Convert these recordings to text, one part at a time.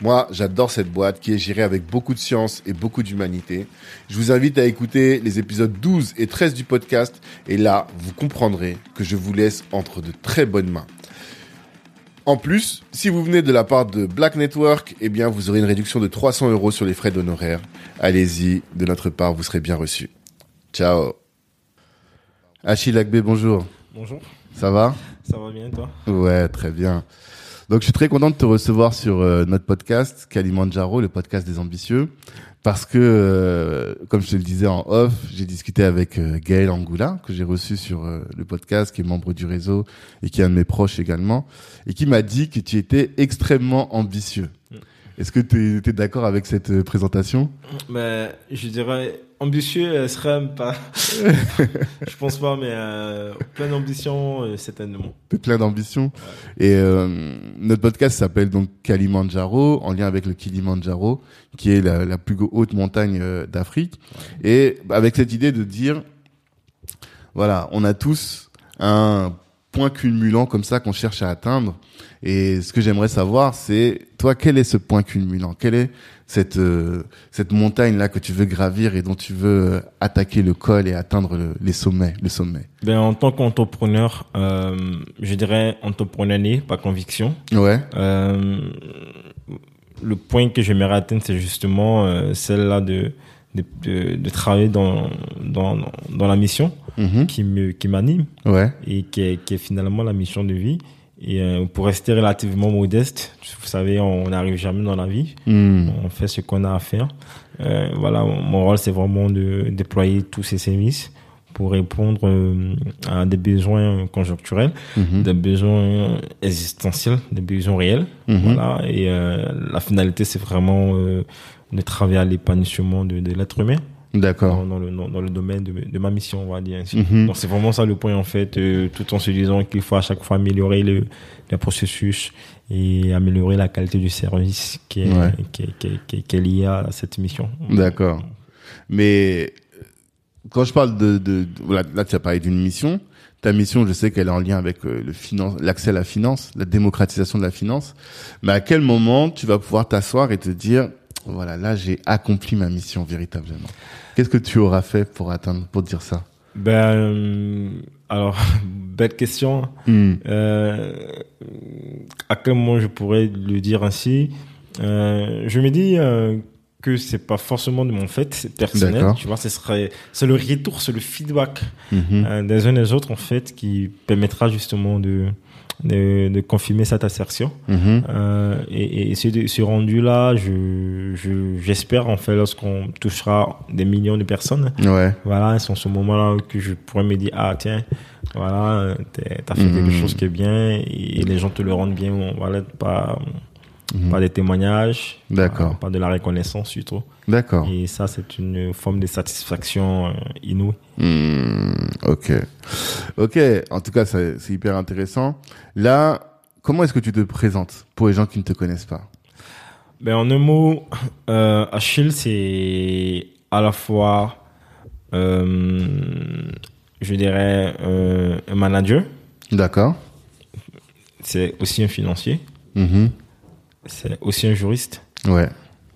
Moi, j'adore cette boîte qui est gérée avec beaucoup de science et beaucoup d'humanité. Je vous invite à écouter les épisodes 12 et 13 du podcast et là, vous comprendrez que je vous laisse entre de très bonnes mains. En plus, si vous venez de la part de Black Network, eh bien, vous aurez une réduction de 300 euros sur les frais d'honoraires. Allez-y, de notre part, vous serez bien reçu. Ciao. Achille Agbe, bonjour. Bonjour. Ça va? Ça va bien, toi? Ouais, très bien. Donc, je suis très content de te recevoir sur euh, notre podcast, Kalimandjaro, le podcast des ambitieux, parce que, euh, comme je te le disais en off, j'ai discuté avec euh, Gaël Angoula, que j'ai reçu sur euh, le podcast, qui est membre du réseau et qui est un de mes proches également, et qui m'a dit que tu étais extrêmement ambitieux. Mm. Est-ce que tu es, d'accord avec cette euh, présentation? Mais je dirais ambitieux, serait même pas. je pense pas, mais euh, plein d'ambition, euh, certainement. T'es plein d'ambition. Et euh, notre podcast s'appelle donc Kalimandjaro, en lien avec le Kilimandjaro, qui est la, la plus haute montagne euh, d'Afrique. Et avec cette idée de dire, voilà, on a tous un point culminant comme ça qu'on cherche à atteindre. Et ce que j'aimerais savoir, c'est toi, quel est ce point culminant Quelle est cette euh, cette montagne là que tu veux gravir et dont tu veux euh, attaquer le col et atteindre le- les sommets, le sommet Ben, en tant qu'entrepreneur, euh, je dirais entrepreneur né, pas conviction. Ouais. Euh, le point que j'aimerais atteindre, c'est justement euh, celle-là de, de, de, de travailler dans, dans, dans la mission Mhm. qui me qui m'anime. Ouais. et qui est, qui est finalement la mission de vie. Et euh, pour rester relativement modeste, vous savez, on n'arrive jamais dans la vie. Hmm. On fait ce qu'on a à faire. Euh, voilà, mon rôle, c'est vraiment de déployer tous ces services pour répondre euh, à des besoins conjoncturels, Mhm. des besoins existentiels, des besoins réels. Mhm. Voilà, et la finalité, c'est vraiment de travailler à l'épanouissement de, de l'être humain D'accord. dans, le, dans, le domaine de, de ma mission, on va dire ainsi. Mhm. Donc c'est vraiment ça le point en fait, euh, tout en se disant qu'il faut à chaque fois améliorer le, le processus et améliorer la qualité du service qui est, Ouais. qui est, qui est, qui est- qui est liée à cette mission. D'accord. Mais euh, quand je parle de, de, de- voilà, là tu as parlé d'une mission. Ta mission, je sais qu'elle est en lien avec euh, le finance, l'accès à la finance, la démocratisation de la finance. Mais à quel moment tu vas pouvoir t'asseoir et te dire, voilà, là j'ai accompli ma mission véritablement. Qu'est-ce que tu auras fait pour atteindre, pour dire ça? Ben, euh, alors, belle question. Hmm. Euh, à quel moment je pourrais le dire ainsi? Euh, Je me dis euh, que c'est pas forcément de mon fait, c'est personnel. Tu vois, ce serait, c'est le retour, c'est le feedback euh, des uns des autres en fait qui permettra justement de de, de confirmer cette assertion Mhm. euh, et, et ce, ce rendu là je je- j'espère en fait lorsqu'on touchera des millions de personnes Ouais. voilà c'est en ce moment là que je pourrais me dire ah tiens voilà t'as fait Mhm. quelque chose qui est bien et, les gens te le rendent bien voilà pas Mhm. pas des témoignages D'accord. pas, pas de la reconnaissance surtout D'accord. et ça c'est une forme de satisfaction euh, inouïe Hmm, ok. Ok. En tout cas, c'est hyper intéressant. Là, comment est-ce que tu te présentes pour les gens qui ne te connaissent pas? Ben, en un mot, euh, Achille, c'est à la fois, euh, je dirais, euh, un manager, D'accord. c'est aussi un financier, Mhm. C'est aussi un juriste. Ouais.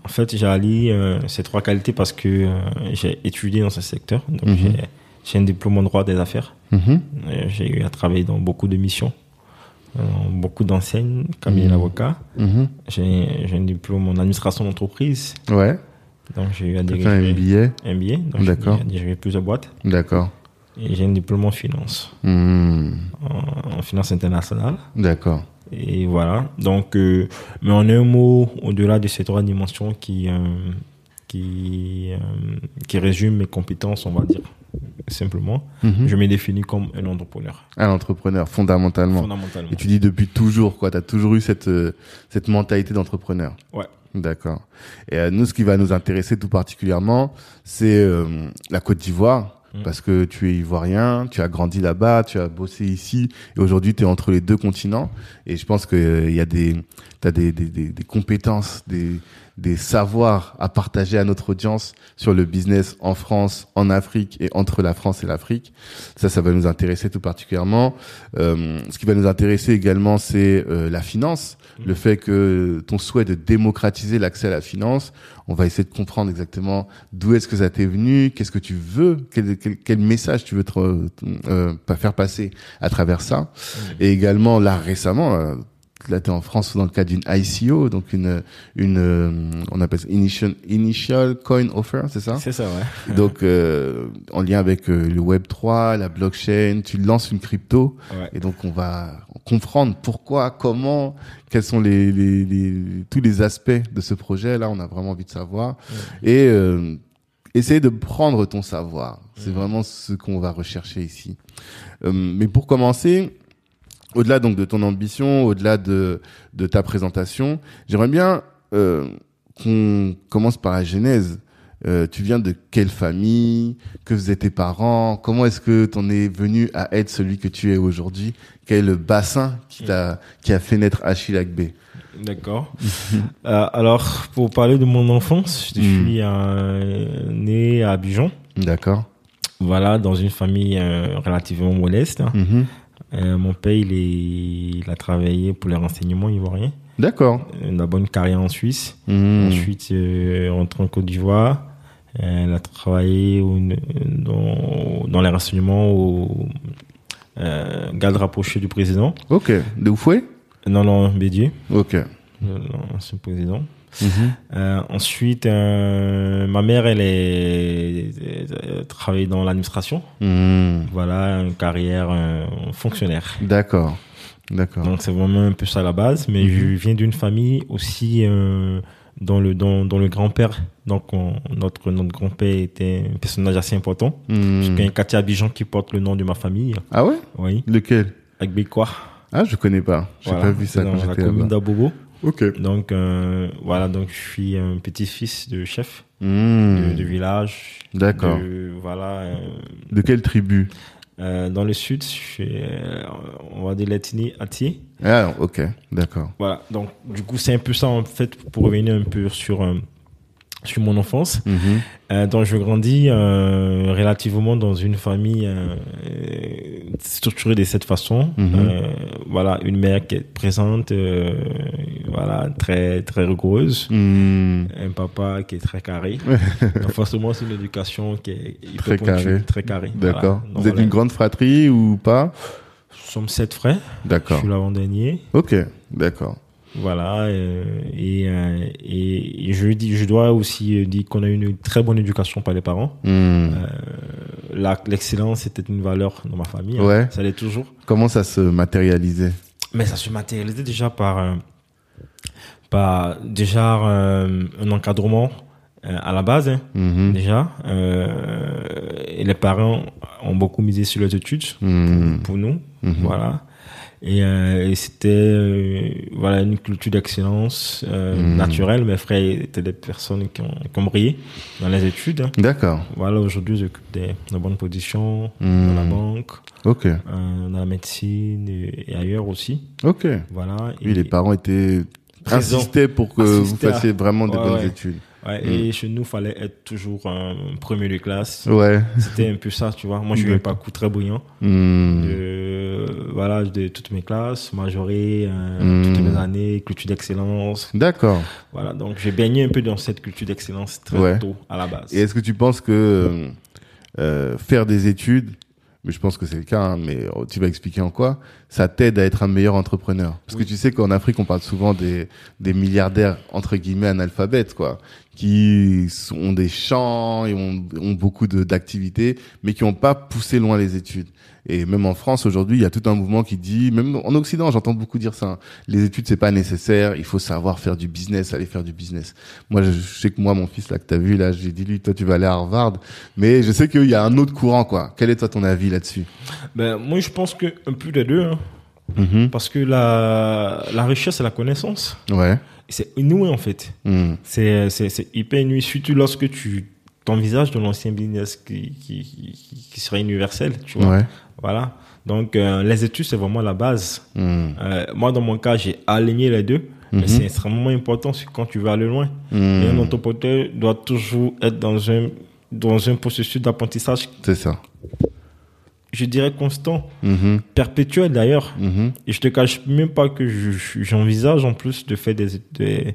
En fait, j'allie euh, ces trois qualités parce que euh, j'ai étudié dans ce secteur. Donc, Mhm. j'ai- j'ai un diplôme en droit des affaires. Mhm. Euh, J'ai eu à travailler dans beaucoup de missions, euh, beaucoup d'enseignes, cabinet Mhm. d'avocat. Mhm. J'ai j'ai un diplôme en administration d'entreprise. Ouais. Donc, j'ai eu à fait un diriger MBA. MBA. Donc, j'ai D'accord. eu à diriger plusieurs boîtes. D'accord. Et j'ai un diplôme en finance, Hmm. en, en finance internationale. D'accord. Et voilà. Donc, euh, mais en un mot, au-delà de ces trois dimensions qui, euh, qui, euh, qui résument mes compétences, on va dire simplement, Mhm. je me définis comme un entrepreneur, Un entrepreneur, fondamentalement. fondamentalement. Et tu dis depuis toujours, quoi. Tu as toujours eu cette, euh, cette mentalité d'entrepreneur. Ouais. D'accord. Et euh, nous, ce qui va nous intéresser tout particulièrement, c'est euh, la Côte d'Ivoire. Mm. Parce que tu es ivoirien, tu as grandi là-bas, tu as bossé ici, et aujourd'hui tu es entre les deux continents. Et je pense qu'il y a des, t'as des, des, des, des compétences, des, des savoirs à partager à notre audience sur le business en France, en Afrique et entre la France et l'Afrique. Ça, ça va nous intéresser tout particulièrement. Euh, ce qui va nous intéresser également, c'est euh, la finance, le fait que ton souhait de démocratiser l'accès à la finance. On va essayer de comprendre exactement d'où est-ce que ça t'est venu, qu'est-ce que tu veux, quel, quel, quel message tu veux te, euh, faire passer à travers ça. Et également, là récemment, euh, là tu es en France dans le cadre d'une ICO, donc une, une euh, on appelle ça initial, initial coin offer, c'est ça? C'est ça, ouais. Donc euh, en lien avec euh, le Web 3, la blockchain, tu lances une crypto ouais. et donc on va comprendre pourquoi, comment, quels sont les, les, les tous les aspects de ce projet. Là, on a vraiment envie de savoir et euh, essayer de prendre ton savoir. C'est vraiment ce qu'on va rechercher ici. Euh, mais pour commencer, au-delà donc de ton ambition, au-delà de de ta présentation, j'aimerais bien euh, qu'on commence par la genèse. Euh, tu viens de quelle famille? Que faisaient tes parents? Comment est-ce que t'en es venu à être celui que tu es aujourd'hui? Quel est le bassin qui t'a qui a fait naître Achille Agbe D'accord. Euh, alors, pour parler de mon enfance, je Mm. suis né à Abidjan. D'accord. Voilà, dans une famille euh, relativement modeste. hein. Euh, mon père, il, est, il a travaillé pour les renseignements ivoiriens. D'accord. Une bonne carrière en Suisse. Mhm. Ensuite, euh, rentré en Côte d'Ivoire. Euh, Elle a travaillé au- dans, dans les renseignements au euh, garde rapproché du président. Ok. De Oufoué Non, non, Bédier, Ok. l'ancien président. Mhm. Euh, ensuite, euh, ma mère, elle est euh, travaille dans l'administration. Mhm. Voilà, une carrière fonctionnaire. D'accord. D'accord. Donc c'est vraiment un peu ça la base. Mais Mhm. je viens d'une famille aussi euh, dont le dont le grand-père, donc on- notre notre grand-père était un personnage assez important. Mhm. Y a un quartier Abidjan qui porte le nom de ma famille. Ah ouais? Oui, Lequel? Agbekwa. Ah, je connais pas. J'ai Voilà, pas vu ça quand dans la j'étais commune là-bas. Ok. Donc euh, voilà, donc je suis un petit-fils de chef Mhm. de, de village. D'accord. de- voilà. euh, De quelle tribu euh, dans le sud, je suis, euh, on va dire l'ethnie Ati. Ah, ok. D'accord. Voilà, donc du coup c'est un peu ça en fait pour revenir un peu sur euh, sur mon enfance. Mhm. Euh, donc je grandis euh, relativement dans une famille euh, structurée de cette façon. Mhm. Voilà, une mère qui est présente, voilà, très très rigoureuse. Mhm. Un papa qui est très carré. Donc forcément c'est une éducation qui est Très pointue, carré. très carré. D'accord. Voilà. Vous êtes voilà. une grande fratrie ou pas? Nous sommes sept frères. Je D'accord. suis l'avant-dernier. Ok. D'accord. Voilà, euh, et, euh, et, et je, dis, je dois aussi dire qu'on a eu une très bonne éducation par les parents. Euh, la- L'excellence était une valeur dans ma famille. hein. Ça l'est toujours. Comment ça se matérialisait? Mais ça se matérialisait déjà par, par déjà euh, un encadrement euh, à la base, hein, Mhm. déjà. Et les parents ont beaucoup misé sur les études Mhm. pour nous. Mhm. Voilà. Et, euh, et c'était euh, voilà une culture d'excellence euh, Mhm. naturelle. Mes frères étaient des personnes qui ont, qui ont brillé dans les études. D'accord. Voilà, aujourd'hui, j'occupe des, de bonnes positions dans la banque, Ok. euh, dans la médecine et, et ailleurs aussi. Ok. Voilà. Oui, les parents étaient Présents. insistaient pour que vous à- fassiez vraiment de Ouais, bonnes ouais. études. Ouais, Et chez nous, fallait être toujours un premier de classe. Ouais. C'était un peu ça, tu vois. Moi, eu un D'accord. parcours très brillant. Mhm. De, voilà, de toutes mes classes, majoré, euh, Mhm. toutes mes années, culture d'excellence. D'accord. Voilà, donc j'ai baigné un peu dans cette culture d'excellence très Ouais. tôt à la base. Et est-ce que tu penses que euh, faire des études, mais je pense que c'est le cas, hein, mais oh, tu vas expliquer en quoi, ça t'aide à être un meilleur entrepreneur? Parce Oui. que tu sais qu'en Afrique, on parle souvent des, des milliardaires, entre guillemets, analphabètes, quoi, qui ont des champs et ont, ont beaucoup de- d'activités, mais qui n'ont pas poussé loin les études. Et même en France aujourd'hui, il y a tout un mouvement qui dit, même en Occident, j'entends beaucoup dire ça. hein, les études c'est pas nécessaire, il faut savoir faire du business, aller faire du business. Moi, je, je sais que moi, mon fils là que t'as vu là, j'ai dit lui, toi tu vas aller à Harvard, mais je sais qu'il y a un autre courant quoi. Quel est toi ton avis là-dessus? Ben, moi, je pense que un peu des deux, hein, Mhm. parce que la, la richesse, c'est la connaissance. Ouais. C'est inouï, en fait. Mhm. C'est, c'est, c'est hyper inouï, surtout lorsque tu t'envisages de l'ancien business qui, qui, serait universel, tu vois. Ouais. Voilà. Donc, euh, les études, c'est vraiment la base. Mhm. Euh, moi, dans mon cas, j'ai aligné les deux. Mais c'est extrêmement important quand tu vas aller loin. Et un entrepreneur doit toujours être dans un, dans un processus d'apprentissage, C'est ça. Je dirais, constant, Mhm. perpétuel d'ailleurs. Mhm. Et je te cache même pas que je- je- j'envisage en plus de faire des, des-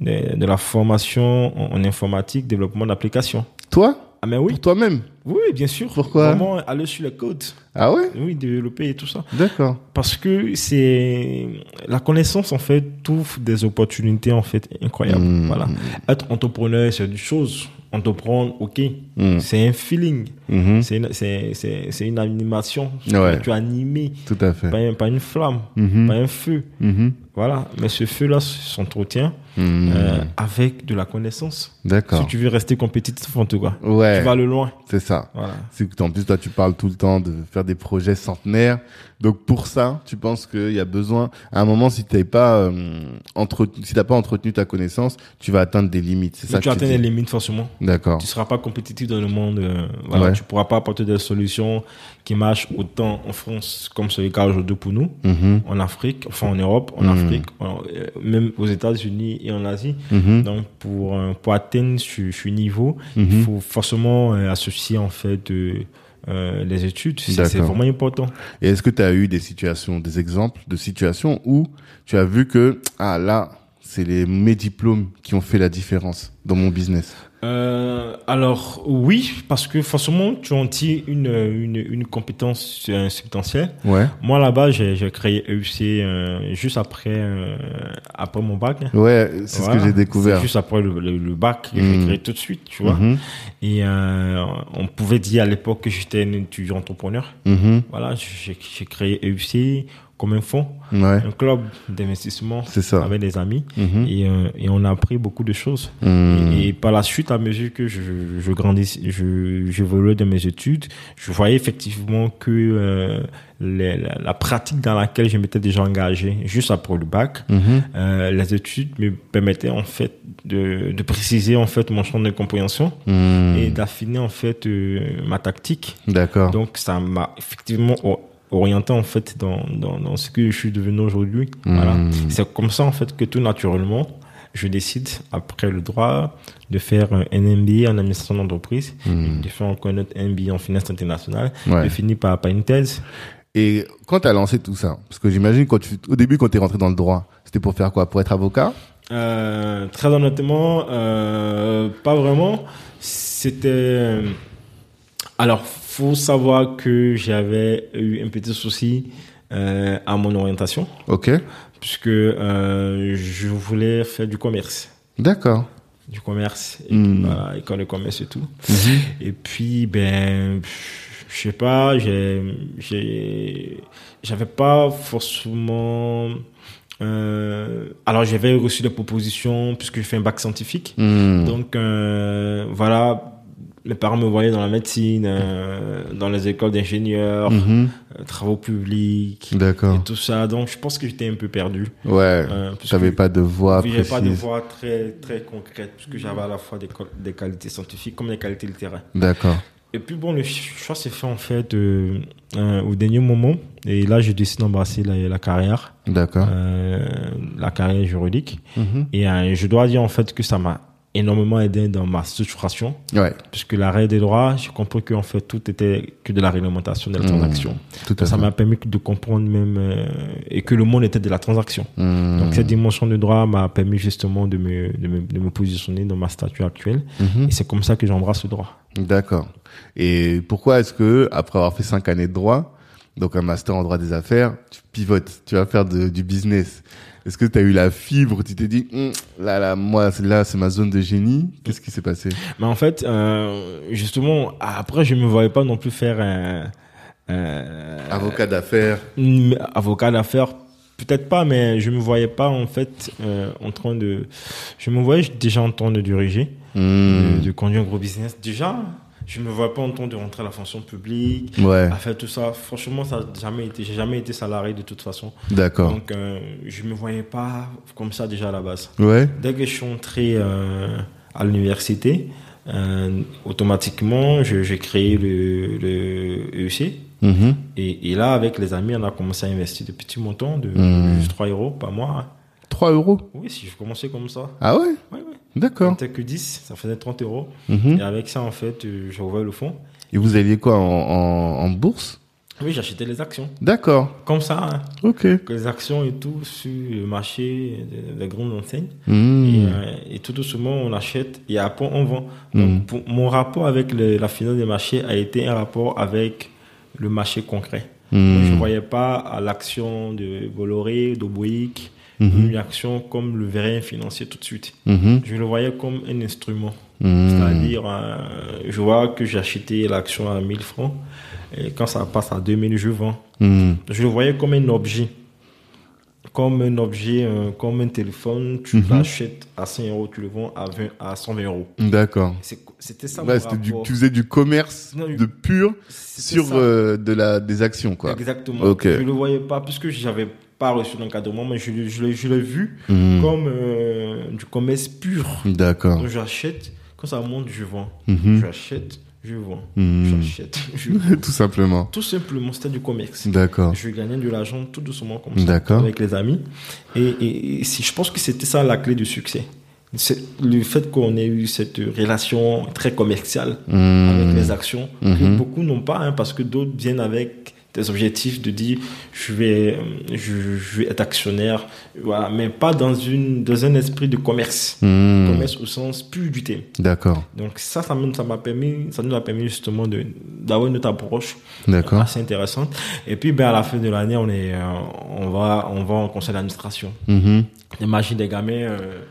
des- de la formation en, en informatique, développement d'applications. Toi? Ah mais oui, Pour toi-même? Oui, bien sûr. Pourquoi? Vraiment aller sur le code. Ah ouais? Oui, développer et tout ça. D'accord. Parce que c'est la connaissance en fait trouve des opportunités en fait incroyables. Mmh. Voilà. Être entrepreneur, c'est une chose. Entreprendre, ok. Mhm. C'est un feeling. Mhm. C'est une, une animation. Ouais. Tu es animé. Tout à fait. Pas, un- pas une flamme. Mhm. Pas un feu. Mhm. Voilà. Mais ce feu-là s'entretient Mhm. euh, avec de la connaissance. Si D'accord. tu veux rester compétitif en tout cas. Ouais. Tu vas le loin. C'est ça. Voilà. C'est que en plus toi tu parles tout le temps de faire des projets centenaires. Donc pour ça, tu penses qu'il y a besoin à un moment si t'as pas euh, entretenu, si t'as pas entretenu ta connaissance, tu vas atteindre des limites. C'est ça tu atteins les limites forcément. D'accord. Tu seras pas compétitif dans le monde. euh, voilà. Ouais. Tu pourras pas apporter des solutions qui marchent autant en France comme c'est le cas aujourd'hui pour nous. Mhm. En Afrique, enfin en Europe, en Mhm. Afrique, en- euh, même aux États-Unis et en Asie. Mhm. Donc pour euh, pour atteindre ce, ce niveau, Mhm. il faut forcément euh, associer en fait euh, les études. C'est vraiment important. Et est-ce que tu as eu des situations, des exemples de situations où tu as vu que ah là, c'est les mes diplômes qui ont fait la différence dans mon business? Euh, alors oui, parce que forcément tu en tires une une, une compétence euh, substantielle. Ouais. Moi là-bas, j'ai créé EUC euh, juste après euh, après mon bac. Ouais, c'est ce que j'ai découvert. Juste après le, le, le bac Mhm. j'ai créé tout de suite, tu vois. Mhm. Et euh, on pouvait dire à l'époque que j'étais un étudiant entrepreneur. Mhm. Voilà, j'ai j'ai créé EUC comme un fonds, Ouais. un club d'investissement avec des amis. Mhm. Et, euh, et on a appris beaucoup de choses. Mhm. Et, et par la suite, à mesure que je, je grandis, je, j'évoluais dans mes études, je voyais effectivement que euh, les- la, la pratique dans laquelle je m'étais déjà engagé, juste après le bac, Mhm. euh, les études me permettaient en fait de, de préciser en fait mon champ de compréhension et d'affiner en fait ma tactique. D'accord. Donc ça m'a effectivement o- orienté en fait dans, dans, dans ce que je suis devenu aujourd'hui. Voilà. Mhm. C'est comme ça en fait que tout naturellement, je décide après le droit de faire un MBA en administration d'entreprise, Mhm. de faire encore un autre MBA en finance internationale, Ouais. de finir par, par une thèse. Et quand tu as lancé tout ça, parce que j'imagine quand tu, au début quand tu es rentré dans le droit, c'était pour faire quoi? Pour être avocat? Euh, très honnêtement, euh, pas vraiment. C'était. euh, Alors, faut savoir que j'avais eu un petit souci euh, à mon orientation, Ok. puisque euh, je voulais faire du commerce. D'accord. Du commerce, et Hmm. école de commerce et tout. Mhm. Et puis, ben, je sais pas, j'ai, j'avais pas forcément. Euh, alors, j'avais reçu des propositions puisque je fais un bac scientifique. Mhm. Donc, euh, voilà, mes parents me voyaient dans la médecine, euh, dans les écoles d'ingénieurs, Mhm. euh, travaux publics et tout ça. Donc, je pense que j'étais un peu perdu. Ouais. Euh, T'avais pas de voix j'avais précise. pas de voix très, très concrète, puisque j'avais à la fois des, qualités scientifiques comme des qualités littéraires. D'accord. Et puis bon, le choix s'est fait en fait euh, au dernier moment. Et là, j'ai décidé d'embrasser la, la carrière, D'accord. la carrière juridique. Mhm. Et je dois dire en fait que ça m'a énormément aidé dans ma structuration, Ouais. puisque l'arrêt des droits, j'ai compris qu'en fait tout était que de la réglementation de la Mhm. transaction. Tout à Ça m'a permis de comprendre même euh, et que le monde était de la transaction. Mhm. Donc cette dimension de droit m'a permis justement de me, de me, de me positionner dans ma statut actuelle. Mhm. Et c'est comme ça que j'embrasse le droit. D'accord. Et pourquoi est-ce que, après avoir fait cinq années de droit, donc un master en droit des affaires, tu pivotes, tu vas faire de- du business? Est-ce que tu as eu la fibre Tu t'es dit, Hum, là, là, moi, c'est- là, c'est ma zone de génie? Qu'est-ce qui s'est passé? Mais en fait, euh, justement, après, je me voyais pas non plus faire un, un- Avocat d'affaires. avocat d'affaires. Peut-être pas, mais je me voyais pas en fait euh, en train de. Je me voyais déjà en train de diriger, Hum, de, de conduire un gros business. Déjà, je me voyais pas en train de rentrer à la fonction publique, Ouais, à faire tout ça. Franchement, ça jamais été. J'ai jamais été salarié de toute façon. d'accord. Donc, euh, je me voyais pas comme ça déjà à la base. Ouais, Dès que je suis entré euh, à l'université, euh, automatiquement, j'ai créé le, le EEC. mhm, Et, et là, avec les amis, on a commencé à investir de petits montants, de juste 3 euros par mois. 3 euros? Oui, si je commençais comme ça. Ah ouais? Ouais, ouais. D'accord. C'était que 10, ça faisait 30 euros. Mhm. Et avec ça, en fait, euh, j'ai ouvert le fonds. Et vous alliez quoi en, en, en bourse? Oui, j'achetais les actions. D'accord. Comme ça, hein. Ok. Les actions et tout sur le marché des, des grandes enseignes. Mmh. Et, euh, et tout doucement, on achète et après, on vend. Donc, pour- mon rapport avec le- la finance des marchés a été un rapport avec le marché concret. Je ne voyais pas à l'action de Bolloré, Mhm. Une action comme le verrait un financier tout de suite. Mhm. Je le voyais comme un instrument. Mmh. C'est-à-dire, euh, je vois que j'ai acheté l'action à 1000 francs et quand ça passe à 2000, je vends. Je le voyais comme un objet. Comme un objet, euh, comme un téléphone, tu Mhm. l'achètes à 100 euros, tu le vends à, 20, à 120 euros. D'accord. C'était ça Ouais, mon du, tu faisais du commerce Non, de pur sur euh, de la des actions quoi. Exactement. Ok. Je le voyais pas, puisque j'avais pas reçu l'encadrement, mais je, je je l'ai vu Mmh. comme euh, du commerce pur. D'accord. Donc j'achète, quand ça monte, je vends. Mhm. J'achète, je vends. Mmh. J'achète, je vends. Tout simplement. Tout simplement, c'était du commerce. D'accord. Je gagnais de l'argent tout doucement comme ça avec les amis. Et, et- et si, je pense que c'était ça la clé du succès. C'est le fait qu'on ait eu cette relation très commerciale avec les actions que Mhm. beaucoup n'ont pas, hein, parce que d'autres viennent avec des objectifs de dire je vais, je, je vais être actionnaire, voilà, mais pas dans, une, dans un esprit de commerce. Mmh. Commerce au sens pur du terme. D'accord. Donc ça, ça ça m'a permis, ça nous a permis justement de d'avoir une autre approche D'accord. assez intéressante. Et puis, ben, à la fin de l'année, on est, euh, on va, on va en conseil d'administration. Mhm. L'imagine des gamins euh,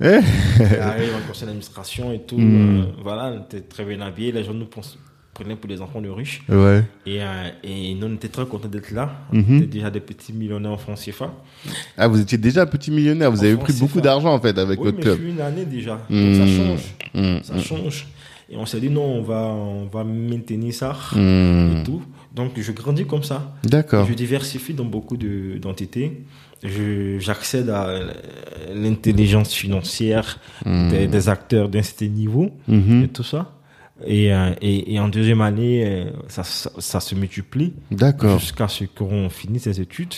Eh qui arrivent en conseil d'administration et tout. Mm. euh, voilà, était très bien habillés. Les gens nous pensent- pour des enfants de riches. Ouais. Et, euh, et nous, on était très contents d'être là. On Mhm. était déjà des petits millionnaires en France CFA. Ah, vous étiez déjà petit millionnaire. Vous En avez pris beaucoup d'argent en fait avec oui, votre mais club. je suis une année déjà. Mm. Donc ça change. Mmh. Ça change. Et on s'est dit, non, on va, on va maintenir ça Mmh. et tout. Donc, je grandis comme ça. D'accord. Je diversifie dans beaucoup de- d'entités. Je- J'accède à l'intelligence financière Mmh. des, des acteurs d'un certain niveau Mhm. et tout ça. Et, euh, et, et en deuxième année, euh, ça, ça, ça se multiplie D'accord. jusqu'à ce qu'on finisse ses études.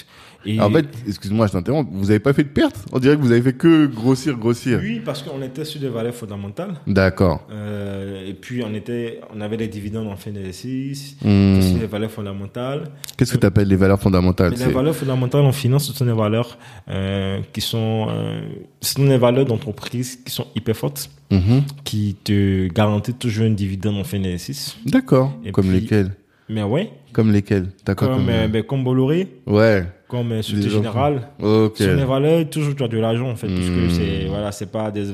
Et En fait, excuse-moi, je t'interromps. Vous avez pas fait de perte? On dirait que vous avez fait que grossir, grossir. oui, parce qu'on était sur des valeurs fondamentales. D'accord. Euh, et puis, on, était, on avait des dividendes en fin d'exercice, Mmh. sur des valeurs fondamentales. Qu'est-ce que tu appelles les valeurs fondamentales? les valeurs fondamentales en finance, ce sont des valeurs euh, qui sont, euh, ce sont des valeurs d'entreprise qui sont hyper fortes, Mhm. qui te garantissent toujours un dividende en fin d'exercice. D'accord. Comme puis- lesquels? Mais ouais, Comme lesquels? T'as quoi comme, comme... euh, ben, comme Bolloré, Ouais. Comme euh, Société Générale. Ok. Ce sont des valeurs, toujours tu as de l'argent en fait, parce Hmm. que c'est, voilà, c'est pas des, des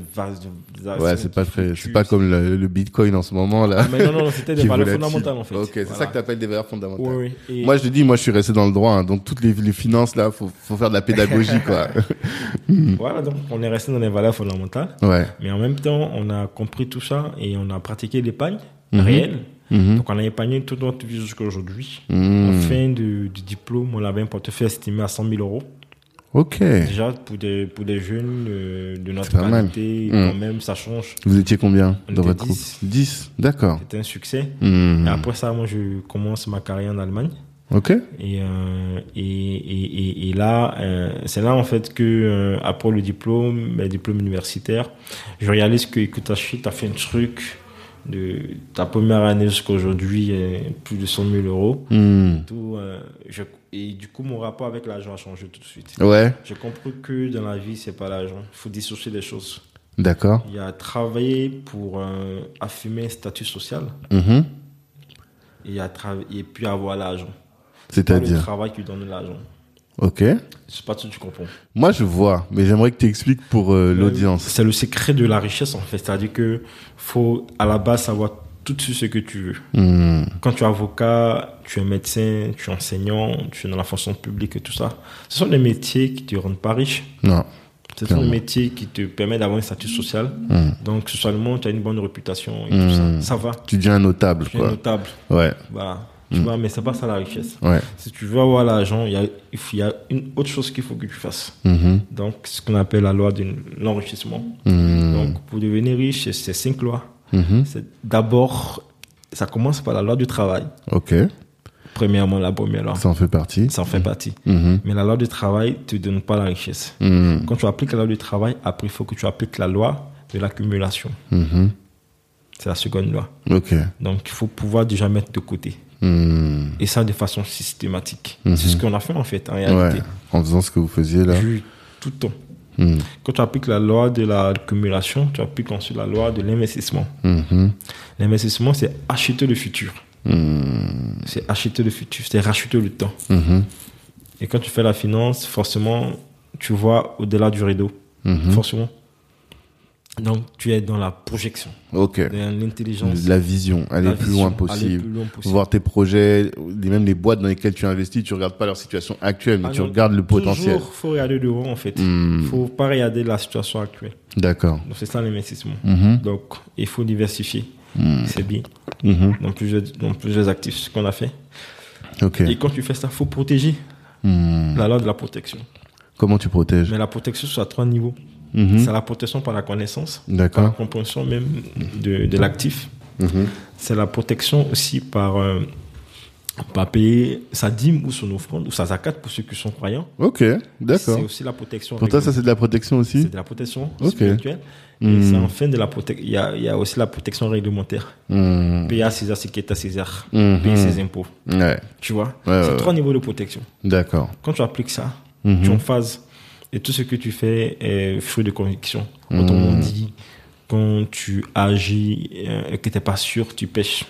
Ouais, c'est pas très, c'est pas comme le, le Bitcoin en ce moment là. Mais non, non, c'était des valeurs fondamentales en fait. Ok, c'est ça que t'appelles des valeurs fondamentales. Oui, oui. Et- Moi, je te dis, moi, je suis resté dans le droit, hein, donc toutes les, les finances là, faut, faut faire de la pédagogie, quoi. Voilà, donc on est resté dans les valeurs fondamentales. Ouais. Mais en même temps, on a compris tout ça et on a pratiqué l'épargne Mhm. réelle. Mhm. Donc on a épargné toute notre vie jusqu'à aujourd'hui. Mhm. En fin de- du diplôme, on avait un portefeuille estimé à 100 000 euros. Ok. Déjà, pour des, pour des jeunes euh, de notre qualité, Mhm. quand même, ça change. Vous étiez combien On dans votre groupe 10. 10. D'accord. C'était un succès. Mhm. Et après ça, moi, je commence ma carrière en Allemagne. Ok. Et, euh, et, et, et, et là, euh, c'est là en fait que, après le diplôme, le diplôme universitaire, je réalise que tu as fait un truc de ta première année jusqu'à aujourd'hui, euh, plus de 100 000 euros. Mhm. Tout, euh, je, et du coup, mon rapport avec l'argent a changé tout de suite. Ouais. J'ai compris que dans la vie, c'est pas l'argent. Il faut dissocier des choses. D'accord. Il y a travailler pour euh, affirmer un statut social Mhm. et, il y a trava- et puis avoir l'argent. C'est pas le C'est-à-dire? travail qui donne l'argent. Ok. C'est pas tout tu comprends. Moi, je vois, mais j'aimerais que tu expliques pour euh, l'audience. C'est le secret de la richesse en fait. C'est-à-dire que faut à la base savoir tout de suite ce que tu veux. Hmm. Quand tu es avocat, tu es médecin, tu es enseignant, tu es dans la fonction publique et tout ça. Ce sont des métiers qui te rendent pas riche. Non. Ce sont des métiers qui te permettent d'avoir un statut social. Hmm. Donc, socialement, tu as une bonne réputation et Hmm. tout ça. Ça va. Tu deviens notable, Tu quoi. notable. Ouais. Voilà. Tu vois, mais c'est pas ça la richesse. Ouais. Si tu veux avoir l'argent, il y a, y une autre chose qu'il faut que tu fasses. Mhm. Donc, ce qu'on appelle la loi de l'enrichissement. Hmm. Donc, pour devenir riche, c'est- cinq lois. Mhm. C'est d'abord, ça commence par la loi du travail. Ok. Premièrement, la première loi. Ça en fait partie. Ça en fait partie. Mhm. Mais la loi du travail te donne pas la richesse. Quand tu appliques la loi du travail, après, il faut que tu appliques la loi de l'accumulation. C'est la seconde loi. Donc, il faut pouvoir déjà mettre de côté. Hmm. Et ça de façon systématique. Mhm. C'est ce qu'on a fait, en fait, en Ouais. réalité. En faisant ce que vous faisiez là. Du- Tout le temps. Hmm. Quand tu appliques la loi de l'accumulation, tu appliques ensuite la loi de l'investissement. L'investissement, c'est acheter le futur. Hmm. C'est acheter le futur, c'est racheter le temps. Et quand tu fais la finance, forcément, tu vois au-delà du rideau. Forcément. Donc, tu es dans la projection, Ok. dans l'intelligence. La vision, aller la plus vision, loin possible. plus loin possible. Voir tes projets, même les boîtes dans lesquelles tu investis, tu regardes pas leur situation actuelle, mais Ah tu non, regardes le potentiel. Toujours, faut regarder devant, en fait. Hmm. faut pas regarder la situation actuelle. D'accord. Donc, c'est ça l'investissement. Mhm. Donc, il faut diversifier. Hmm. C'est bien. Mhm. Dans plusieurs, dans plusieurs actifs, ce qu'on a fait. Ok. Et quand tu fais ça, faut protéger. Hmm. La loi de la protection. Comment tu protèges? Mais la protection, c'est à trois niveaux. Mhm. C'est la protection par la connaissance, par la compréhension même de, de l'actif. Mhm. C'est la protection aussi par, euh, par payer sa dîme ou son offrande ou sa zakat pour ceux qui sont croyants. Ok, d'accord. C'est aussi la protection. Pour toi, ça c'est de la protection aussi? C'est de la protection spirituelle. Et c'est enfin de la protection. Il y a, il y a aussi la protection réglementaire. Payer à César ce qui est à César. Mhm. Payer ses impôts. Ouais, Tu vois? Ouais, C'est ouais, trois niveaux de protection. d'accord. Quand tu appliques ça, Mhm. tu en phase. Et tout ce que tu fais est fruit de conviction. Autrement Mhm. dit, quand tu agis euh, et que tu n'es pas sûr, tu pêches.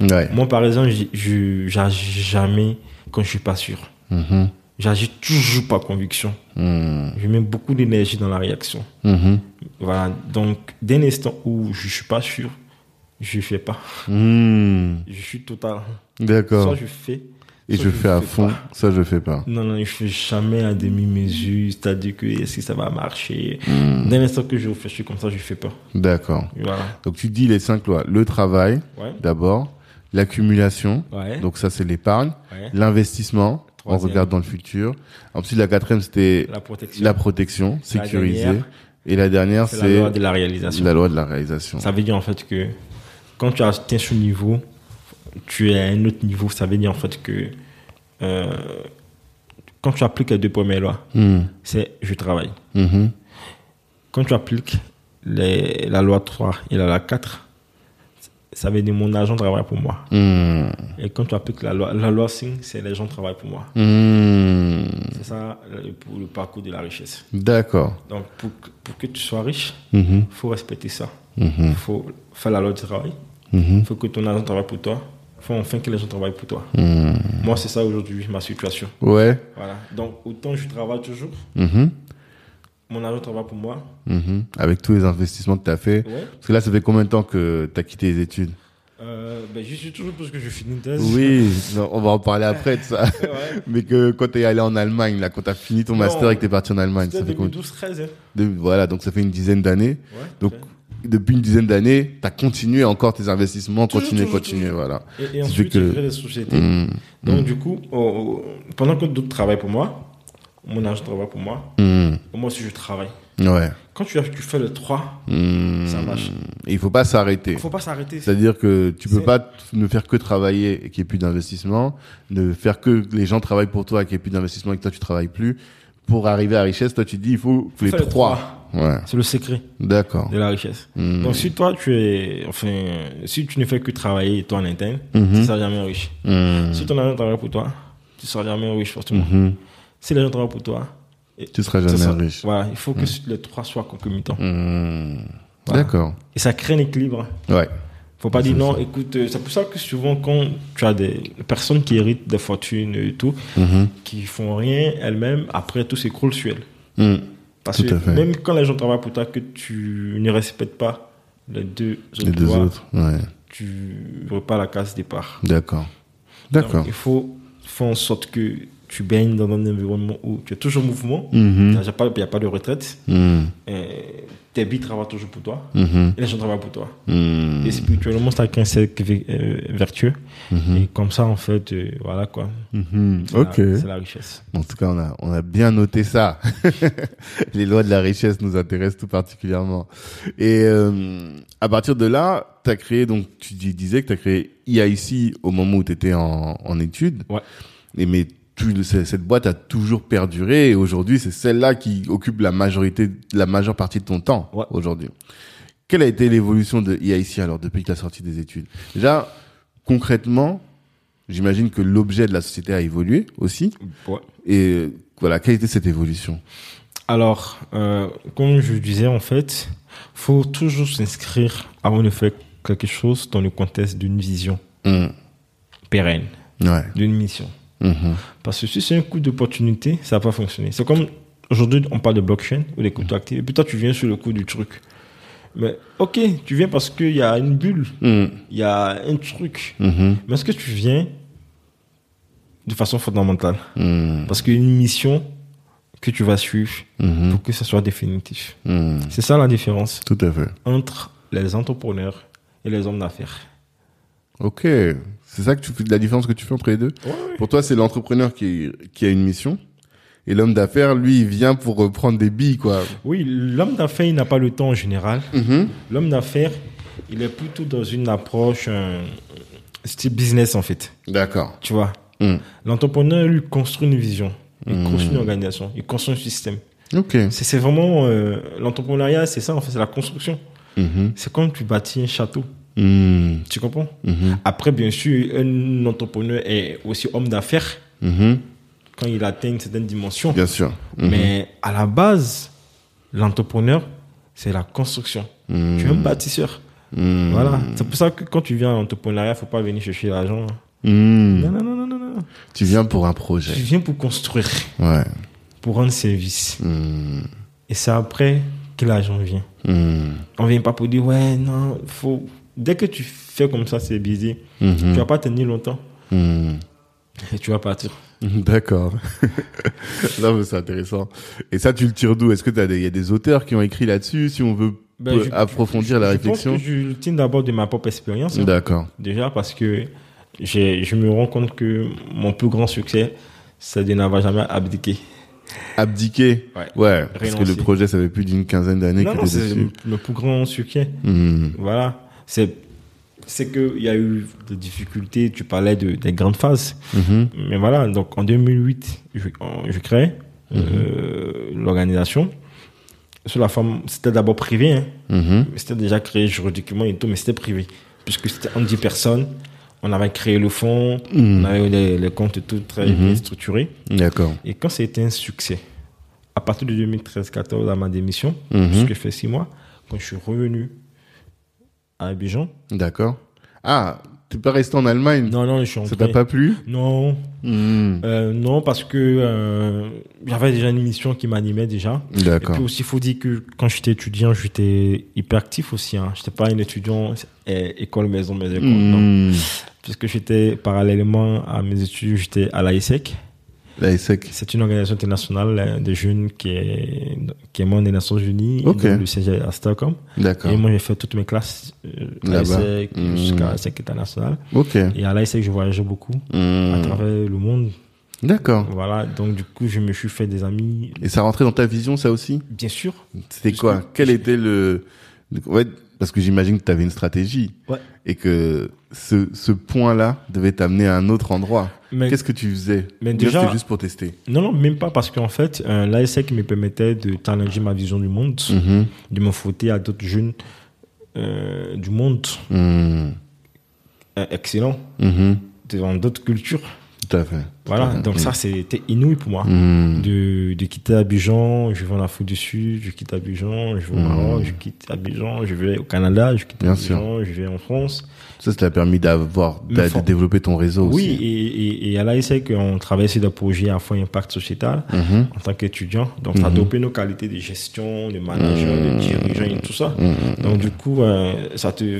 Ouais. Moi, par exemple, j'agis jamais quand je suis pas sûr. Mhm. J'agis toujours par conviction. Hmm. Je mets beaucoup d'énergie dans la réaction. Mhm. Voilà. Donc, dès l'instant où je suis pas sûr, je fais pas. Hmm. Je suis total. D'accord. Soit je fais. Et je fais à fond, pas. ça je fais pas. Non, non, je fais jamais à demi-mesure. C'est-à-dire que est-ce que ça va marcher? Hmm. Dès l'instant que je réfléchis comme ça, je fais pas. D'accord. Voilà. Donc tu dis les cinq lois. Le travail, Ouais. d'abord. L'accumulation, Ouais. donc ça c'est l'épargne. ouais. L'investissement, on regarde dans le futur. Ensuite la quatrième c'était La protection. la protection, La sécurisée. dernière, Et la dernière C'est c'est la loi de la réalisation. la loi de la réalisation. Ça veut dire en fait que quand tu as atteint ce niveau, tu es à un autre niveau. Ça veut dire en fait que euh, quand tu appliques les deux premières lois, Hmm. c'est je travaille. Mhm. Quand tu appliques les, la loi 3 et la loi 4, ça veut dire mon agent travaille pour moi. Hmm. Et quand tu appliques la loi, la loi 5, c'est les gens travaillent pour moi. Hmm. C'est ça pour le parcours de la richesse. D'accord. Donc pour, que- pour que tu sois riche, il faut respecter ça. Il faut faire la loi du travail. Il faut que ton agent travaille pour toi. Enfin que les gens travaillent pour toi. Hmm. Moi, c'est ça aujourd'hui, ma situation. Ouais. Voilà. Donc, autant je travaille toujours, Mhm. mon agent travaille pour moi. Mhm. Avec tous les investissements que tu as fait. Ouais. Parce que là, ça fait combien de temps que tu as quitté les études? Euh, ben, j'y suis toujours parce que je finis une thèse. Oui, non, on va en parler après de ça. Ouais. Mais que quand tu es allé en Allemagne, là, quand tu as fini ton Non, master et que tu es parti en Allemagne, ça fait combien 2012-13. Hein. de- Voilà, donc ça fait une dizaine d'années. Ouais. Donc. Depuis une dizaine d'années, tu as continué encore tes investissements, continué, continué, voilà. Et, et ensuite, que- j'ai des sociétés. Mhm. Donc, du coup, oh, oh, pendant que d'autres travaillent pour moi, mon agent travaille pour moi, Mhm. moi aussi, je travaille. Ouais. Quand tu, as- tu fais le 3, Mhm. Ça marche. Et il faut pas s'arrêter. il faut pas s'arrêter. C'est-à-dire que tu peux pas ne faire que travailler et qu'il n'y ait plus d'investissement, ne faire que les gens travaillent pour toi et qu'il n'y ait plus d'investissement et que toi tu travailles plus. Pour arriver à la richesse, toi tu dis il faut que les faire les trois. Ouais, C'est le secret d'accord. de la richesse. Mhm. Donc, si toi, tu es, enfin, si tu ne fais que travailler, toi, en interne, Mhm. tu ne seras jamais riche. Mhm. Si ton agent travaille pour toi, tu ne seras jamais riche, forcément. Si les gens travaillent pour toi, Tu seras ça jamais sera- riche. Voilà, il faut que les trois soient concomitants. Voilà. D'accord. Et ça crée un équilibre. Ouais. Faut pas dire non, ça. écoute, euh, c'est pour ça que souvent quand tu as des personnes qui héritent des fortunes et tout, qui font rien elles-mêmes, après tout s'écroule sur elles. Parce Tout que même quand les gens travaillent pour toi, que tu ne respectes pas les deux autres Les deux autres. Ouais. tu repars à la case départ. D'accord. D'accord. il faut faire en sorte que tu baignes dans un environnement où tu es toujours en mouvement, il Mhm. n'y a, pas- il y a pas de retraite, Mm. et tes billes travaillent toujours pour toi, Mhm. et les gens travaillent pour toi. Mm. Et spirituellement, c'est un cercle euh, vertueux. Mhm. Et comme ça, en fait, euh, voilà quoi. Mhm. C'est la- Ok. C'est la richesse. En tout cas, on a, on a bien noté ça. Les lois de la richesse nous intéressent tout particulièrement. Et euh, à partir de là, tu as créé, donc tu dis- disais que tu as créé EIC au moment où tu étais en, en études. Ouais. Et mais cette boîte a toujours perduré et aujourd'hui, c'est celle-là qui occupe la majorité, la majeure partie de ton temps Ouais. aujourd'hui. Quelle a été l'évolution de EIC alors depuis que tu as sorti des études? Déjà, concrètement, j'imagine que l'objet de la société a évolué aussi. Ouais. Et voilà, quelle était cette évolution? Alors, euh, comme je disais, en fait, faut toujours s'inscrire avant de faire quelque chose dans le contexte d'une vision Hum, pérenne, Ouais. d'une mission. Mhm. Parce que si c'est un coup d'opportunité, ça va pas fonctionner. C'est comme aujourd'hui, on parle de blockchain ou des cryptoactifs, et puis toi, tu viens sur le coup du truc. Mais ok, tu viens parce qu'il y a une bulle, Hum, il y a un truc. mhm, Mais est-ce que tu viens de façon fondamentale? Parce qu'il y a une mission que tu vas suivre mhm, pour que ça soit définitif. C'est ça la différence Tout à fait. entre les entrepreneurs et les hommes d'affaires. Ok. C'est ça que tu fais, la différence que tu fais entre les deux Pour toi, c'est l'entrepreneur qui, qui a une mission. Et l'homme d'affaires, lui, il vient pour euh, prendre des billes, quoi. Oui, l'homme d'affaires, il n'a pas le temps en général. Mhm. L'homme d'affaires, il est plutôt dans une approche euh, style business en fait. D'accord. Tu vois? Hum. L'entrepreneur, lui, construit une vision. Il Mhm. construit une organisation. Il construit un système. Ok. C'est vraiment... euh, L'entrepreneuriat, c'est ça en fait, c'est la construction. Mhm. C'est comme tu bâtis un château. Hum, Tu comprends? Mhm, Après, bien sûr, un entrepreneur est aussi homme d'affaires mhm. quand il atteint une certaine dimension. Bien sûr. Mhm. Mais à la base, l'entrepreneur, c'est la construction. Mhm. Tu es un bâtisseur. Hum. Voilà. C'est pour ça que quand tu viens en entrepreneuriat, faut pas venir chercher l'argent. Non, non, non, non, non. Tu viens pour un Tu projet. viens pour construire, Ouais. pour rendre service. Et c'est après que l'argent vient. On vient pas pour dire, ouais, non, faut. Dès que tu fais comme ça, c'est busy. mhm, Tu vas pas tenir longtemps. hum. Et tu vas partir. D'accord. non, mais c'est intéressant. Et ça, tu le tires d'où? Est-ce que t'as des, il y a des auteurs qui ont écrit là-dessus, si on veut Ben, je- approfondir la Je réflexion pense que je le tiens d'abord de ma propre expérience. hein. D'accord. Déjà parce que je me rends compte que mon plus grand succès, c'est de n'avoir jamais abdiqué. Abdiquer Ouais. Ouais, parce que le projet, ça fait plus d'une quinzaine d'années Non, que non, c'est dessus. le plus grand succès. Hum, Voilà. C'est, c'est qu'il y a eu des difficultés. Tu parlais de, des grandes phases. mhm, Mais voilà. Donc, en 2008, je, je crée Mhm. euh, l'organisation. Sur la forme, c'était d'abord privé. Hein. mhm, C'était déjà créé juridiquement et tout, mais c'était privé. Puisque c'était en 10 personnes. On avait créé le fonds. Mhm. On avait les, les comptes et tout très bien structurés. D'accord. Et quand c'était un succès, à partir de 2013-14, à ma démission, puisque j'ai fait six mois, quand je suis revenu à Abidjan, D'accord. Ah, t'es pas resté en Allemagne non, non, je suis Ça rentré. t'a pas plu Non, Hum, euh, non, parce que euh, j'avais déjà une mission qui m'animait déjà. Et D'accord. puis aussi, il faut dire que quand j'étais étudiant, j'étais hyper actif aussi. Hein. J'étais pas un étudiant euh, école, maison, mais école. Non. Hum, Puisque j'étais parallèlement à mes études, j'étais à l'AISEC. La ESSEC. C'est une organisation internationale euh, de jeunes qui est, qui est membre des Nations Unies. Ok. dont Le siège à Stockholm. D'accord. Et moi, j'ai fait toutes mes classes euh, à l'AISEC Mhm. jusqu'à l'AISEC international. Ok. Et à l'AISEC, je voyageais beaucoup à Hum, travers le monde. D'accord. Voilà, donc du coup, je me suis fait des amis. Et ça rentrait dans ta vision, ça aussi? Bien sûr. C'était quoi? Que- Quel était le... le- ouais, parce que j'imagine que tu avais une stratégie. Ouais. Et que ce, ce point-là devait t'amener à un autre endroit. Qu'est-ce que tu faisais? mais déjà, C'était juste pour tester? non, non, même pas parce qu'en fait, euh, l'AISEC me permettait de challenger ma vision du monde, Mhm. de me frotter à d'autres jeunes euh, du monde Mhm. euh, excellents, Mhm. dans d'autres cultures. Tout à fait. Voilà, donc ça c'était inouï pour moi. Hmm. De, de quitter Abidjan, je vais en Afrique du Sud, je quitte Abidjan, je vais au Mhm. Maroc, je quitte Abidjan, je vais au Canada, je quitte Bien Abidjan, je vais en France. Ça, ça t'a permis d'avoir, de for- développer ton réseau Oui, aussi. et, et, et à l'AISEC, on travaille sur des projets à fort impact sociétal Mhm. en tant qu'étudiant. Donc, ça a Mhm. dopé nos qualités de gestion, de manager, de dirigeant et tout ça. Mhm. Donc, du coup, euh, ça te,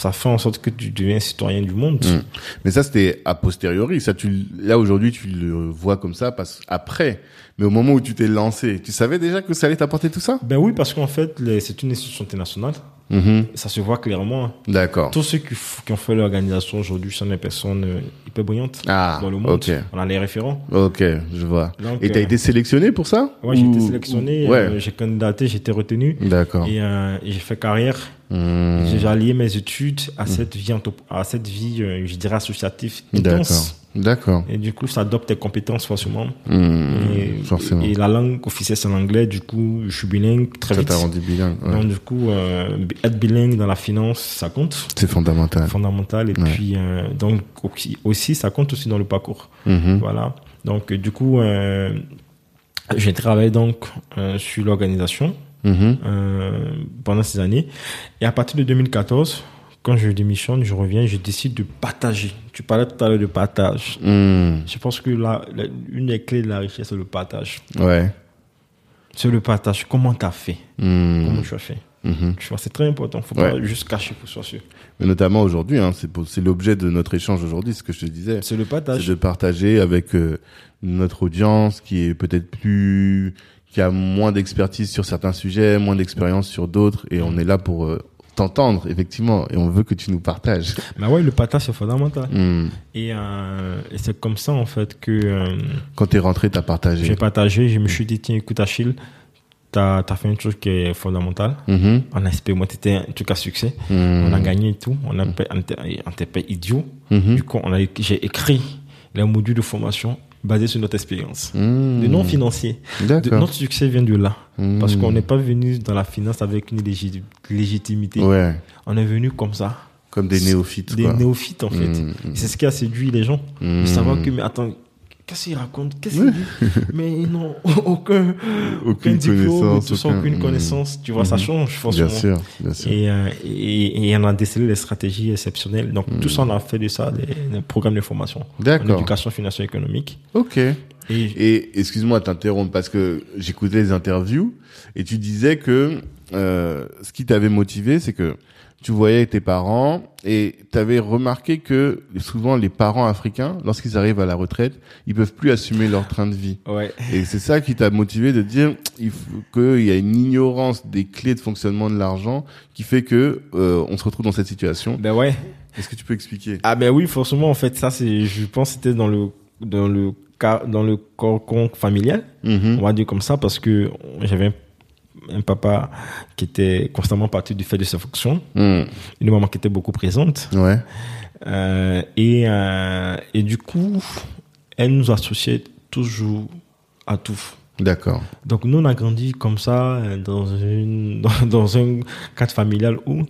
ça fait en sorte que tu deviens citoyen du monde. Mhm. Mais ça, c'était a posteriori. Ça, tu, là, aujourd'hui, tu le vois comme ça parce après. Mais au moment où tu t'es lancé, tu savais déjà que ça allait t'apporter tout ça? Ben oui, parce qu'en fait, c'est une institution internationale. Mhm. Ça se voit clairement. D'accord. Tous ceux qui, ont fait l'organisation aujourd'hui sont des personnes euh, hyper brillantes Ah, dans le monde. On a les référents. Ok, je vois. Donc, Et t'as euh, été sélectionné pour ça? Ouais, j'ai été sélectionné, Ouais. euh, j'ai candidaté, j'ai été retenu. D'accord. Et, euh, et j'ai fait carrière. Mhm. J'ai allié mes études à cette vie, à cette vie, euh, je dirais, associative D'accord. intense. D'accord. Et du coup, ça adopte tes compétences forcément. Mhm. Et, Forcément. et la langue officielle, c'est l'anglais. Du coup, je suis bilingue très Ça vite. t'a rendu bilingue. ouais. Donc, du coup, euh, être bilingue dans la finance, ça compte. C'est fondamental. Fondamental. Et Ouais. puis, euh, donc, aussi- ça compte aussi dans le parcours. Mhm. Voilà. Donc, du coup, euh, j'ai travaillé donc sur l'organisation Mhm. euh, pendant ces années. Et à partir de 2014, quand je démissionne, je reviens, je décide de partager. Tu parlais tout à l'heure de partage. Mhm. Je pense que la, la- une des clés de la richesse, c'est le partage. Ouais. C'est le partage. Comment tu as fait? Mhm. Comment tu as fait? Tu vois, c'est très important. faut Ouais. pas juste cacher pour soi sûr. Mais notamment aujourd'hui, hein, c'est c'est l'objet de notre échange aujourd'hui, ce que je te disais. C'est le C'est partage. de partager avec euh, notre audience qui est peut-être plus, qui a moins d'expertise sur certains sujets, moins d'expérience sur d'autres, et on est là pour euh, t'entendre, effectivement, et on veut que tu nous partages. Mais ouais, le partage, c'est fondamental. Hmm. Et, euh, et c'est comme ça, en fait, que euh, Quand t'es rentré, t'as partagé. j'ai partagé. Je me suis dit, tiens, écoute, Achille, tu as, fait une chose qui est fondamentale. Mhm. On a expérimenté un truc à succès. Mhm. On a gagné et tout. On a pas- on était idiot. Du coup, j'ai écrit les modules de formation basés sur notre expérience. Mhm. De non financier. De- notre succès vient de là. Parce qu'on n'est pas venu dans la finance avec une légit- légitimité. Ouais. On est venu comme ça. Comme des néophytes, Des quoi. néophytes, en fait. Et C'est ce qui a séduit les gens. Mhm. De savoir que, mais attends, qu'est-ce qu'il raconte? Qu'est-ce qu'il dit? Mais non, aucun, aucun Aucune diplôme, ça, aucun- aucune Mhm. connaissance. Tu vois, ça Mhm. change forcément. Bien sûr, bien sûr. Et, euh, et, et on a décelé des stratégies exceptionnelles. Donc, tout ça, on a fait de ça des, programmes de formation en D'accord. éducation financière et économique. Ok. Et, Et excuse-moi de t'interrompre parce que j'écoutais les interviews et tu disais que euh, ce qui t'avait motivé, c'est que tu voyais tes parents et tu avais remarqué que souvent les parents africains, lorsqu'ils arrivent à la retraite, ils peuvent plus assumer leur train de vie. ouais. Et c'est ça qui t'a motivé de dire qu'il y a une ignorance des clés de fonctionnement de l'argent qui fait que euh, on se retrouve dans cette situation. Ben ouais. Est-ce que tu peux expliquer? Ah ben oui, forcément, en fait, ça, c'est, je pense, que c'était dans le, dans le cas, dans le cocon familial. Mhm. On va dire comme ça, parce que j'avais un, papa qui était constamment parti du fait de ses fonctions. Mhm. Une maman qui était beaucoup présente. Ouais. Euh, et, euh, et du coup, elle nous associait toujours à tout. D'accord. Donc nous, on a grandi comme ça euh, dans, une, dans, dans un cadre familial où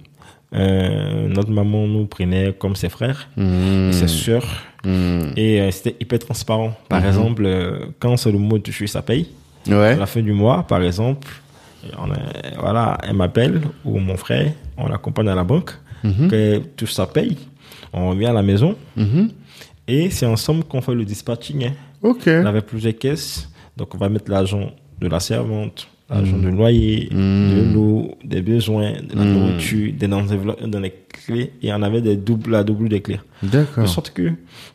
euh, notre maman nous prenait comme ses frères et ses sœurs. Mhm. Et euh, c'était hyper transparent. Par Mhm. exemple, euh, quand c'est le mot de toucher sa paye, Ouais. à la fin du mois, par exemple, on voilà, elle m'appelle ou mon frère, on l'accompagne à la banque, Mhm. touche sa paye, on revient à la maison Mhm. et c'est ensemble qu'on fait le dispatching. hein. Ok. On avait plusieurs caisses, donc on va mettre l'argent de la servante, l'argent Mhm. de loyer, de l'eau, des besoins, de la nourriture, des enveloppes, dans les clés, et on avait des doubles, la double des clés. De D'accord. sorte que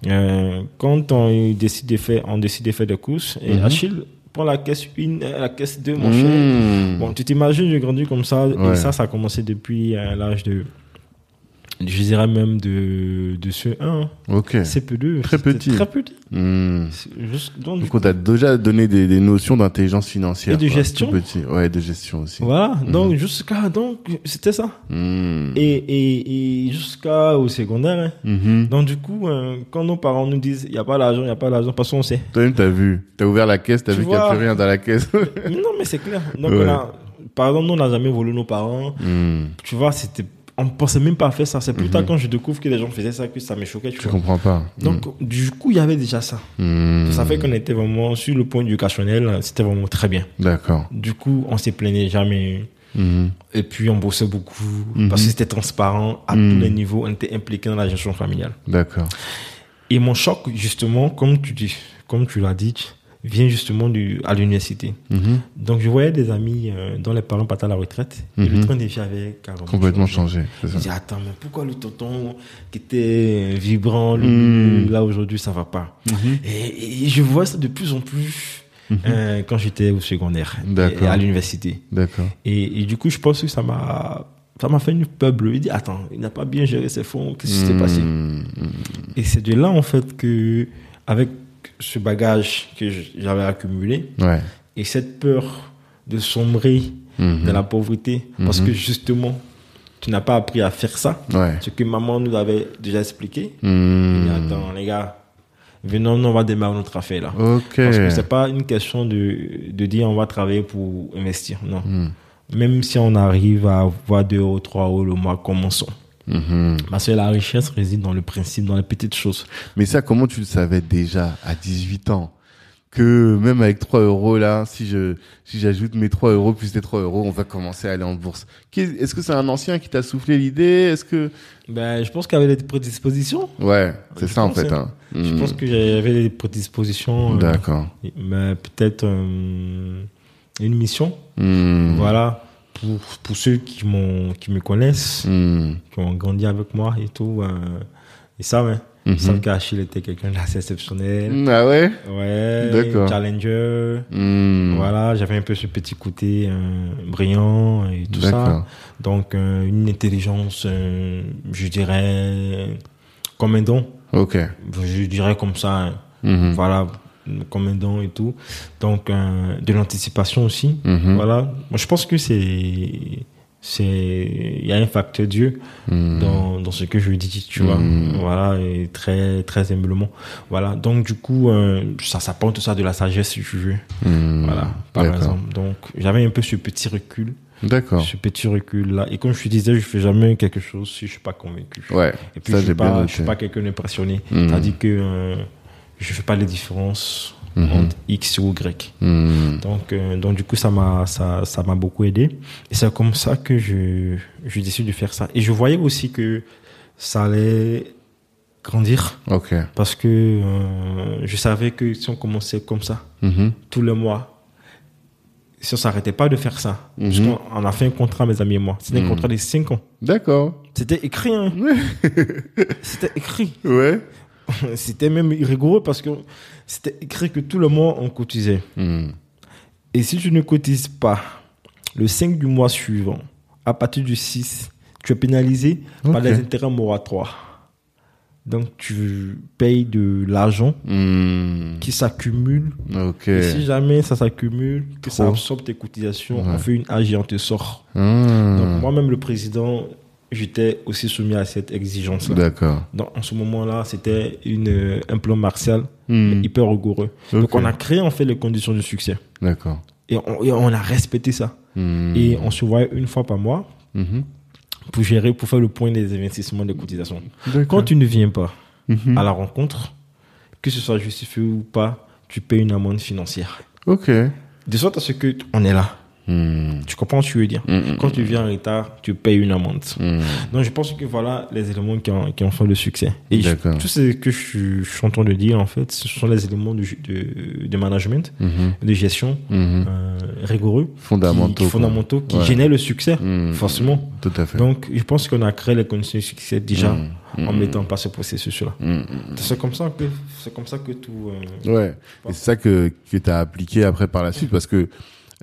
euh, quand on décide de faire, on décide de faire des courses, et. Achille prend la caisse 1, la caisse 2, mon Mmh. cher. Bon, tu t'imagines, j'ai grandi comme ça, Ouais. et ça, ça a commencé depuis euh, l'âge de, je dirais même de, de ce 1, Ok. CP2. Très petit. Très petit. Mmh. Juste, donc, du Donc on t'a déjà donné des, des notions d'intelligence financière. Et de quoi, gestion. tout petit. Ouais, de gestion aussi. Voilà, donc jusqu'à, donc, c'était ça. Mmh. Et, et, et jusqu'au secondaire, hein. Mhm. Donc, du coup, euh, quand nos parents nous disent, il n'y a pas l'argent, il n'y a pas l'argent, parce qu'on sait. Toi-même, t'as vu. T'as ouvert la caisse, t'as vu qu'il n'y a plus rien dans la caisse. non, mais c'est clair. Donc, Ouais. on a- par exemple, nous, on n'a jamais volé nos parents. Tu vois, c'était on pensait même pas à faire ça. C'est plus Mhm. tard quand je découvre que les gens faisaient ça que ça me choquait. Tu Je vois. comprends pas. Donc, du coup, il y avait déjà ça. Hmm. Ça fait qu'on était vraiment sur le point éducationnel, c'était vraiment très bien. D'accord. Du coup, on s'est plaigné jamais. Mhm. Et puis, on bossait beaucoup Mhm. parce que c'était transparent à Mhm. tous les niveaux. On était impliqué dans la gestion familiale. D'accord. Et mon choc, justement, comme tu dis, comme tu l'as dit, vient justement du, à l'université. Mhm. Donc, je voyais des amis euh, dont les parents partaient à la retraite et Mhm. le train de vie avait carrément Complètement changé. Je dis, attends, mais pourquoi le tonton qui était vibrant, lui, Mhm. là aujourd'hui, ça va pas? Mhm. et, et je vois ça de plus en plus Mhm. euh, quand j'étais au secondaire et à l'université. D'accord. Et, et du coup, je pense que ça m'a ça m'a fait une peur bleue. Il dit, attends, il n'a pas bien géré ses fonds, qu'est-ce qui s'est passé? Hmm. Et c'est de là, en fait, que, avec ce bagage que j'avais accumulé Ouais. et cette peur de sombrer Mhm. dans la pauvreté, parce Mhm. que justement, tu n'as pas appris à faire ça, Ouais. ce que maman nous avait déjà expliqué. Dit, attends, les gars, venons, on va démarrer notre affaire là. Parce que c'est pas une question de, de dire on va travailler pour investir. Non. Hmm. Même si on arrive à avoir 2 euros, 3 euros le mois, commençons. Mhm. Parce que la richesse réside dans le principe, dans les petites choses. Mais ça, comment tu le savais déjà à 18 ans? Que même avec 3 euros là, si je si j'ajoute mes 3 euros plus les 3 euros, on va commencer à aller en bourse. Est-ce que c'est un ancien qui t'a soufflé l'idée? Est-ce que Ben, je pense qu'il y avait des prédispositions. ouais, c'est ça en fait. hein. Hein. Je pense que j'avais des prédispositions. euh, D'accord. mais peut-être euh, une mission. Hmm. Voilà. Pour, pour ceux qui, m'ont, qui me connaissent, Hmm. qui ont grandi avec moi et tout, euh, ils savent. Hein. Ils savent qu'Achille était quelqu'un d'assez exceptionnel. Hmm, Ah ouais? Ouais, D'accord. challenger. Hmm. Voilà, j'avais un peu ce petit côté euh, brillant et tout ça. Donc, euh, une intelligence, euh, je dirais, comme un don. Ok. Je dirais comme ça. hein. Mhm. Voilà, comme un don et tout. Donc, euh, de l'anticipation aussi. Mhm. Voilà. Moi, je pense que c'est. c'est Il y a un facteur Dieu Hmm. dans, dans ce que je dis, tu vois. Mhm. Voilà, et très, très humblement. Voilà. Donc, du coup, euh, ça, ça porte ça de la sagesse, si tu veux. Voilà, par exemple. Donc, j'avais un peu ce petit recul, D'accord. ce petit recul-là. Et comme je te disais, je fais jamais quelque chose si je suis pas convaincu. Ouais. Et puis, ça, je suis pas, je suis pas quelqu'un. Mhm. C'est-à-dire que euh, je fais pas les différences Mhm. entre X ou Y. Hmm. Donc, euh, donc du coup, ça m'a, ça, ça m'a beaucoup aidé. Et c'est comme ça que je, je décide de faire ça. Et je voyais aussi que ça allait grandir parce que euh, je savais que si on commençait comme ça, Mhm. tous les mois, si on s'arrêtait pas de faire ça, Mhm. qu'on on a fait un contrat, mes amis et moi. C'était Mhm. un contrat de 5 ans. D'accord. C'était écrit, hein. C'était écrit. Ouais. C'était même rigoureux parce que c'était écrit que tout le mois, on cotisait. Hmm. Et si tu ne cotises pas le 5 du mois suivant, à partir du 6, tu es pénalisé par les intérêts moratoires. Donc tu payes de l'argent Hmm. qui s'accumule. Et si jamais ça s'accumule, que ça absorbe tes cotisations, Ouais. on fait une AG et on te sort. Hmm. Donc moi-même, le président, j'étais aussi soumis à cette exigence-là. D'accord. Donc en ce moment-là, c'était une, euh, un plan martial Hmm. hyper rigoureux. Donc on a créé en fait les conditions de succès. D'accord. Et on, et on a respecté ça. Hmm. Et on se voyait une fois par mois Mhm. pour gérer, pour faire le point des investissements des cotisations. Quand tu ne viens pas Mhm. à la rencontre, que ce soit justifié ou pas, tu payes une amende financière. Ok. De sorte à ce que on est là. Hmm. Tu comprends ce que je veux dire? Hmm. Quand tu viens en retard, tu payes une amende. Hmm. Donc je pense que voilà les éléments qui ont, qui ont fait le succès. Et je- D'accord. tout ce que je, suis- je suis en train de dire, en fait, ce sont les éléments de, de, de management, de gestion euh, rigoureux, Fondamentaux. qui, fondamentaux, qui Ouais. génèrent le succès, Hmm. forcément. Tout à fait. Donc, je pense qu'on a créé les conditions de succès déjà Hmm. en Hmm. mettant place ce processus-là. Hmm. C'est comme ça que c'est comme ça que tout. euh, Ouais. Et c'est ça que, que tu as appliqué après par la suite parce que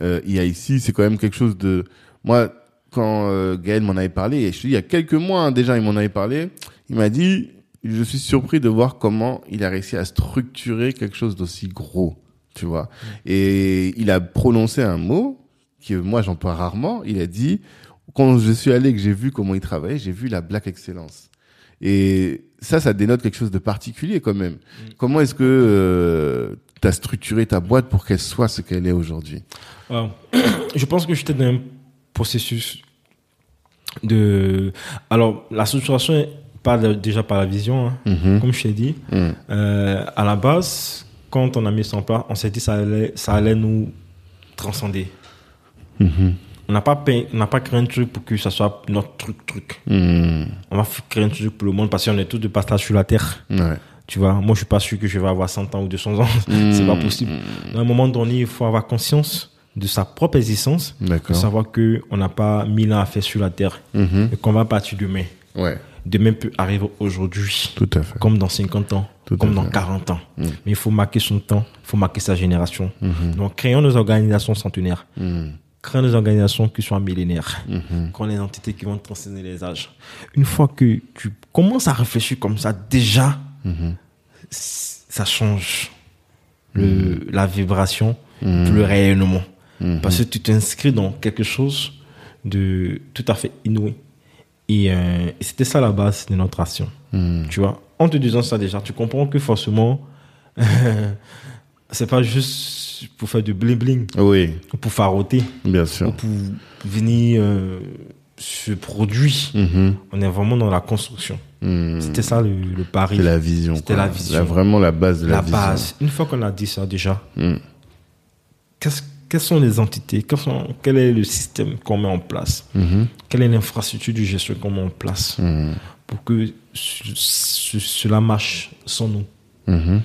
euh, il y a ici, c'est quand même quelque chose de. Moi, quand euh, Gaël m'en avait parlé, et je te dis, il y a quelques mois hein, déjà, il m'en avait parlé, il m'a dit Je suis surpris de voir comment il a réussi à structurer quelque chose d'aussi gros, tu vois. Et il a prononcé un mot que moi j'emploie rarement. Il a dit Quand je suis allé que j'ai vu comment il travaillait, j'ai vu la Black Excellence. Et ça, ça dénote quelque chose de particulier quand même. Comment est-ce que tu as structuré ta boîte pour qu'elle soit ce qu'elle est aujourd'hui? Euh, je pense que j'étais dans un processus de. Alors, la structuration pas déjà par la vision, hein, Mhm. comme je t'ai dit. Mhm. Euh, à la base, quand on a mis ça en place, on s'est dit que ça allait, ça allait nous transcender. Mhm. On n'a pas, on pas créé un truc pour que ça soit notre truc, truc. Mhm. On va créer un truc pour le monde parce qu'on est tous de passage sur la terre. Ouais. Tu vois, moi, je suis pas sûr que je vais avoir 100 ans ou 200 ans. C'est pas possible. À un moment donné, il faut avoir conscience de sa propre existence, de savoir que on n'a pas 1000 ans à faire sur la terre Mhm. et qu'on va partir demain. Ouais. Demain peut arriver aujourd'hui, Tout à fait. comme dans 50 ans, Tout comme dans fait. 40 ans. Mais il faut marquer son temps, il faut marquer sa génération. Donc, créons nos organisations centenaires. Mhm. Créons des organisations qui soient millénaires. Mhm. Créons des entités qui vont transcender les âges. Une fois que tu commences à réfléchir comme ça, déjà, Mhm. ça change le, la vibration, le rayonnement. Parce que tu t'inscris dans quelque chose de tout à fait inouï. Et, euh, et c'était ça la base de notre action. Mhm. Tu vois, en te disant ça déjà, tu comprends que forcément, c'est pas juste pour faire du bling bling, Oui, ou pour faroter, bien ou sûr. pour venir euh, se produire. Mhm. On est vraiment dans la construction. Mhm. C'était ça le, le pari. C'est la vision. C'était la vision. Là, vraiment la base de la, la vision. base. Une fois qu'on a dit ça déjà, Mhm. qu'est-ce- quelles sont les entités? Quels sont- Quel est le système qu'on met en place? Mhm. Quelle est l'infrastructure de gestion qu'on met en place? Mhm. pour que ce- ce- cela marche sans nous Mhm.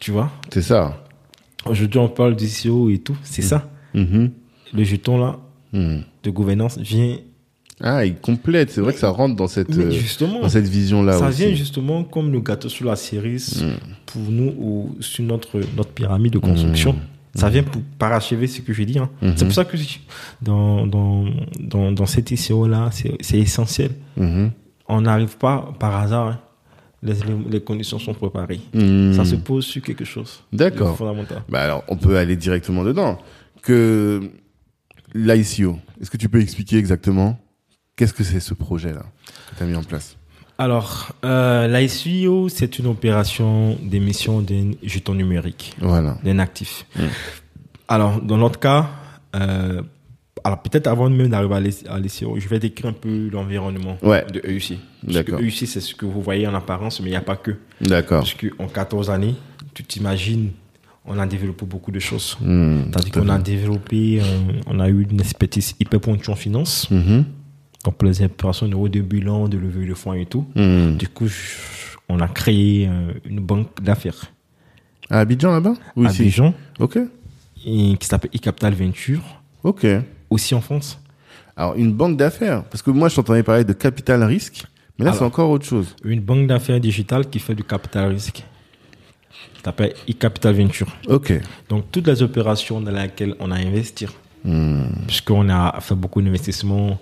Tu vois? C'est ça. Aujourd'hui, on parle d'ICO et tout. C'est ça? Le jeton là de gouvernance vient. Ah, il complète. C'est vrai que ça rentre dans cette, euh, dans cette vision-là ça aussi. vient justement comme le gâteau sur la cerise pour nous ou sur notre, notre pyramide de construction. Ça vient pour parachever ce que je dis. hein. C'est pour ça que dans, dans, dans, dans cette ICO-là, c'est c'est essentiel. Mhm. On n'arrive pas par hasard. hein. Les, les- conditions sont préparées. Mhm. Ça se pose sur quelque chose. D'accord. de fondamental. Bah alors, on peut aller directement dedans. Que l'ICO, est-ce que tu peux expliquer exactement qu'est-ce que c'est ce projet-là que tu as mis en place? Alors, euh, l'ICO, c'est une opération d'émission d'un jeton numérique. Voilà. d'un actif. Alors, dans notre cas, euh, alors peut-être avant même d'arriver à l'ICO, je vais décrire un peu l'environnement Ouais. de EUC. Parce D'accord. que EUC, c'est ce que vous voyez en apparence, mais il n'y a pas que. D'accord. Parce qu'en 14 années, tu t'imagines, on a développé beaucoup de choses. Tout à qu'on a développé, euh, on a eu une expertise hyper pointue en finance, Mhm. Donc pour les opérations de haut de bilan, de levée de fonds et tout. Mhm. Du coup, je- on a créé euh, une banque d'affaires À Abidjan là-bas? Oui, à. Dijon, Ok. et qui s'appelle eCapital Venture, Ok. aussi en France. Alors, une banque d'affaires. Parce que moi, je t'entendais parler de capital risque. Mais là, c'est encore autre chose. Une banque d'affaires digitale qui fait du capital risque. Ça s'appelle eCapital Venture. Ok. Donc, toutes les opérations dans lesquelles on a investi, Mhm. puisqu'on a fait beaucoup d'investissements,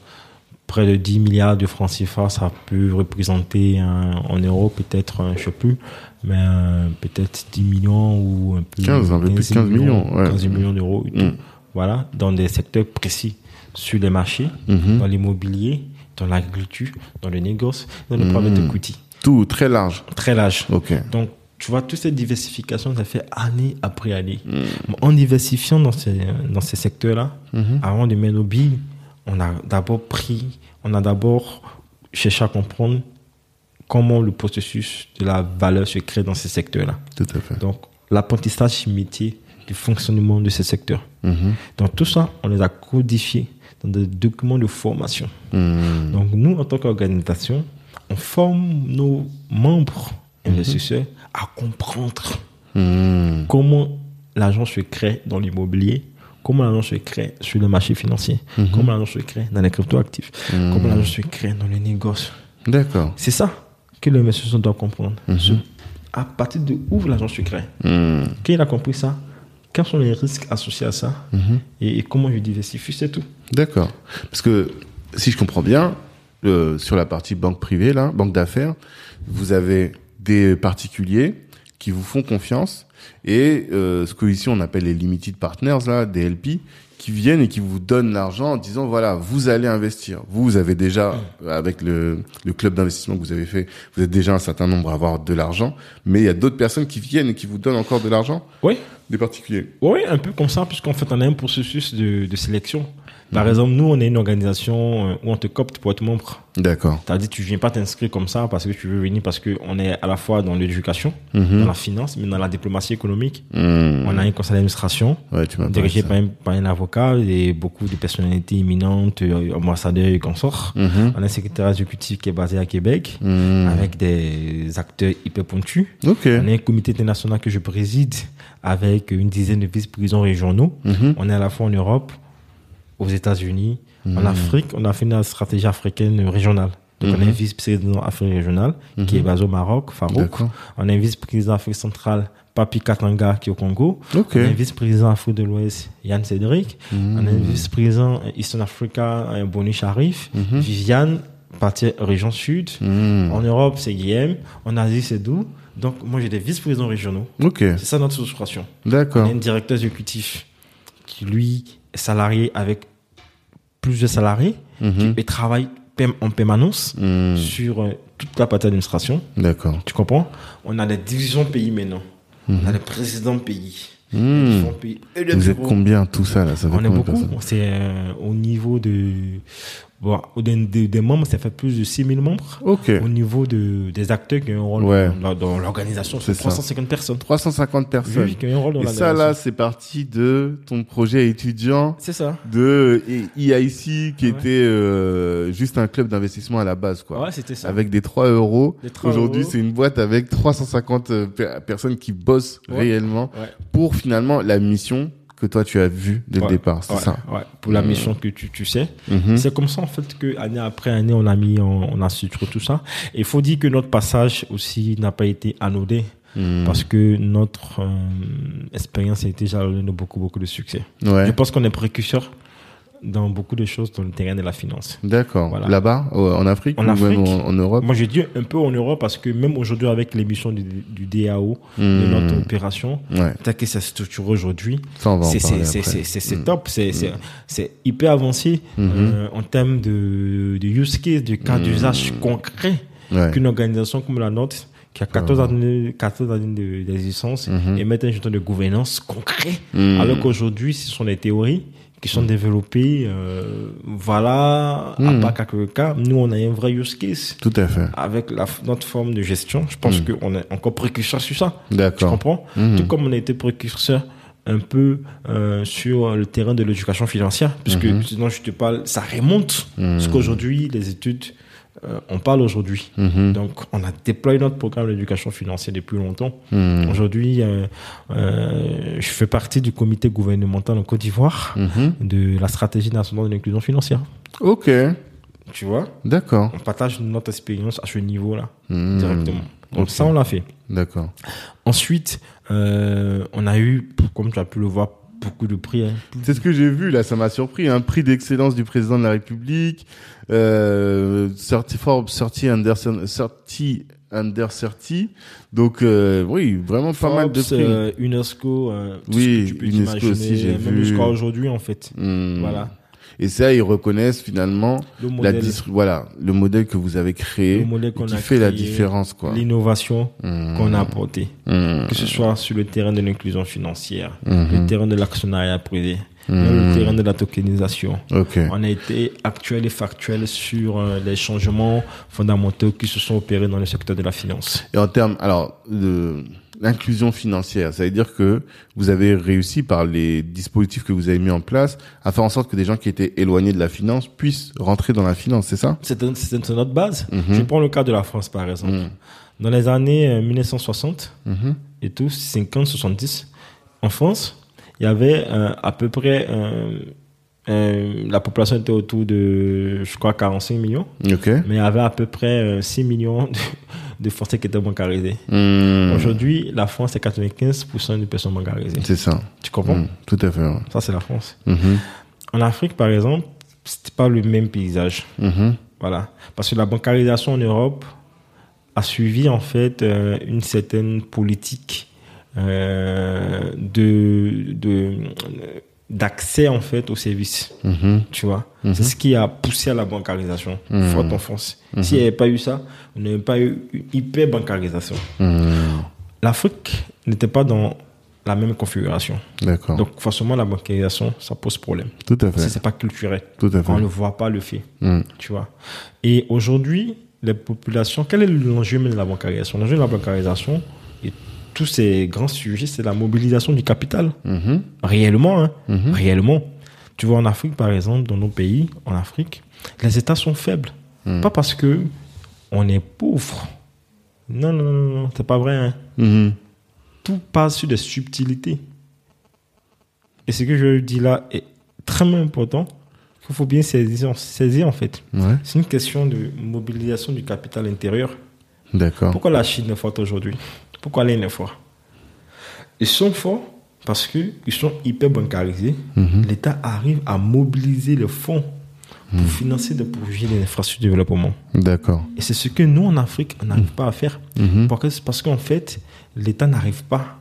près de 10 milliards de francs CFA, ça peut représenter euh, en euros peut-être, je sais plus, mais euh, peut-être 10 millions ou un peu 15, un peu plus de 15 millions, ouais. 15 millions d'euros. Mm. Voilà, dans des secteurs précis, sur les marchés, Mhm. dans l'immobilier, dans l'agriculture, dans le négoce, dans le Mm. private equity. Tout très large. Très large. Ok. Donc, tu vois, toute cette diversification, ça fait année après année. Mm. En diversifiant dans ces, dans ces secteurs-là, Mhm. avant de mettre nos billes, on a d'abord pris, on a d'abord cherché à comprendre comment le processus de la valeur se crée dans ces secteurs-là. Tout à fait. Donc, l'apprentissage métier du fonctionnement de ces secteurs. Mhm. Donc, tout ça, on les a codifiés dans des documents de formation. Mhm. Donc, nous, en tant qu'organisation, on forme nos membres investisseurs à comprendre Mhm. comment l'argent se crée dans l'immobilier, comment l'argent se crée sur le marché financier, comment l'argent se crée dans les cryptoactifs, comment l'argent se crée dans les négoces. D'accord. C'est ça que l'investisseur doit comprendre. Ce- À partir de où l'argent se crée. Mhm. Quand il a compris ça, quels sont les risques associés à ça et, et comment je diversifie, c'est tout. D'accord. Parce que si je comprends bien, euh, sur la partie banque privée, là, banque d'affaires, vous avez des particuliers qui vous font confiance et euh, ce que ici on appelle les limited partners, là, des LP, qui viennent et qui vous donnent l'argent en disant voilà, vous allez investir. Vous, vous avez déjà, avec le, le club d'investissement que vous avez fait, vous êtes déjà un certain nombre à avoir de l'argent, mais il y a d'autres personnes qui viennent et qui vous donnent encore de l'argent, Oui, des particuliers. oui, un peu comme ça, puisqu'en fait, on a un processus de, de sélection. Par exemple, nous, on est une organisation euh, où on te copte pour être membre. D'accord. C'est-à-dire tu viens pas t'inscrire comme ça parce que tu veux venir, parce qu'on est à la fois dans l'éducation, Mhm. dans la finance, mais dans la diplomatie économique. Hmm. On a un conseil d'administration Ouais, dirigé par un, par un avocat et beaucoup de personnalités imminentes, euh, ambassadeurs et consorts. Mhm. On a un secrétaire exécutif qui est basé à Québec avec des acteurs hyper pointus. Ok. On a un comité international que je préside avec une dizaine de vice-présidents régionaux. Mhm. On est à la fois en Europe, aux États-Unis, en Afrique. On a fait une stratégie africaine régionale. Donc, on a un vice-président Afrique régionale qui est basé au Maroc, Farouk. On a un vice-président Afrique centrale, Papi Katanga, qui est au Congo. On a un vice-président Afrique de l'Ouest, Yann Cédric. On a un vice-président Eastern Africa, euh, Boni Sharif. Viviane, partie région sud. Hmm. En Europe, c'est Guillaume. En Asie, c'est Dou. Donc, moi, j'ai des vice-présidents régionaux. Ok. C'est ça notre souscription. On D'accord. a un directeur exécutif qui, lui, salarié avec plusieurs salariés Mhm. et travaille perm- en permanence Hmm. sur euh, toute la partie administration. D'accord. Tu comprends? On a des divisions pays maintenant. On a des présidents pays. Vous êtes combien tout ça là? Ça fait On est beaucoup. C'est euh, au niveau de. Bon, au- des, des- membres, ça fait plus de 6000 membres. Ok. Au niveau de, des acteurs qui ont un rôle Ouais. dans, dans l'organisation, C'est c'est ça. 350 personnes. 350 personnes. Oui, qui ont un rôle dans Et ça là, c'est parti de ton projet étudiant C'est ça. de EIC qui Ouais. était euh, juste un club d'investissement à la base quoi. Ouais, c'était ça. Avec des 3 euros. Des 3 Aujourd'hui, c'est une boîte avec 350 euh, per- personnes qui bossent réellement Ouais. pour finalement la mission que toi tu as vue dès Ouais. le départ. C'est Ouais, ça. ouais, pour la Mhm. mission que tu, tu sais. Mhm. C'est comme ça, en fait, que année après année, on a mis, on, on a structuré tout ça. Et il faut dire que notre passage aussi n'a pas été anodin. Mhm. Parce que notre euh, expérience a été jalonnée de beaucoup, beaucoup de succès. Ouais. Je pense qu'on est précurseur dans beaucoup de choses dans le terrain de la finance. D'accord. Voilà. Là-bas, en Afrique En ou même Afrique. en, en Europe. Moi, je dis un peu en Europe parce que même aujourd'hui, avec l'émission du, du DAO, de Mhm. notre opération, Ouais. tel que aujourd'hui, Ça, on va en c'est top, c'est hyper avancé Mhm. euh, en termes de, de use case, de cas Mhm. d'usage concret Ouais. qu'une organisation comme la nôtre, qui a 14 années, 14 années de- d'existence, Mhm. et mettre un jeton de gouvernance concret, alors qu'aujourd'hui, ce sont des théories qui sont développées, euh, voilà, à Mhm. pas quelques cas. Nous, on a un vrai use case Tout à fait. avec la, notre forme de gestion. Je pense Mhm. qu'on est encore précurseur sur ça. Tu D'accord. comprends? Mhm. Tout comme on a été précurseur un peu euh, sur le terrain de l'éducation financière, puisque sinon je te parle, ça remonte. Parce qu'aujourd'hui, les études, euh, on parle aujourd'hui. Mhm. Donc, on a déployé notre programme d'éducation financière depuis longtemps. Mhm. Aujourd'hui, euh, euh, je fais partie du comité gouvernemental en Côte d'Ivoire Mhm. de la stratégie nationale de l'inclusion financière. Ok. Tu vois? D'accord. On partage notre expérience à ce niveau-là, directement. Donc, ça, on l'a fait. D'accord. Ensuite, on a eu, comme tu as pu le voir, beaucoup de prix. hein. C'est ce que j'ai vu là, ça m'a surpris. Un prix d'excellence du président de la République, euh, sorti Forbes, sorti under, sorti under 30. Donc euh, oui, vraiment pas mal de Forbes, prix. euh, UNESCO, euh, tout Oui, ce que tu peux UNESCO aussi, j'ai même vu. jusqu'à aujourd'hui, en fait. Hmm. Voilà. Et ça, ils reconnaissent finalement Le la modèle, dis- voilà le modèle que vous avez créé, le qu'on qui a fait la créé, différence quoi. l'innovation Hmm. qu'on a apportée. Hmm. que ce soit sur le terrain de l'inclusion financière, le terrain de l'actionnariat privé, le terrain de la tokenisation. Ok. On a été actuel et factuel sur euh, les changements fondamentaux qui se sont opérés dans le secteur de la finance. Et en termes, alors, de l'inclusion financière, ça veut dire que vous avez réussi par les dispositifs que vous avez mis en place à faire en sorte que des gens qui étaient éloignés de la finance puissent rentrer dans la finance, c'est ça? C'est notre base. Mhm. Je prends le cas de la France, par exemple. Mhm. Dans les années euh, 1960 Mhm. et tout, 50, 70, en France, il y avait euh, à peu près... euh, euh, la population était autour de, je crois, 45 millions. Mais il y avait à peu près euh, 6 millions de, de Français qui étaient bancarisés. Hmm. Aujourd'hui, la France, c'est 95% de personnes bancarisées. C'est ça. Tu comprends? Hmm. Tout à fait. ouais. Ça, c'est la France. Mhm. En Afrique, par exemple, c'était pas le même paysage. Mhm. Voilà. Parce que la bancarisation en Europe a suivi, en fait, euh, une certaine politique euh, de, de, d'accès, en fait, aux services. Mhm. Tu vois, Mhm. c'est ce qui a poussé à la bancarisation Mhm. forte en France. S'il n'y avait pas eu ça, on n'aurait pas eu une hyper bancarisation. Mhm. L'Afrique n'était pas dans la même configuration. D'accord. Donc forcément, la bancarisation, ça pose problème. Tout à fait. Si c'est pas culturel, Tout à fait. on ne voit pas le fait. Tu vois? Et aujourd'hui, les populations, quel est l'enjeu de la bancarisation? L'enjeu de la bancarisation tous ces grands sujets, c'est la mobilisation du capital. Mhm. Réellement, hein. Mhm. Réellement. Tu vois, en Afrique, par exemple, dans nos pays, en Afrique, les États sont faibles. Mm. Pas parce que on est pauvre. Non, non, non, non, c'est pas vrai. hein. Mhm. Tout passe sur des subtilités. Et ce que je dis là est très important. Il faut bien saisir, saisir en fait. Ouais. C'est une question de mobilisation du capital intérieur. D'accord. Pourquoi la Chine est forte aujourd'hui? Pourquoi l'Inde est forte Ils sont forts parce qu'ils sont hyper bancarisés. Mhm. L'État arrive à mobiliser les fonds pour financer des projets d'infrastructure de développement. D'accord. Et c'est ce que nous, en Afrique, on n'arrive pas à faire. Mhm. Parce que- Parce qu'en fait, l'État n'arrive pas.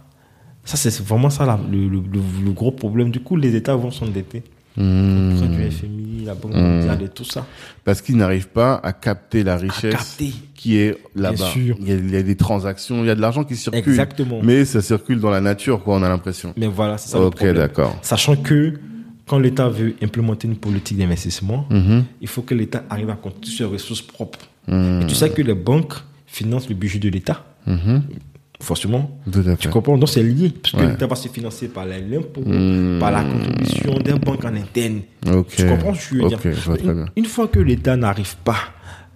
Ça, c'est vraiment ça le, le- le- le gros problème. Du coup, les États vont s'endetter. Mhm. Auprès du FMI, la Banque mondiale et tout ça. Parce qu'ils n'arrivent pas à capter la richesse capter. qui est là-bas. sûr. Il y, a, il y a des transactions, il y a de l'argent qui circule. Exactement. Mais ça circule dans la nature, quoi, on a l'impression. Mais voilà, c'est ça le Ok, problème. d'accord. Sachant que quand l'État veut implémenter une politique d'investissement, Mhm. il faut que l'État arrive à constituer ses ressources propres. Mhm. Et tu sais que les banques financent le budget de l'État, Mhm. Forcément. Tu comprends? Donc c'est lié. Parce que Ouais. l'État va se financer par l'impôt, Mhm. par la contribution des banques en interne. Tu comprends ce que je veux dire? Je une, bien. une fois que l'État n'arrive pas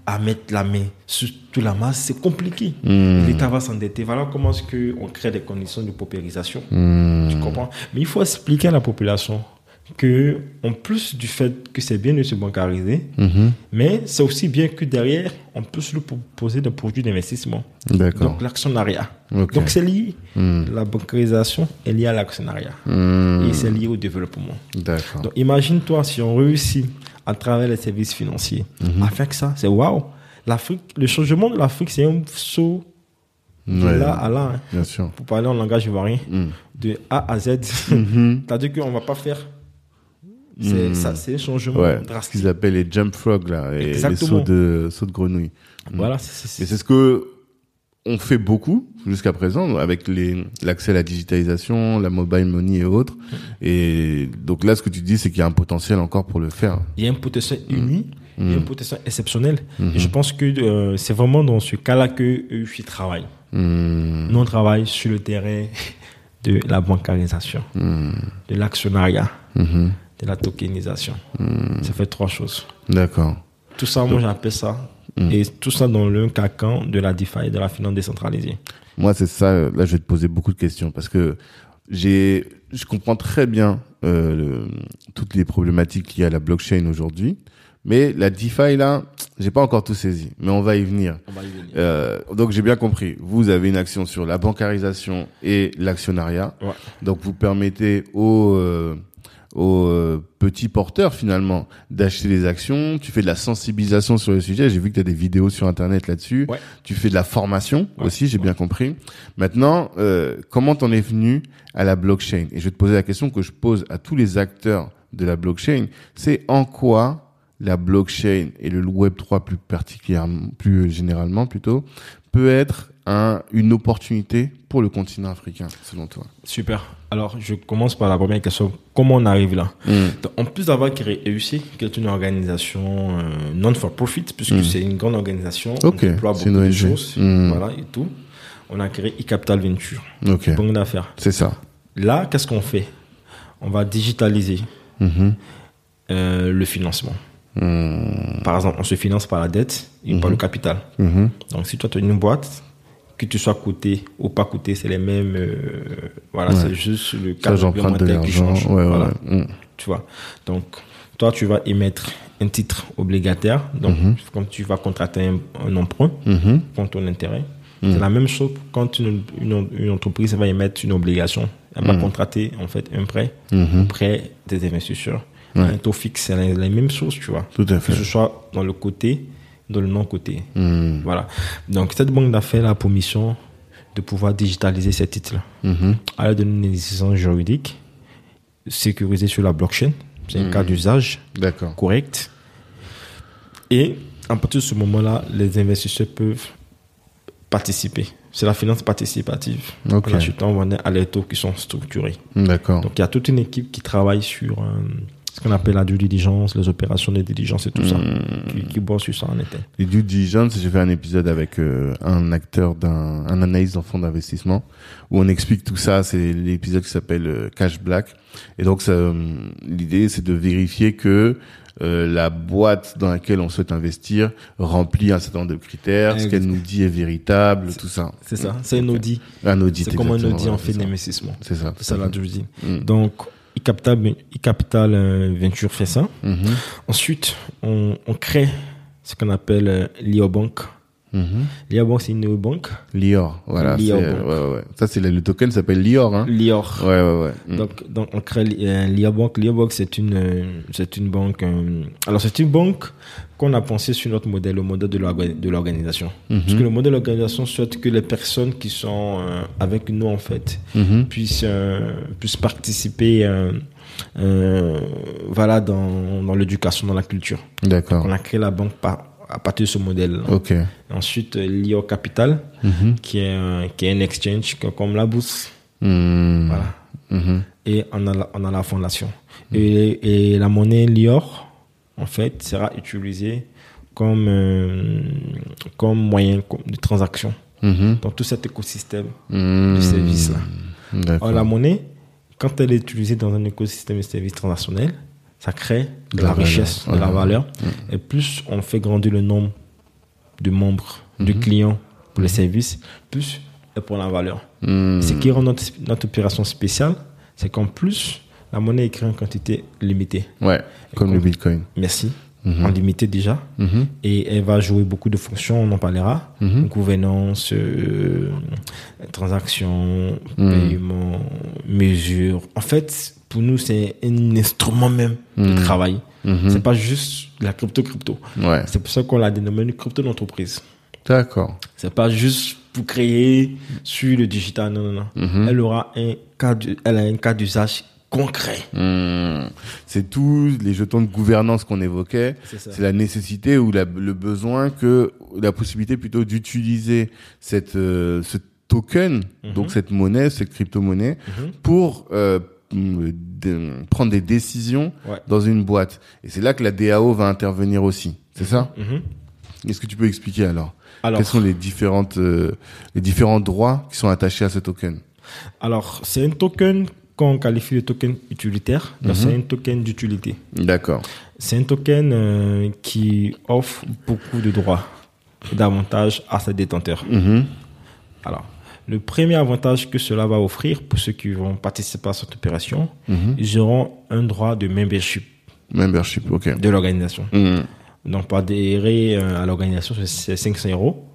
à mettre la main sur toute la masse, c'est compliqué. Mhm. L'État va s'endetter. Voilà comment est-ce qu'on crée des conditions de paupérisation. Mhm. Tu comprends? Mais il faut expliquer à la population que, en plus du fait que c'est bien de se bancariser, Mhm. mais c'est aussi bien que derrière, on peut se lui proposer des produits d'investissement. Donc l'actionnariat. Donc c'est lié. Mhm. La bancarisation est liée à l'actionnariat. Mhm. Et c'est lié au développement. Donc imagine-toi si on réussit à travers les services financiers Mhm. à faire que ça, c'est waouh. L'Afrique, le changement de l'Afrique, c'est un saut de Ouais, là à là. hein. Bien sûr. Pour parler en langage ivoirien, Mhm. de A à Z. Mhm. C'est-à-dire qu'on va pas faire. C'est ça, c'est un changement Ouais, ce drastique. qu'ils appellent les jump frogs, là, et les sauts de, sauts de grenouille. Voilà, c'est- c'est- Et c'est ce que on fait beaucoup jusqu'à présent avec l'accès à la digitalisation, la mobile money et autres. Et donc là, ce que tu dis, c'est qu'il y a un potentiel encore pour le faire. il y a un potentiel Mm. uni, il y a un potentiel exceptionnel. Et je pense que euh, c'est vraiment dans ce cas-là que EUFI travaille. Hmm, Nous, on travaille sur le terrain de la bancarisation, hmm, de l'actionnariat, la tokenisation. Mm. Ça fait trois choses. D'accord. Tout ça, moi, j'appelle ça. Mm. Et tout ça dans le cacan de la DeFi et de la finance décentralisée. Moi, c'est ça. Là, je vais te poser beaucoup de questions parce que j'ai, je comprends très bien euh, le- toutes les problématiques liées à la blockchain aujourd'hui, mais la DeFi là, j'ai pas encore tout saisi. Mais on va y venir. On va y venir. Euh, donc j'ai bien compris. Vous avez une action sur la bancarisation et l'actionnariat. Ouais. Donc vous permettez aux euh, aux euh, petits porteurs finalement d'acheter des actions. Tu fais de la sensibilisation sur le sujet. J'ai vu que tu as des vidéos sur internet là-dessus. Ouais. Tu fais de la formation Ouais. aussi, j'ai bien compris. Maintenant, euh, comment t'en es venu à la blockchain? Et je vais te poser la question que je pose à tous les acteurs de la blockchain. C'est en quoi la blockchain et le Web 3 plus particulièrement, plus généralement plutôt, peut être un, une opportunité pour le continent africain, selon toi? Super. Alors, je commence par la première question. Comment on arrive là. Donc, En plus d'avoir créé EUC, qui est une organisation euh, non-for-profit, puisque c'est une grande organisation, Hmm. Ok, on déploie beaucoup de choses, voilà, et tout. On a créé e-capital venture, Ok, banque d'affaires. c'est ça. Là, qu'est-ce qu'on fait? On va digitaliser Mhm. euh, le financement. Par exemple, on se finance par la dette et par le capital. Mhm. Donc, si toi, tu as une boîte, que tu sois coté ou pas coté, c'est les mêmes. euh, voilà, Ouais. c'est juste le cadre réglementaire qui l'argent. change. Ouais, Voilà. ouais. Hmm. Tu vois. Donc, toi, tu vas émettre un titre obligataire. Donc, quand tu vas contracter un, un emprunt Mhm. contre ton intérêt, c'est la même chose quand une, une, une entreprise va émettre une obligation. Elle va contracter, en fait, un prêt Mhm. auprès des investisseurs. Un taux fixe, c'est la, la même chose, tu vois. Tout à Que fait. ce soit dans le côté, dans le non-côté. Hmm. Voilà. Donc, cette banque d'affaires a pour mission de pouvoir digitaliser ces titres-là Mhm. à l'aide d'une décision juridique sécurisée sur la blockchain. C'est un cas d'usage correct. Et à partir de ce moment-là, les investisseurs peuvent participer c'est la finance participative. Ok. En achetant, on à les taux qui sont structurés. D'accord. Donc il y a toute une équipe qui travaille sur euh, ce qu'on appelle la due diligence, les opérations de diligence et tout ça, qui, qui bosse sur ça en été. Les due diligence, j'ai fait un épisode avec euh, un acteur d'un, un analyste en fonds d'investissement où on explique tout ça. C'est l'épisode qui s'appelle euh, Cash Black. Et donc, ça, euh, l'idée, c'est de vérifier que euh, la boîte dans laquelle on souhaite investir remplit un certain nombre de critères, ce qu'elle nous dit est véritable, tout ça. C'est ça, c'est un audit. Un audit. C'est comme un audit en fait ça. d'investissement. C'est ça. C'est ça la due diligence. Mm. Donc, e-capital, e-capital euh, Venture fait ça. Mhm. Ensuite, on, on crée ce qu'on appelle euh, l'IOBank. Mhm. L'IOBank, c'est une néobanque. Lior, voilà. Lior, ouais. Ça, c'est le, le token s'appelle Lior, hein. Lior. Ouais, ouais, ouais. Mm. Donc, donc, on crée euh, l'IOBank. L'IOBank, c'est une, euh, c'est une banque. euh, alors, c'est une banque qu'on a pensé sur notre modèle, le modèle de l'orga- de l'organisation. Mhm. Parce que le modèle de l'organisation souhaite que les personnes qui sont euh, avec nous, en fait, Mhm. puissent, puissent participer voilà, dans, dans l'éducation, dans la culture. D'accord. On a créé la banque par- à partir de ce modèle. Ok. Ensuite, euh, l'IO Capital, Mhm. qui est, un- qui est un exchange comme la bourse. Mm. Voilà. Mhm. Et on a la, on a la fondation. Et, et la monnaie LIOR, en fait, sera utilisée comme, euh, comme moyen de transaction Mhm. dans tout cet écosystème Mm. de services-là. La monnaie, quand elle est utilisée dans un écosystème de services transactionnels, ça crée de, la, valeur. richesse, de la valeur. Et plus on fait grandir le nombre de membres, de Mhm. clients pour les services, plus elle prend la valeur. Mm. Ce qui rend notre, notre opération spéciale, c'est qu'en plus, la monnaie est créée en quantité limitée. Ouais, comme le Bitcoin. Merci. En limité déjà. Mhm. Et elle va jouer beaucoup de fonctions, on en parlera. Mhm. Gouvernance, euh, transactions, Mhm. paiement, mesures. En fait, pour nous, c'est un instrument même de travail. C'est pas juste la crypto-crypto. Ouais, C'est pour ça qu'on l'a dénommé crypto d'entreprise. d'accord. C'est pas juste pour créer sur le digital, non, non, non. Elle aura un cas, de- elle a un cas d'usage concret. Mm. C'est tous les jetons de gouvernance qu'on évoquait. C'est la nécessité ou la- le besoin que la possibilité plutôt d'utiliser cette euh, ce token, Mhm. donc cette monnaie, cette crypto-monnaie, Mhm. pour euh, de- prendre des décisions Ouais. dans une boîte. Et c'est là que la DAO va intervenir aussi. C'est ça? Mhm. Est-ce que tu peux expliquer alors, Alors, Quels sont les différentes euh, les différents droits qui sont attachés à ce token? Alors c'est un token qu'on qualifie de token utilitaire. Mhm. c'est un token d'utilité. D'accord. C'est un token euh, qui offre beaucoup de droits et d'avantages à ses détenteurs. Mhm. Alors, le premier avantage que cela va offrir pour ceux qui vont participer à cette opération, Mhm. ils auront un droit de membership Membership, ok. de l'organisation. Donc, pour adhérer euh, à l'organisation, c'est- c'est 500 euros.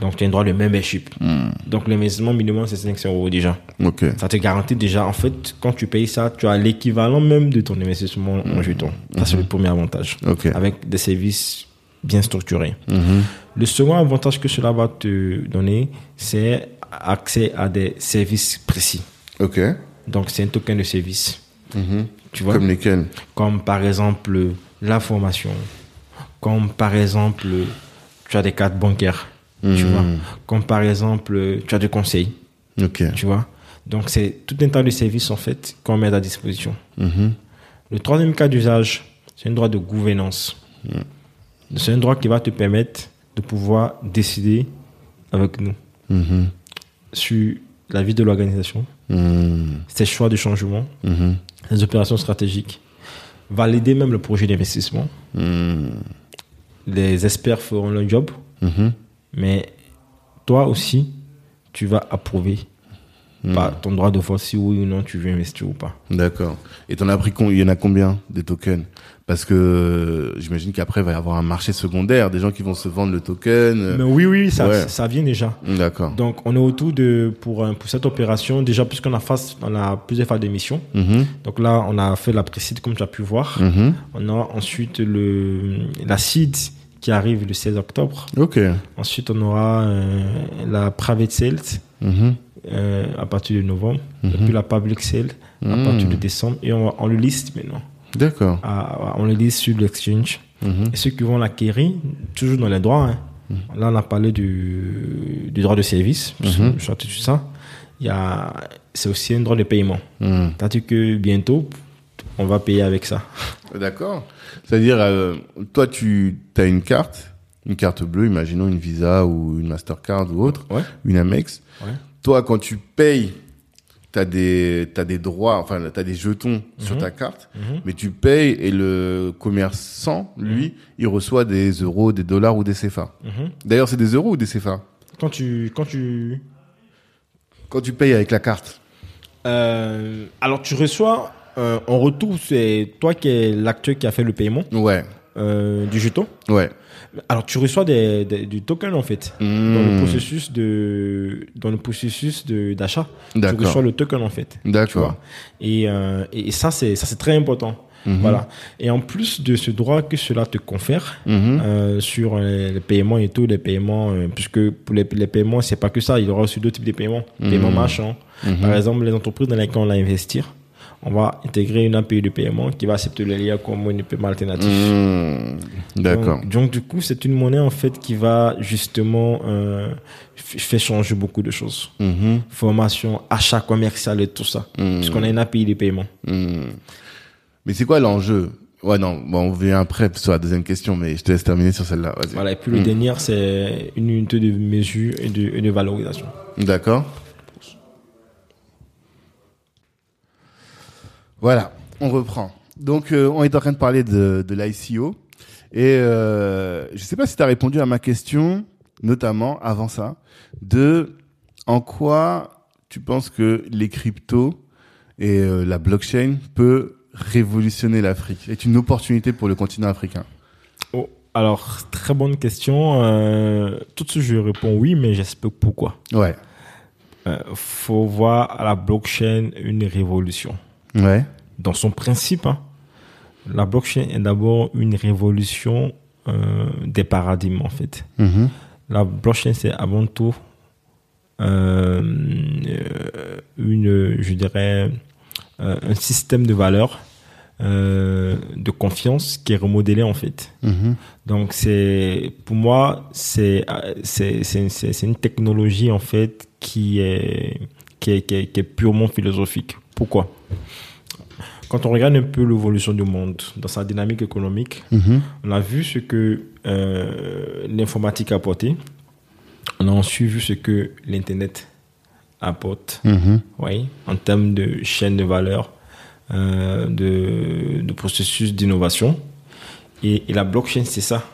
Donc, tu as un droit de membership. Mhm. Donc, l'investissement minimum, c'est 500 euros déjà. Ça te garantit déjà, en fait, quand tu payes ça, tu as l'équivalent même de ton investissement en jetons. Ça, c'est le premier avantage. Avec des services bien structurés. Le second avantage que cela va te donner, c'est accès à des services précis. Donc, c'est un token de service. Tu vois? Comme lesquels? Comme par exemple la formation. Comme par exemple, tu as des cartes bancaires. Tu Mhm. vois Comme par exemple, tu as des conseils. Ok. Tu vois Donc, c'est tout un tas de services, en fait, qu'on met à disposition. Mhm. Le troisième cas d'usage, c'est un droit de gouvernance. C'est un droit qui va te permettre de pouvoir décider avec nous Mhm. sur la vie de l'organisation, Mhm. ses choix de changement, Mhm. les opérations stratégiques, valider même le projet d'investissement. Mhm. Les experts feront leur job, Mhm. mais toi aussi, tu vas approuver par ton droit de vote si oui ou non tu veux investir ou pas. D'accord. Et t'en as pris con- il y en a combien des tokens? Parce que euh, j'imagine qu'après il va y avoir un marché secondaire, des gens qui vont se vendre le token. euh. Mais oui, oui, ça, Ouais. ça vient déjà. D'accord. Donc, on est autour de, pour, un- pour cette opération, déjà, puisqu'on a, face, on a plusieurs phases d'émission. Mhm. Donc là, on a fait la précide, comme tu as pu voir. Mhm. On a ensuite le, la seed qui arrive le 16 octobre. Ok. Ensuite, on aura euh, la private sales Mhm. euh, à partir de novembre. Et puis la public sale à Mhm. partir de décembre. Et on, on le liste maintenant. D'accord. On le liste sur l'exchange. Mhm. Et ceux qui vont l'acquérir, toujours dans les droits, hein, Là, on a parlé du, du droit de service, Mhm. je tout ça. C'est aussi un droit de paiement. Mhm. C'est-à-dire que bientôt, on va payer avec ça. D'accord. C'est-à-dire, euh, toi, tu as une carte, une carte bleue, imaginons une Visa ou une Mastercard ou autre, Ouais. une Amex. Ouais. Toi, quand tu payes, tu as des, t'as des droits, enfin, tu as des jetons sur Mhm. ta carte, Mhm. mais tu payes et le commerçant, lui, il reçoit des euros, des dollars ou des CFA. Mhm. D'ailleurs, c'est des euros ou des CFA Quand tu, quand tu, Quand tu payes avec la carte. euh, alors tu reçois, euh, en retour, c'est toi qui es l'acteur qui a fait le paiement Ouais, euh, du jeton. ouais. Alors tu reçois des, des- du token en fait. Dans le Mmh. processus de dans le processus de d'achat, tu reçois le token en fait. D'accord. Et, euh, et ça c'est ça c'est très important. Mhm. Voilà. Et en plus de ce droit que cela te confère Mhm. euh, sur les, les paiements et tout, les paiements, euh, puisque pour les, les paiements c'est pas que ça, il y aura aussi d'autres types de paiements, Mhm. paiements marchands. Par exemple, les entreprises dans lesquelles on va investir, on va intégrer une API de paiement qui va accepter le lien comme une paiement alternatif. Mmh. D'accord. Donc, donc, du coup, c'est une monnaie en fait qui va justement euh, faire changer beaucoup de choses. Mhm. Formation, achat commercial et tout ça. Mhm. Puisqu'on a une API de paiement. Hmm. Mais c'est quoi l'enjeu? Ouais, non, bon, on vient après sur la deuxième question, mais je te laisse terminer sur celle-là. Voilà. Et puis le Mhm. dernier, c'est une unité de mesure et de, et de valorisation. D'accord. Voilà, on reprend. Donc, euh, on est en train de parler de, de l'ICO. Et euh, je sais pas si tu as répondu à ma question, notamment avant ça, de en quoi tu penses que les cryptos et euh, la blockchain peut révolutionner l'Afrique, est une opportunité pour le continent africain? Oh, alors, très bonne question. Euh, tout de suite, je réponds oui, mais j'explique pourquoi. Ouais. Euh, faut voir à la blockchain une révolution. Ouais. Dans son principe, hein, la blockchain est d'abord une révolution euh, des paradigmes, en fait. Mhm. La blockchain, c'est avant tout euh, euh, une, je dirais, euh, un système de valeurs, de confiance qui est remodélé, en fait. Mhm. Donc c'est pour moi c'est c'est c'est c'est c'est une technologie en fait qui est qui est, qui est, qui est purement philosophique. Pourquoi? Quand on regarde un peu l'évolution du monde dans sa dynamique économique, Mhm. on a vu ce que euh, l'informatique a apporté. On a ensuite vu ce que l'internet apporte Mhm. oui, en termes de chaîne de valeur, euh, de, de processus d'innovation. Et, et la blockchain, c'est ça.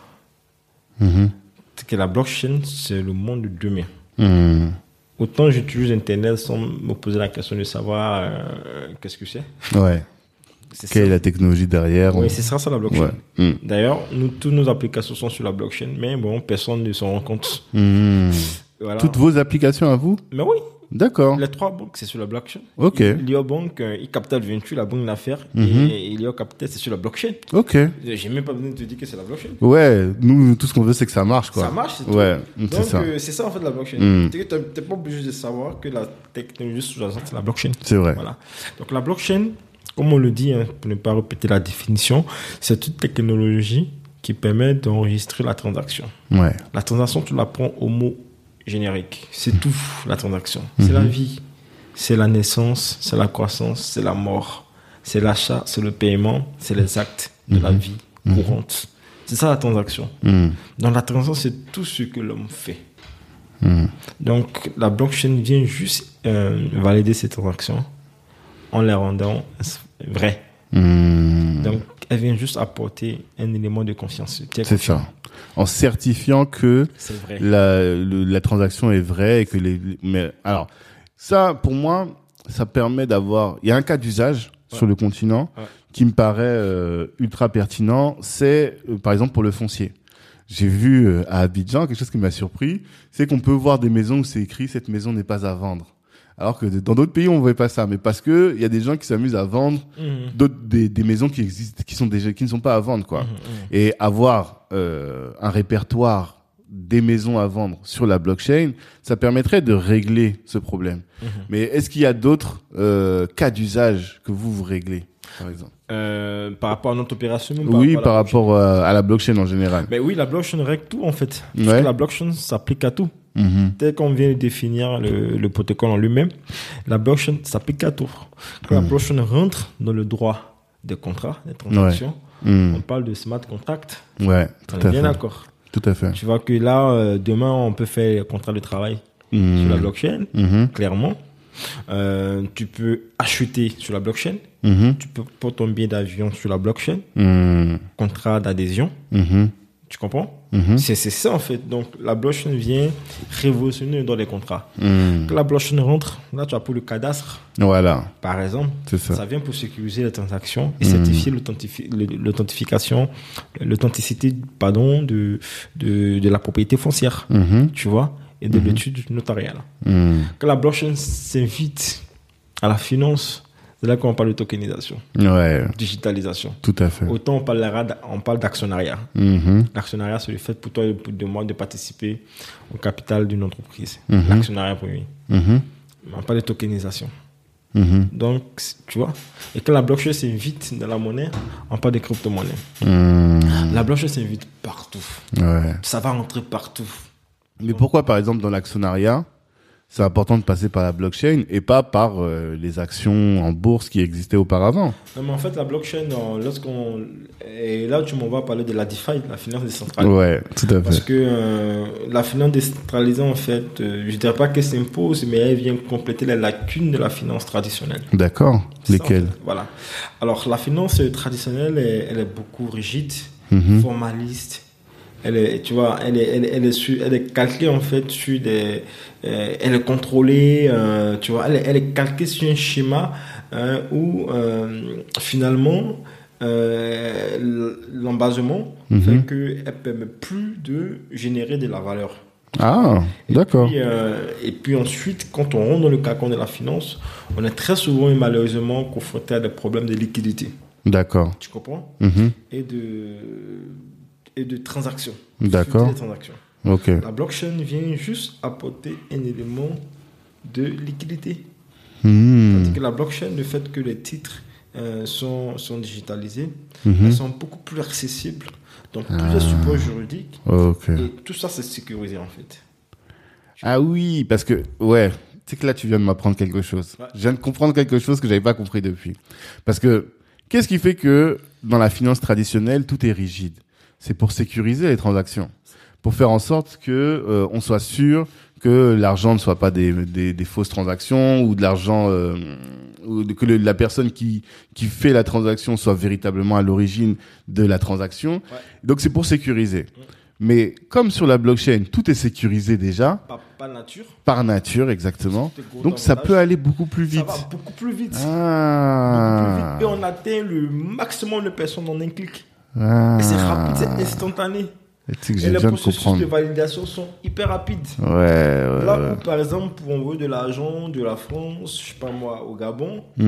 Mhm. C'est que la blockchain, c'est le monde de demain. Autant j'utilise Internet sans me poser la question de savoir euh, qu'est-ce que c'est. Ouais. C'est Quelle est ça. la technologie derrière Oui, on- c'est ça, ça la blockchain. Ouais. Mm. D'ailleurs, nous, toutes nos applications sont sur la blockchain, mais bon, personne ne s'en rend compte. Mm. Voilà. Toutes vos applications à vous Mais oui, D'accord. les trois banques, c'est sur la blockchain. Ok. Lio Bank, euh, e-Capital Venture, la banque d'affaires, Mhm. et, et Lio Capital, c'est sur la blockchain. Ok. J'ai même pas besoin de te dire que c'est la blockchain. Ouais, nous, tout ce qu'on veut, c'est que ça marche, quoi. Ça marche, c'est tout. Ouais, c'est Donc, ça. euh, c'est ça en fait la blockchain. Mm. Tu n'es pas obligé de savoir que la technologie sous-jacente, c'est la blockchain. C'est vrai. Voilà. Donc la blockchain, comme on le dit, hein, pour ne pas répéter la définition, c'est une technologie qui permet d'enregistrer la transaction. Ouais. La transaction, tu la prends au mot générique. C'est tout, la transaction. C'est la vie, c'est la naissance, c'est la croissance, c'est la mort, c'est l'achat, c'est le paiement, c'est les actes de la vie courante. C'est ça la transaction. Dans la transaction, c'est tout ce que l'homme fait. Donc, la blockchain vient juste euh, valider ces transactions en les rendant vraies. Mm. Donc, elle vient juste apporter un élément de confiance. C'est ça. En certifiant que vrai. la, le- la transaction est vraie et que les, mais alors, ça, pour moi, ça permet d'avoir, il y a un cas d'usage Ouais. sur le continent Ouais. qui me paraît euh, ultra pertinent. C'est, euh, par exemple, pour le foncier. J'ai vu euh, à Abidjan quelque chose qui m'a surpris, c'est qu'on peut voir des maisons où c'est écrit cette maison n'est pas à vendre. Alors que dans d'autres pays on ne voit pas ça, mais parce que il y a des gens qui s'amusent à vendre d'autres des, des maisons qui existent, qui sont déjà qui ne sont pas à vendre quoi. Mhm, mhm. Et avoir euh, un répertoire des maisons à vendre sur la blockchain, ça permettrait de régler ce problème. Mais est-ce qu'il y a d'autres euh, cas d'usage que vous vous réglez? Par exemple Euh, par rapport à notre opération même Oui, par rapport euh, à la blockchain en général. Mais oui, la blockchain règle tout en fait. Parce Ouais. que la blockchain s'applique à tout. Mhm. Tel qu'on vient de définir le, le protocole en lui-même, la blockchain s'applique à tout. Quand la blockchain rentre dans le droit des contrats, des transactions, Mhm. on parle de smart contract. Ouais, tout On est à bien fait. d'accord. Tout à fait. Tu vois que là, euh, demain, on peut faire un contrat de travail sur la Mhm. blockchain, Mhm. clairement. Euh, tu peux acheter sur la blockchain. Mhm. Tu peux prendre ton billet d'avion sur la blockchain. Mhm. Contrat d'adhésion. Mhm. Tu comprends? C'est c'est ça en fait. Donc la blockchain vient révolutionner dans les contrats. Quand la blockchain rentre, là tu as pour le cadastre, Voilà, par exemple, ça. ça vient pour sécuriser les transactions et certifier l'authentification, l'authenticité pardon de, de de la propriété foncière, tu vois, et de l'étude notariale. Mhm. Quand la blockchain s'invite à la finance, c'est là qu'on parle de tokenisation, Ouais, digitalisation. tout à fait. Autant on parlera d- on parle d'actionnariat. Mhm. L'actionnariat, c'est le fait pour toi et pour de moi de participer au capital d'une entreprise. Mhm. L'actionnariat premier. Mhm. Mais on parle de tokenisation. Mhm. Donc, tu vois, et quand la blockchain s'invite dans la monnaie, on parle de crypto-monnaie. Mhm. La blockchain s'invite partout. Ouais. Ça va rentrer partout. Mais pourquoi, par exemple, dans l'actionnariat, c'est important de passer par la blockchain et pas par euh, les actions en bourse qui existaient auparavant? Non, mais en fait, la blockchain, euh, lorsqu'on. Et là, tu m'en vas parler de la DeFi, la finance décentralisée. Ouais, tout à Parce fait. que euh, la finance décentralisée, en fait, euh, je dirais pas qu'elle s'impose, mais elle vient compléter les lacunes de la finance traditionnelle. D'accord. En fait. Voilà. Alors, la finance traditionnelle, elle, elle est beaucoup rigide, Mhm. formaliste. Elle est, tu vois, elle est, elle, elle est, su- elle est calquée en fait sur des, euh, elle est contrôlée, euh, tu vois, elle est, elle est calquée sur un schéma hein, où euh, finalement euh, l'embasement Mhm. fait qu'elle permet plus de générer de la valeur. Ah, Et d'accord. puis, euh, et puis ensuite, quand on rentre dans le carcan de la finance, on est très souvent et malheureusement confronté à des problèmes de liquidité. D'accord. Tu comprends? Mhm. Et de, et de transactions. D'accord. La blockchain vient juste apporter un élément de liquidité. Que la blockchain, le fait que les titres euh, sont, sont digitalisés, Mhm. elles sont beaucoup plus accessibles dans plusieurs supports juridiques. Et tout ça, c'est sécurisé en fait. Ah oui, parce que, ouais, tu sais que là, tu viens de m'apprendre quelque chose. Ouais. Je viens de comprendre quelque chose que j'avais pas compris depuis. Parce que, qu'est-ce qui fait que dans la finance traditionnelle, tout est rigide? C'est pour sécuriser les transactions. Pour faire en sorte que euh, on soit sûr que l'argent ne soit pas des, des, des fausses transactions ou de l'argent euh, ou que le- la personne qui qui fait la transaction soit véritablement à l'origine de la transaction. Donc c'est pour sécuriser. Mais comme sur la blockchain, tout est sécurisé déjà pas nature. par nature exactement. Donc ça peut aller beaucoup plus Ça vite. va beaucoup plus vite. Beaucoup plus Ah. vite. Et on atteint le maximum de personnes en un clic. Ah. Et c'est rapide, c'est instantané. Et Tu sais les processus comprendre. de validation sont hyper rapides. Ouais, ouais, Là ouais. où, par exemple, pour envoyer de l'argent de la France, je sais pas moi, au Gabon, Hmm,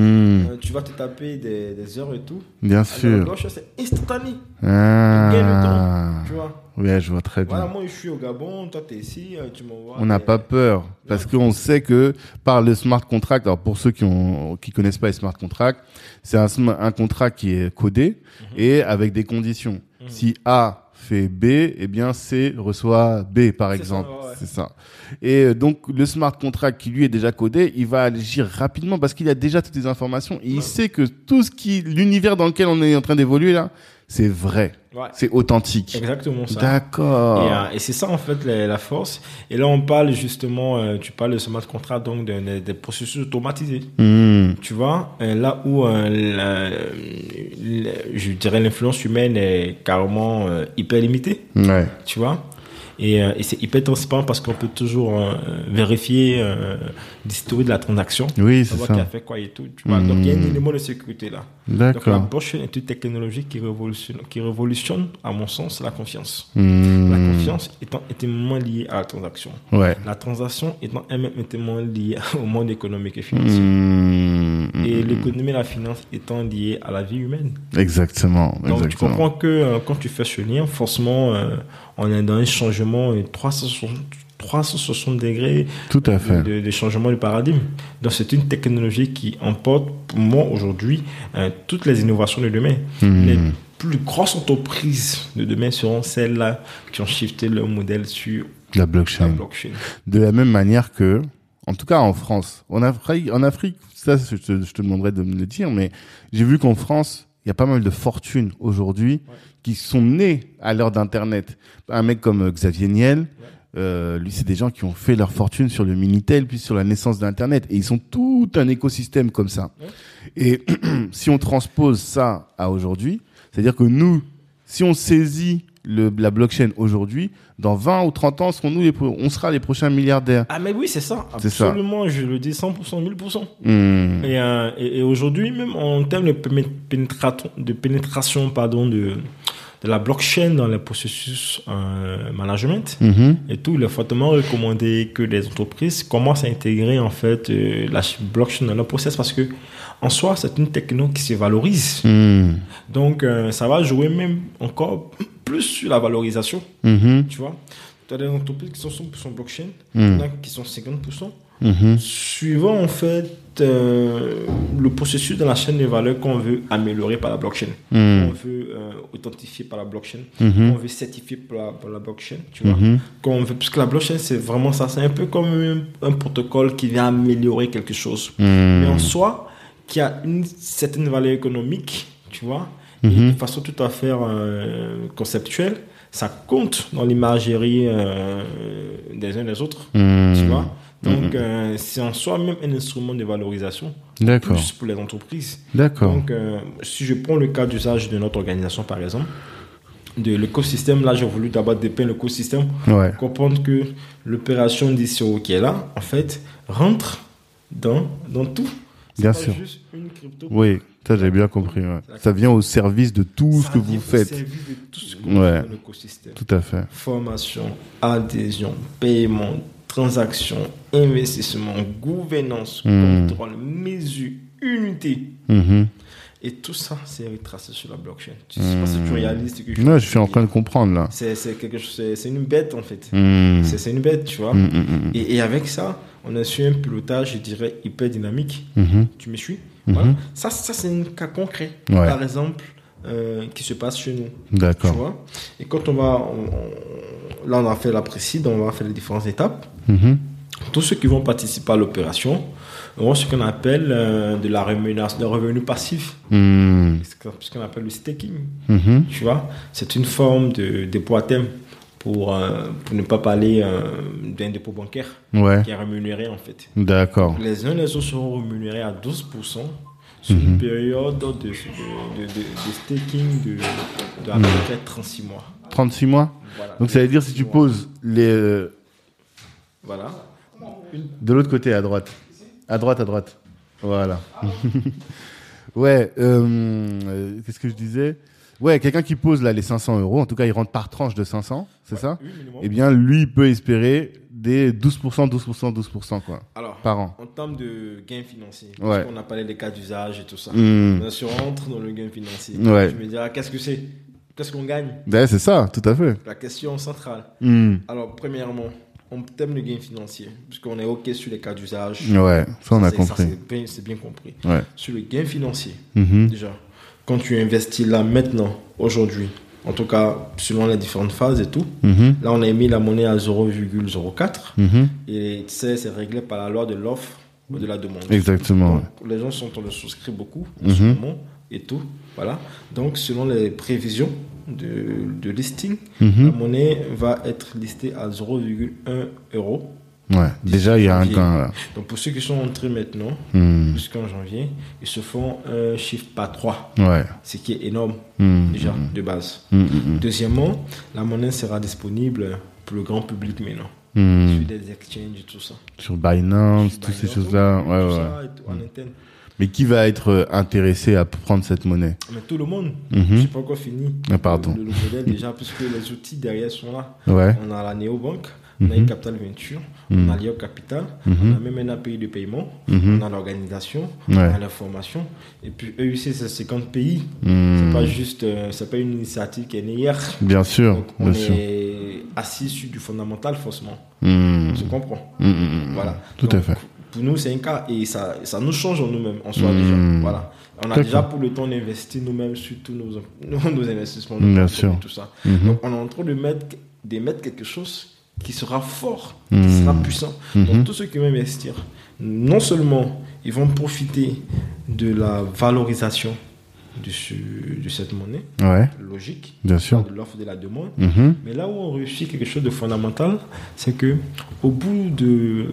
euh, tu vas te taper des, des heures et tout. bien sûr. c'est instantané. Ah. gagne le temps. Tu vois. Ouais, je vois très bien. Voilà, moi, je suis au Gabon, toi, tu es ici, euh, tu m'envoies. On n'a des- pas peur parce qu'on sait que par le smart contract, alors pour ceux qui ont qui connaissent pas les smart contracts, c'est un, un contrat qui est codé Mhm. et avec des conditions. Si A fait B, eh bien C reçoit B par exemple. ouais. C'est ça. Et euh, donc le smart contract qui lui est déjà codé, il va agir rapidement parce qu'il a déjà toutes les informations et il sait que tout ce qui l'univers dans lequel on est en train d'évoluer là, c'est vrai, Ouais. c'est authentique. Exactement ça. D'accord. Et, euh, et c'est ça en fait la, la force. Et là on parle justement, euh, tu parles de smart contract, donc de- de- des processus automatisés. Hmm. Tu vois, euh, là où euh, la- la- je dirais l'influence humaine est carrément hyper limitée, Ouais. tu vois? Et, euh, et c'est hyper transparent parce qu'on peut toujours euh, vérifier euh, l'historique de la transaction. Oui, c'est Savoir qui a ça. fait quoi et tout. Tu vois. Donc il y a un Hmm. élément de sécurité là. Donc la D'accord. blockchain est une technologie qui révolutionne, qui révolutionne à mon sens, la confiance. Hmm. La confiance étant intimement liée à la transaction. Ouais. La transaction étant elle-même intimement liée au monde économique et financier. Hmm. Et l'économie et la finance étant liées à la vie humaine. Exactement. Donc tu comprends que euh, quand tu fais ce lien, forcément, euh, on est dans un changement euh, 360 360 degrés Tout à fait. de, de changement de paradigme. Donc c'est une technologie qui emporte pour moi aujourd'hui euh, toutes les innovations de demain. Les plus grosses entreprises de demain seront celles-là qui ont shifté leur modèle sur La la blockchain. De la même manière que, en tout cas en France, en Afrique, en Afrique ça je te, je te demanderai de me le dire, mais j'ai vu qu'en France, il y a pas mal de fortunes aujourd'hui qui sont nées à l'heure d'Internet. Un mec comme euh, Xavier Niel, euh, lui, c'est des gens qui ont fait leur fortune sur le Minitel, puis sur la naissance d'Internet. Et ils sont tout un écosystème comme ça. Et si on transpose ça à aujourd'hui, c'est-à-dire que nous, si on saisit le, la blockchain aujourd'hui, dans 20 ou 30 ans, serons nous les, on sera les prochains milliardaires. Ah mais oui, c'est ça. C'est ça. Absolument, je le dis 100%, 1000%. Hmm. Et, euh, et, et aujourd'hui, même en termes de, péné- pénétration, de pénétration pardon, de, de la blockchain dans les processus euh, management Mhm. et tout, il est fortement recommandé que les entreprises commencent à intégrer en fait euh, la blockchain dans leur process parce que en soi, c'est une techno qui se valorise. Hmm. Donc, euh, ça va jouer même encore plus sur la valorisation, Mhm. tu vois? Tu as des entreprises qui sont 100% blockchain, qui sont 50%. Mhm. Suivant en fait euh, le processus de la chaîne de valeur qu'on veut améliorer par la blockchain, Mm. qu'on veut euh, authentifier par la blockchain, Mhm. qu'on veut certifier par la, par la blockchain, tu vois. Mhm. Qu'on veut, parce que la blockchain c'est vraiment ça, c'est un peu comme un, un protocole qui vient améliorer quelque chose. Hmm. Mais en soi, qui a une certaine valeur économique, tu vois, et Mhm. de façon tout à fait euh, conceptuelle, ça compte dans l'imagerie des uns des autres, Hmm. tu vois. Donc, euh, c'est en soi même un instrument de valorisation, D'accord. plus pour les entreprises. D'accord. Donc, euh, si je prends le cas d'usage de notre organisation, par exemple, de l'écosystème, là, j'ai voulu d'abord dépeindre l'écosystème, Ouais. comprendre que l'opération d'ICO qui est là, en fait, rentre dans, dans tout. Bien pas sûr. juste une crypto. Oui, ça j'ai bien compris. ouais. Ça vient au service de tout ce que vous au faites. service de tout ce qu'on Ouais. fait dans l'écosystème. Tout à fait. Formation, adhésion, paiement, transaction, investissement, gouvernance, Hmm. contrôle, mesure, unité. Mhm. Et tout ça, c'est retracé sur la blockchain. Je sais pas si tu réalises ce que je je suis en train de comprendre là. C'est quelque chose, c'est une bête en fait. Hmm. C'est une bête, tu vois. Hmm, hmm, hmm. Et, et avec ça, on a su un pilotage, je dirais, hyper dynamique. Mhm. Tu me suis? Mhm. Voilà. Ça, ça c'est un cas concret, Ouais. par exemple, euh, qui se passe chez nous. Tu D'accord. vois? Et quand on va. on- on- là, on a fait la précise, on va faire les différentes étapes. Mhm. Tous ceux qui vont participer à l'opération auront ce qu'on appelle euh, de la rémunération, de revenu passif. Hmm. Ce qu'on appelle le staking. Mhm. Tu vois C'est une forme de dépôt à thème pour, euh, pour ne pas parler euh, d'un dépôt bancaire Ouais. qui est rémunéré en fait. D'accord. Les uns et les autres seront rémunérés à 12% sur Mhm. une période de, de, de, de- de staking de, de à peu près 36 mois. 36 mois. Voilà. Donc ça veut dire si tu poses les Voilà. De l'autre côté à droite, à droite, à droite. Voilà. ouais. euh, Qu'est-ce que je disais? Ouais, quelqu'un qui pose là les 500 euros, en tout cas il rentre par tranche de 500, c'est ça? Eh bien, lui il peut espérer des 12%, 12%, 12% quoi, Alors, par an. en termes de gains financiers, Ouais. qu'on a parlé des cas d'usage et tout ça. Bien sûr, on rentre dans le gain financier. Ouais. Je me dirais, qu'est-ce que c'est? Qu'est-ce qu'on gagne? Ben, c'est ça, tout à fait. La question centrale. Hmm. Alors, premièrement, en termes de gains financiers, puisqu'on est OK sur les cas d'usage. Ouais, ça on a compris. c'est bien, compris. Ouais. Sur le gain financier, Mhm. déjà, quand tu investis là maintenant, aujourd'hui, en tout cas selon les différentes phases et tout, Mhm. là on a mis la monnaie à 0,04 Mhm. et tu sais, c'est réglé par la loi de l'offre ou de la demande. Exactement. Donc, les gens sont en train de souscrire beaucoup en Mhm. ce moment et tout. Voilà. Donc, selon les prévisions de, de listing, Mhm. la monnaie va être listée à 0,1 euro. Ouais. Déjà il y a un gain là. Donc, pour ceux qui sont entrés maintenant, Hmm. jusqu'en janvier, ils se font un chiffre par 3, Ouais. ce qui est énorme Hmm. déjà de base. Deuxièmement, la monnaie sera disponible pour le grand public maintenant, sur des exchanges et tout ça. Sur Binance, Sur toutes ces choses-là. Ouais, ça ouais. tout, en interne. Mais qui va être euh, intéressé à prendre cette monnaie Mais tout le monde, Mhm. je suis pas encore fini. Ah, pardon. Le, le modèle déjà, puisque les outils derrière sont là. Ouais. On a la Néobank, on a une Capital Venture, on a l'IO Capital, on a même un API de paiement, Mhm. on a l'organisation, Ouais. on a la formation. Et puis EUC, c'est 50 pays. Hmm. C'est pas juste, euh, c'est pas une initiative qui est née hier. Bien sûr, Donc, on bien sûr. est assis sur du fondamental, forcément. Hmm. Tu comprends Hmm, hmm, hmm. Voilà. Tout à fait. Pour nous, c'est un cas et ça, ça nous change en nous-mêmes, en soi Hmm. déjà. Voilà. On a déjà pour le temps d'investir nous-mêmes sur tous nos, nos, nos investissements, Bien sûr. et tout ça. Mhm. Donc, on est en train de mettre, de mettre quelque chose qui sera fort, Hmm. qui sera puissant. Donc, tous ceux qui vont investir, non seulement ils vont profiter de la valorisation de, ce- de cette monnaie, Ouais, logique, bien sûr. de l'offre de la demande, Mhm. mais là où on réussit quelque chose de fondamental, c'est que au bout de,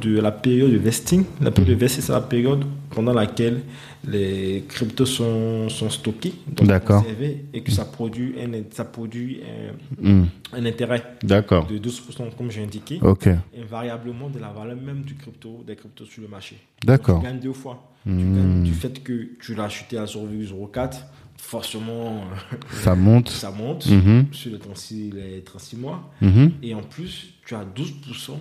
de la période de vesting, la période de vesting, c'est la période pendant laquelle les cryptos sont, sont stockés, donc conservés, et que ça produit un, ça produit un, un intérêt D'accord. de 12%, comme j'ai indiqué, Ok. invariablement de la valeur même du crypto, des cryptos sur le marché. D'accord. Donc, tu gagnes deux fois. Tu Hmm. du fait que tu l'as acheté à 0,04, forcément, Ça monte. ça monte Mhm. sur les 36, les 36 mois. Mhm. Et en plus, tu as 12%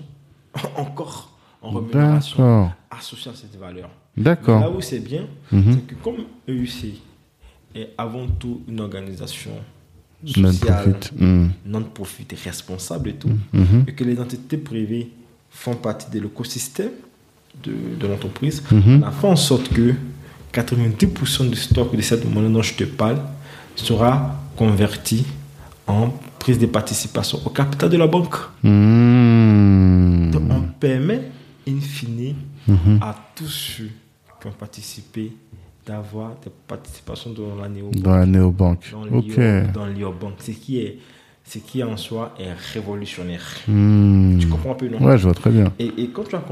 encore en rémunération D'accord. associée à cette valeur. Mais Là D'accord. où c'est bien, Mhm. c'est que comme EUC est avant tout une organisation sociale, Non-profit. Hmm. et responsable et tout, et que les entités privées font partie de l'écosystème de, de l'entreprise, Mhm. on a fait en sorte que 90% du stock de cette monnaie dont je te parle sera converti en prise de participation au capital de la banque. Hmm. Donc, on permet, in fine, Mhm. à tous ceux qui ont participé d'avoir des participations dans la néo Dans la néobanque. dans Ok. l'IO- dans l'IOBank. Ce qui est ce qui en soi est révolutionnaire. Hmm. Tu comprends un peu, non? Ouais, je vois très bien. et, et quand tu as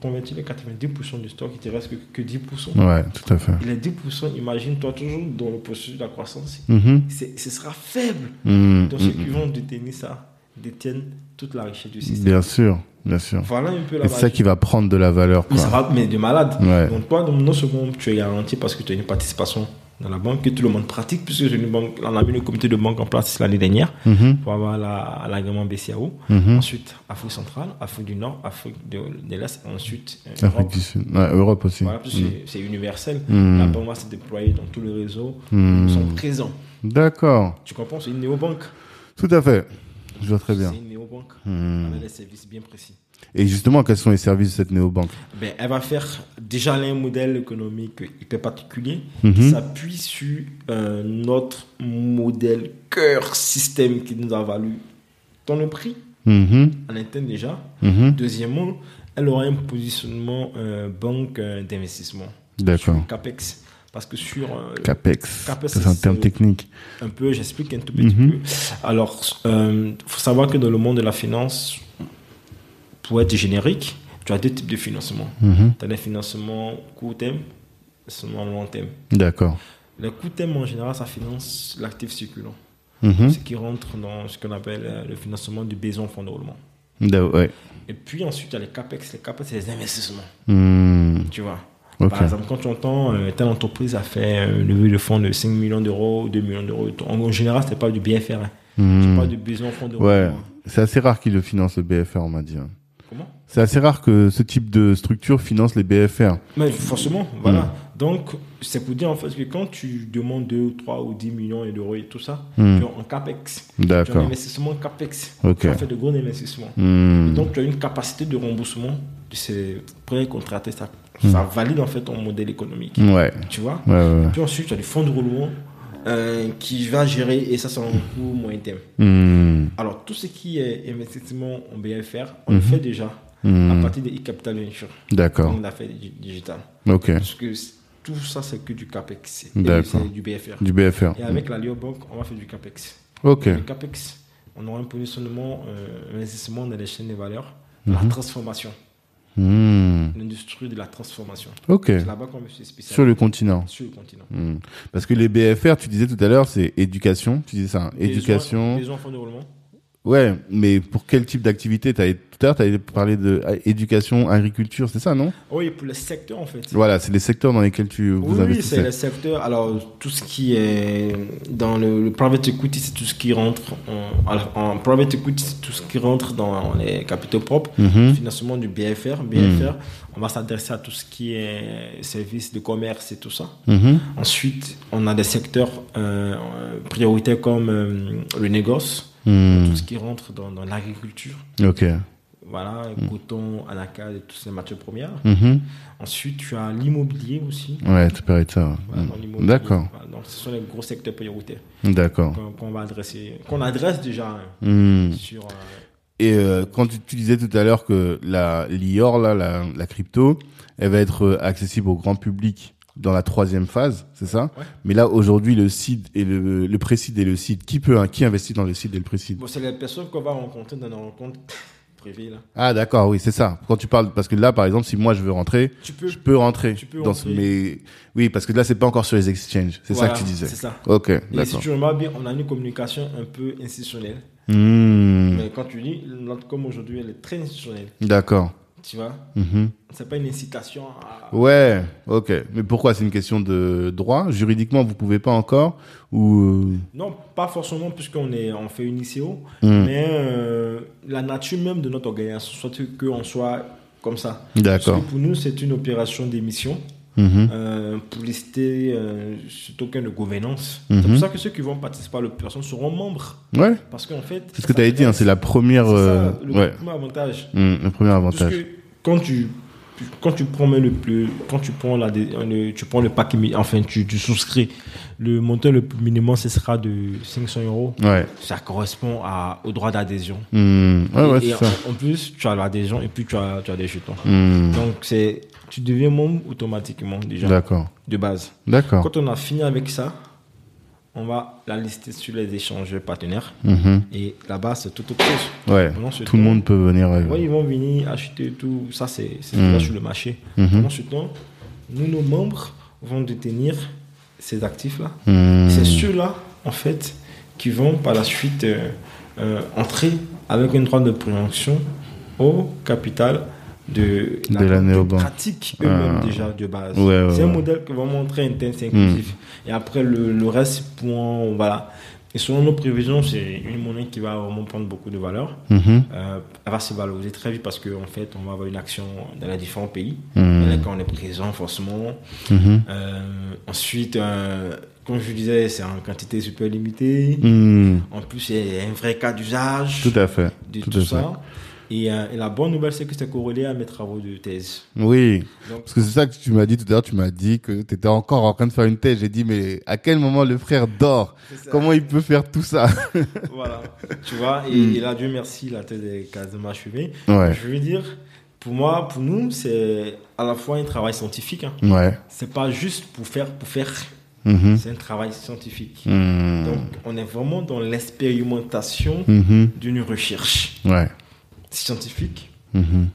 converti les 90% du stock, il te reste que, que 10%. Ouais, tout à fait. Et les 10%, imagine-toi toujours dans le processus de la croissance, c'est- ce sera faible. Hmm. Donc ceux qui vont détenir ça détiennent toute la richesse du système. Bien sûr, bien sûr. Voilà un peu la c'est ça qui va prendre de la valeur, Mais ça quoi. va, mais de malade. Ouais. Donc toi, donc, non seulement tu es garanti parce que tu as une participation dans la banque, que tout le monde pratique, puisque une banque, on a mis le comité de banque en place l'année dernière Mhm. pour avoir la- l'agrément BCAO. Mhm. Ensuite, Afrique centrale, Afrique du Nord, Afrique de, de l'Est, ensuite euh, Afrique Europe. du Sud. Ouais, Europe aussi. Voilà, que c'est- universel. Mhm. La banque va se déployer dans tout le réseau. Mhm. Ils sont présents. D'accord. Tu comprends? C'est une néobanque. Tout à fait. Je vois très bien. C'est une néobanque Mhm. avec des services bien précis. Et justement, quels sont les services de cette néobanque Ben, elle va faire déjà un modèle économique hyper particulier Mhm. qui s'appuie sur euh, notre modèle cœur système qui nous a valu tant le prix Mhm. en interne déjà. Mhm. Deuxièmement, elle aura un positionnement euh, banque euh, d'investissement. D'accord. CAPEX. Parce que sur CAPEX. CAPEX, c'est un terme technique. un peu, j'explique un tout petit peu. Alors, il faut savoir que dans le monde de la finance, pour être générique, tu as deux types de financement. Mhm. Tu as des financements court terme, seulement long terme. D'accord. Le court terme, en général, ça finance l'actif circulant, Mhm. ce qui rentre dans ce qu'on appelle euh, le financement du besoin fonds de roulement. Ouais. Et puis ensuite, il y a les CAPEX. Les CAPEX, c'est les investissements, Hmm. tu vois. Par exemple, quand tu entends euh, telle entreprise a fait un levée de fonds de 5 millions d'euros, 2 millions d'euros, en, général, c'est pas du BFR. Hein. Hmm. C'est pas du besoin fonds de Ouais. roulement. C'est assez rare qu'ils le financent, le BFR, on m'a dit. hein. C'est assez rare que ce type de structure finance les BFR. Mais forcément, voilà. Donc, c'est pour dire en fait que quand tu demandes 2 ou 3 ou 10 millions d'euros et tout ça, Hmm. tu es en CAPEX. Tu as un D'accord. investissement CAPEX. Ok. Tu as fait de gros investissements. Hmm. Donc, tu as une capacité de remboursement de ces prêts contractés. Ça, ça valide en fait ton modèle économique. Ouais. Tu vois? Ouais, ouais, ouais. Puis ensuite, tu as des fonds de roulement euh, qui va gérer et ça, c'est un coût moyen terme. Hmm. Alors, tout ce qui est investissement en BFR, on le fait déjà à Hmm. partir de e-capital venture, D'accord. comme l'affaire digi- digital. Ok. Parce que tout ça, c'est que du CAPEX. D'accord. c'est du BFR. Du BFR. Et avec la Lio Bank, on va faire du CAPEX. Ok. Le CAPEX, on aura un positionnement, euh, investissement dans les chaînes de valeur, la transformation, Hmm. l'industrie de la transformation. Ok. C'est là-bas qu'on. Sur le continent. Sur le continent. Hmm. Parce que les BFR, tu disais tout à l'heure, c'est éducation. Tu disais ça. hein. Éducation. Besoin fonds de roulement. Ouais, mais pour quel type d'activité t'as tout à l'heure t'avais parlé de euh, éducation, agriculture, c'est ça, non Oui, pour les secteurs en fait. Voilà, c'est les secteurs dans lesquels tu vous oui. Oui, c'est les secteurs. Alors tout ce qui est dans le, private equity, c'est tout ce qui rentre en, alors, en private equity, c'est tout ce qui rentre dans les capitaux propres, Mhm. financement du BFR, BFR. On va s'intéresser à tout ce qui est services de commerce et tout ça. Mhm. Ensuite, on a des secteurs euh, prioritaires comme euh, le négoce, Hmm. tout ce qui rentre dans, dans l'agriculture. Ok. Voilà, coton, anacarde et toutes ces matières premières. Mhm. Ensuite, tu as l'immobilier aussi. Ouais, tu peux arrêter ça. Hmm. D'accord, Voilà, donc, ce sont les gros secteurs prioritaires d'accord. qu'on va adresser, qu'on adresse déjà hein, Hmm. sur. euh, Et euh, quand tu, tu disais tout à l'heure que la l'IOR, là, la, la crypto, elle va être euh, accessible au grand public dans la troisième phase, c'est ça Ouais. Mais là, aujourd'hui, le site et le, le précide et le site, qui peut, hein, qui investit dans le site et le précide Bon, c'est les personnes qu'on va rencontrer dans nos rencontres privées. Là. Ah, d'accord, oui, c'est ça. Quand tu parles, parce que là, par exemple, si moi je veux rentrer, Tu peux. je peux rentrer. Tu peux dans ce, rentrer. mais oui, parce que là, c'est pas encore sur les exchanges. C'est Voilà, ça que tu disais. C'est ça. Ok, Et si d'accord. tu remarques bien, on a une communication un peu institutionnelle. Hmm, Mais quand tu dis, notre com aujourd'hui, elle est très institutionnelle. D'accord. Tu vois Mhm. C'est pas une incitation à. Ouais, ok. Mais pourquoi C'est une question de droit Juridiquement, vous pouvez pas encore Ou euh, Non, pas forcément puisqu'on est, on fait une ICO, Hmm. mais euh, la nature même de notre organisation, soit qu'on soit comme ça. D'accord. pour nous, c'est une opération d'émission Mhm. euh, pour lister euh, ce token de gouvernance. Mhm. C'est pour ça que ceux qui vont participer à l'opération seront membres. Ouais, Parce qu'en fait. c'est ce que tu avais dit, hein, c'est la première. Ça, euh, le ouais, premier avantage. Hmm, le premier avantage. Parce que quand tu quand tu prends le plus quand tu prends la le- tu prends le mi- enfin tu, tu souscris le montant le plus minimum ce sera de 500 euros Ouais. ça correspond à, au droit d'adhésion Hmm, Ouais, ouais, et, c'est et ça. en, en plus tu as l'adhésion et puis tu as, tu as des jetons Hmm, donc c'est tu deviens membre automatiquement déjà D'accord. de base D'accord. quand on a fini avec ça on va la lister sur les échanges partenaires Mhm. et là-bas c'est tout autre chose Ouais. Tout le monde peut venir. Ouais, ils vont venir acheter tout. Ça, c'est déjà sur le marché. Mhm. Pendant ce temps, nous, nos membres vont détenir ces actifs-là. hmm, C'est ceux-là, en fait, qui vont par la suite euh, euh, entrer avec un droit de préemption au capital de, De la néobanque. pratique eux-mêmes Ah. déjà de base. Ouais, ouais, c'est un ouais. modèle qui va montrer interne, c'est inclusif. Et après, le, le reste, pour, voilà. Et selon nos prévisions, c'est une monnaie qui va vraiment prendre beaucoup de valeur. mhm, Euh, elle va se valoriser très vite parce qu'en fait, on va avoir une action dans les différents pays. hmm, Et quand on est présent, forcément. mhm, Euh, ensuite, euh, comme je disais, c'est en quantité super limitée. hmm, En plus, c'est un vrai cas d'usage Tout à fait. de Tout tout, à fait. Et, euh, et la bonne nouvelle, c'est que c'est corrélé à mes travaux de thèse. Oui, Donc, parce que c'est ça que tu m'as dit tout à l'heure. Tu m'as dit que tu étais encore en train de faire une thèse. J'ai dit, mais à quel moment le frère dort? Comment il peut faire tout ça? Voilà. tu vois, et, Mm. et là, Dieu merci, la thèse est quasiment achevée. Ouais, Je veux dire, pour moi, pour nous, c'est à la fois un travail scientifique. Hein. ouais. C'est pas juste pour faire, pour faire. mhm, C'est un travail scientifique. hmm, Donc, on est vraiment dans l'expérimentation mhm, d'une recherche Ouais. Scientifique mhm,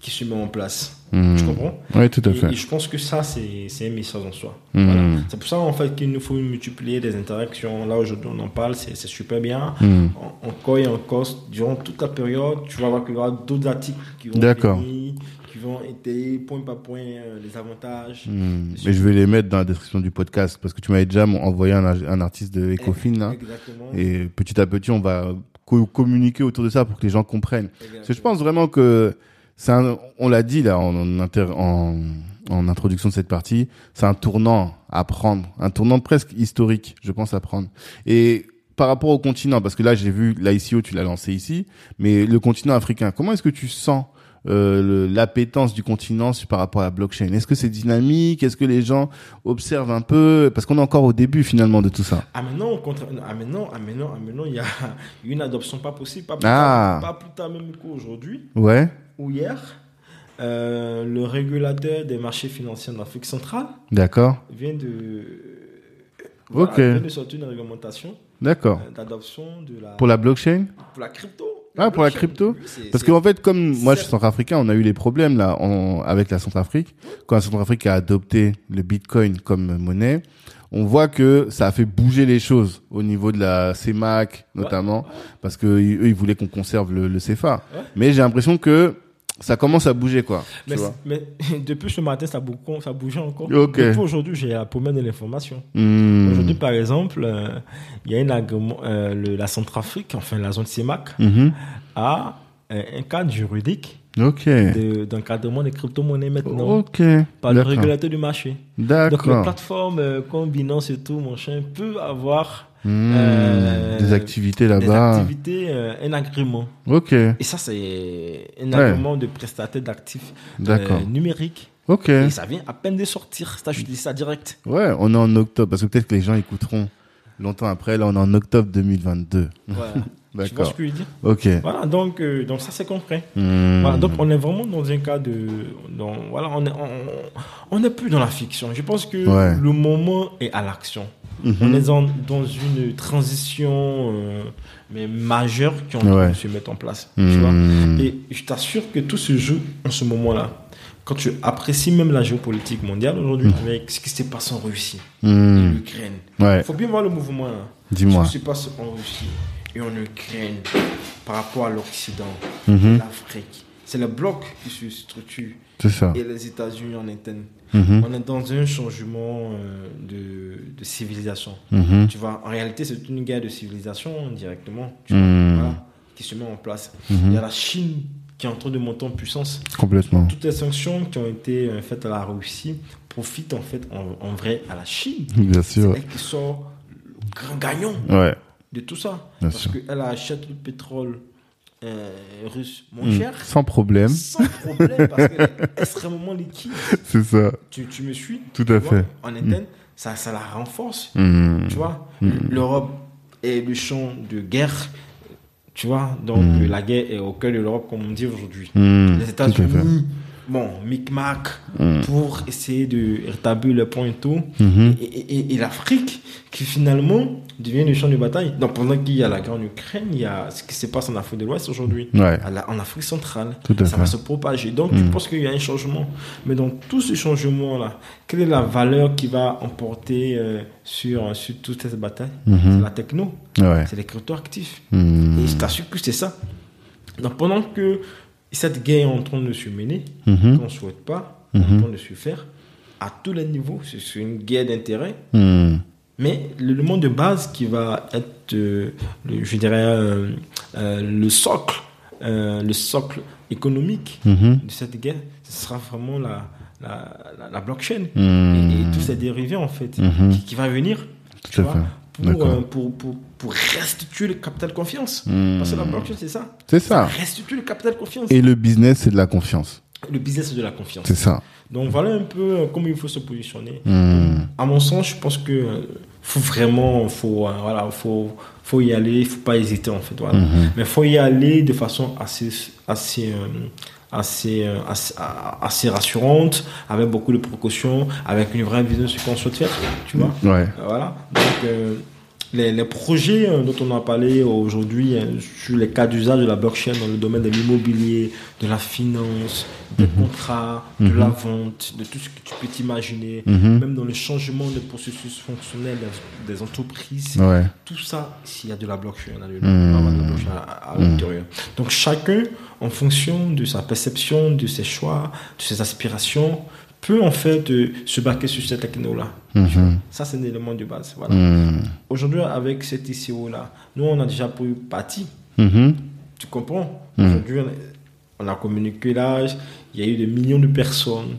qui se met en place. hmm. Tu comprends Ouais, tout à et, fait. et je pense que ça, c'est un message en soi. Voilà. C'est pour ça, en fait, qu'il nous faut multiplier des interactions. Là, aujourd'hui, on en parle, c'est super bien. Hmm. En- Encore et encore, durant toute la période, tu vas voir qu'il y aura d'autres articles qui vont venir, qui vont étayer point par point euh, les avantages. Hmm. Mais je vais les mettre dans la description du podcast parce que tu m'avais déjà envoyé un, un artiste de Ecofin là. Exactement. Et petit à petit, on va co- communiquer autour de ça pour que les gens comprennent. Parce que je pense vraiment que c'est un, on l'a dit là en, en, inter- en, en introduction de cette partie, c'est un tournant à prendre, un tournant presque historique, je pense à prendre. Et par rapport au continent, parce que là j'ai vu l'ICO, tu l'as lancé ici, mais le continent africain, comment est-ce que tu sens euh, l'appétence du continent par rapport à la blockchain Est-ce que c'est dynamique? Est-ce que les gens observent un peu? Parce qu'on est encore au début finalement de tout ça. Ah maintenant, au contraire- ah maintenant, ah maintenant, ah maintenant, il y a une adoption pas possible, pas plus, Ah. tard, pas plus tard même qu'aujourd'hui Ouais. ou hier. euh, le régulateur des marchés financiers en Afrique centrale D'accord. vient de, Ok. vient de sortir une réglementation D'accord. euh, d'adoption de la, Pour la blockchain? pour la crypto. Ah, pour la crypto Parce qu'en fait, comme moi je suis centrafricain, on a eu les problèmes là en, avec la Centrafrique. Quand la Centrafrique a adopté le Bitcoin comme monnaie, on voit que ça a fait bouger les choses au niveau de la CEMAC notamment, parce que eux ils voulaient qu'on conserve le, le CFA. Mais j'ai l'impression que ça commence à bouger quoi. Mais, mais depuis ce matin, ça bouge, ça bouge encore. Okay. Depuis aujourd'hui, j'ai la promesse de l'information. Hmm. Aujourd'hui, par exemple, euh, il y a une euh, le, la Centrafrique, enfin la zone CEMAC, Mhm. a euh, un cadre juridique Ok. de- d'encadrement des crypto-monnaies maintenant par le régulateur du marché. Donc les plateformes comme Binance et tout, mon chien, peut avoir Hmm. euh, Des activités des là-bas. activités, euh, un agrément. Ok. Et ça, c'est un Ouais. agrément de prestataire d'actifs euh, numériques. Ok. Et ça vient à peine de sortir. Ça, je dis ça direct. Ouais, on est en octobre parce que peut-être que les gens écouteront longtemps après. Là, on est en octobre 2022. Voilà. tu vois ce que je veux dire? Ok. Voilà, donc, euh, donc ça, c'est concret. Hmm. Voilà, donc on est vraiment dans un cas de... Dans, voilà, on est, on, on est plus dans la fiction. Je pense que Ouais. le moment est à l'action. Mhm. On est dans, dans une transition euh, mais majeure qui en Ouais. se mettre en place. Tu vois Hmm. Et je t'assure que tout se joue en ce moment-là. Quand tu apprécies même la géopolitique mondiale aujourd'hui, avec ce qui s'est passé en Russie, l'Ukraine, Ouais. il faut bien voir le mouvement. hein. Dis-moi. Ce qui se passe en Russie et en Ukraine par rapport à l'Occident, Mhm. l'Afrique. C'est le bloc qui se structure ça. et les États-Unis en interne. Mhm. On est dans un changement euh, de, de civilisation. Mhm. Tu vois, en réalité, c'est une guerre de civilisation directement tu vois, Hmm. voilà, qui se met en place. Mhm. Il y a la Chine qui est en train de monter en puissance. Complètement. Toutes les sanctions qui ont été euh, faites à la Russie profitent en fait en, en vrai à la Chine. Bien C'est sûr. elle qui sort le grand gagnant Ouais. de tout ça. Bien parce qu'elle achète le pétrole euh, russe moins Hmm. cher. Sans problème. Sans problème, parce qu'elle est extrêmement liquide. C'est ça. Tu, tu me suis Tout à vois, fait. En interne, ça, ça la renforce. Hmm. Tu vois, l'Europe est le champ de guerre. Tu vois, donc la guerre est au cœur de l'Europe, comme on dit aujourd'hui. Hmm. Les Tout à fait. États-Unis, bon, micmac, Mm. pour essayer de rétablir le point et tout. Mhm. Et, et- et- et l'Afrique, qui finalement devient le champ de bataille. Donc pendant qu'il y a la guerre en Ukraine, il y a ce qui se passe en Afrique de l'Ouest aujourd'hui. Ouais. En Afrique centrale, Tout à ça va se propager. Donc, je Mm. pense qu'il y a un changement. Mais dans tout ce changement-là, quelle est la valeur qui va emporter euh, sur, sur toute cette bataille? Mhm. C'est la techno, Ouais. c'est les crypto-actifs. Hmm. Et je t'assure que c'est ça. Donc, pendant que cette guerre est en train de se mener, Mhm. qu'on ne souhaite pas, Mhm. en train de se faire, à tous les niveaux, c'est une guerre d'intérêt. Hmm. Mais l'élément de base qui va être, euh, le- je dirais, euh, euh, le socle, le socle économique Mhm. de cette guerre, ce sera vraiment la, la, la, la blockchain et, et tous ces dérivés en fait Mhm. qui, qui va venir tu vois. Pour, euh, pour, pour, pour restituer le capital confiance. Hmm. Parce que la blockchain, c'est ça. C'est ça. Restituer le capital confiance. Et le business, c'est de la confiance. Le business, c'est de la confiance. C'est ça. Donc voilà un peu euh, comment il faut se positionner. Hmm. À mon sens, je pense que euh, faut vraiment, faut euh, voilà, faut faut y aller, il faut pas hésiter en fait, voilà. Mhm. Mais faut y aller de façon assez assez euh, assez, assez assez rassurante, avec beaucoup de précautions, avec une vraie vision de ce qu'on souhaite faire, tu vois. Ouais. Voilà. Donc, euh, les, les projets euh, dont on a parlé aujourd'hui euh, sur les cas d'usage de la blockchain dans le domaine de l'immobilier, de la finance, des contrats, de la vente, de tout ce que tu peux t'imaginer, Mhm. même dans le changement des processus fonctionnels des, des entreprises, Ouais. tout ça, s'il y a de la blockchain, à Mhm. de la blockchain à, à l'intérieur. Donc chacun, en fonction de sa perception, de ses choix, de ses aspirations, peut en fait euh, se baquer sur cette techno-là. Mhm. Ça, c'est un élément de base. Voilà. Hmm. Aujourd'hui, avec cette ICO-là, nous, on a déjà pris parti. Mhm. Tu comprends? Mhm. Aujourd'hui, on a- on a communiqué l'âge. Il y a eu des millions de personnes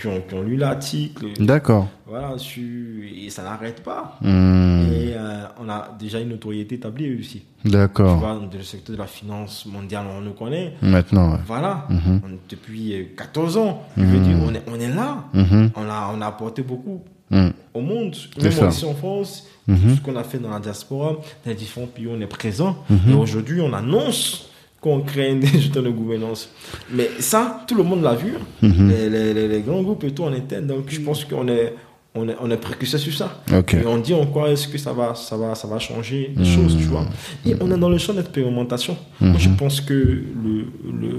qui ont, qui ont lu l'article. D'accord. Voilà, sur- et ça n'arrête pas. Hmm. Et euh, on a déjà une notoriété établie aussi. Tu D'accord. vois, dans le secteur de la finance mondiale, on nous connaît. Maintenant, ouais. Voilà, Mhm. On- depuis euh, 14 ans. Je veux dire, on est, on est là. Mhm. On a, on a apporté beaucoup Hmm. au monde, même ici en France, Mhm. tout ce qu'on a fait dans la diaspora, dans les différents pays où on est présent. Mhm. Et aujourd'hui, on annonce qu'on crée une gestion de gouvernance. Mais ça, tout le monde l'a vu, Mhm. les, les- grands groupes et tout en interne. Donc, je pense qu'on est, on est, on est précurseur sur ça. Et on dit en quoi est-ce que ça va, ça va, ça va changer les choses, tu vois. Et on est dans le champ d'expérimentation. Moi, je pense que le, le,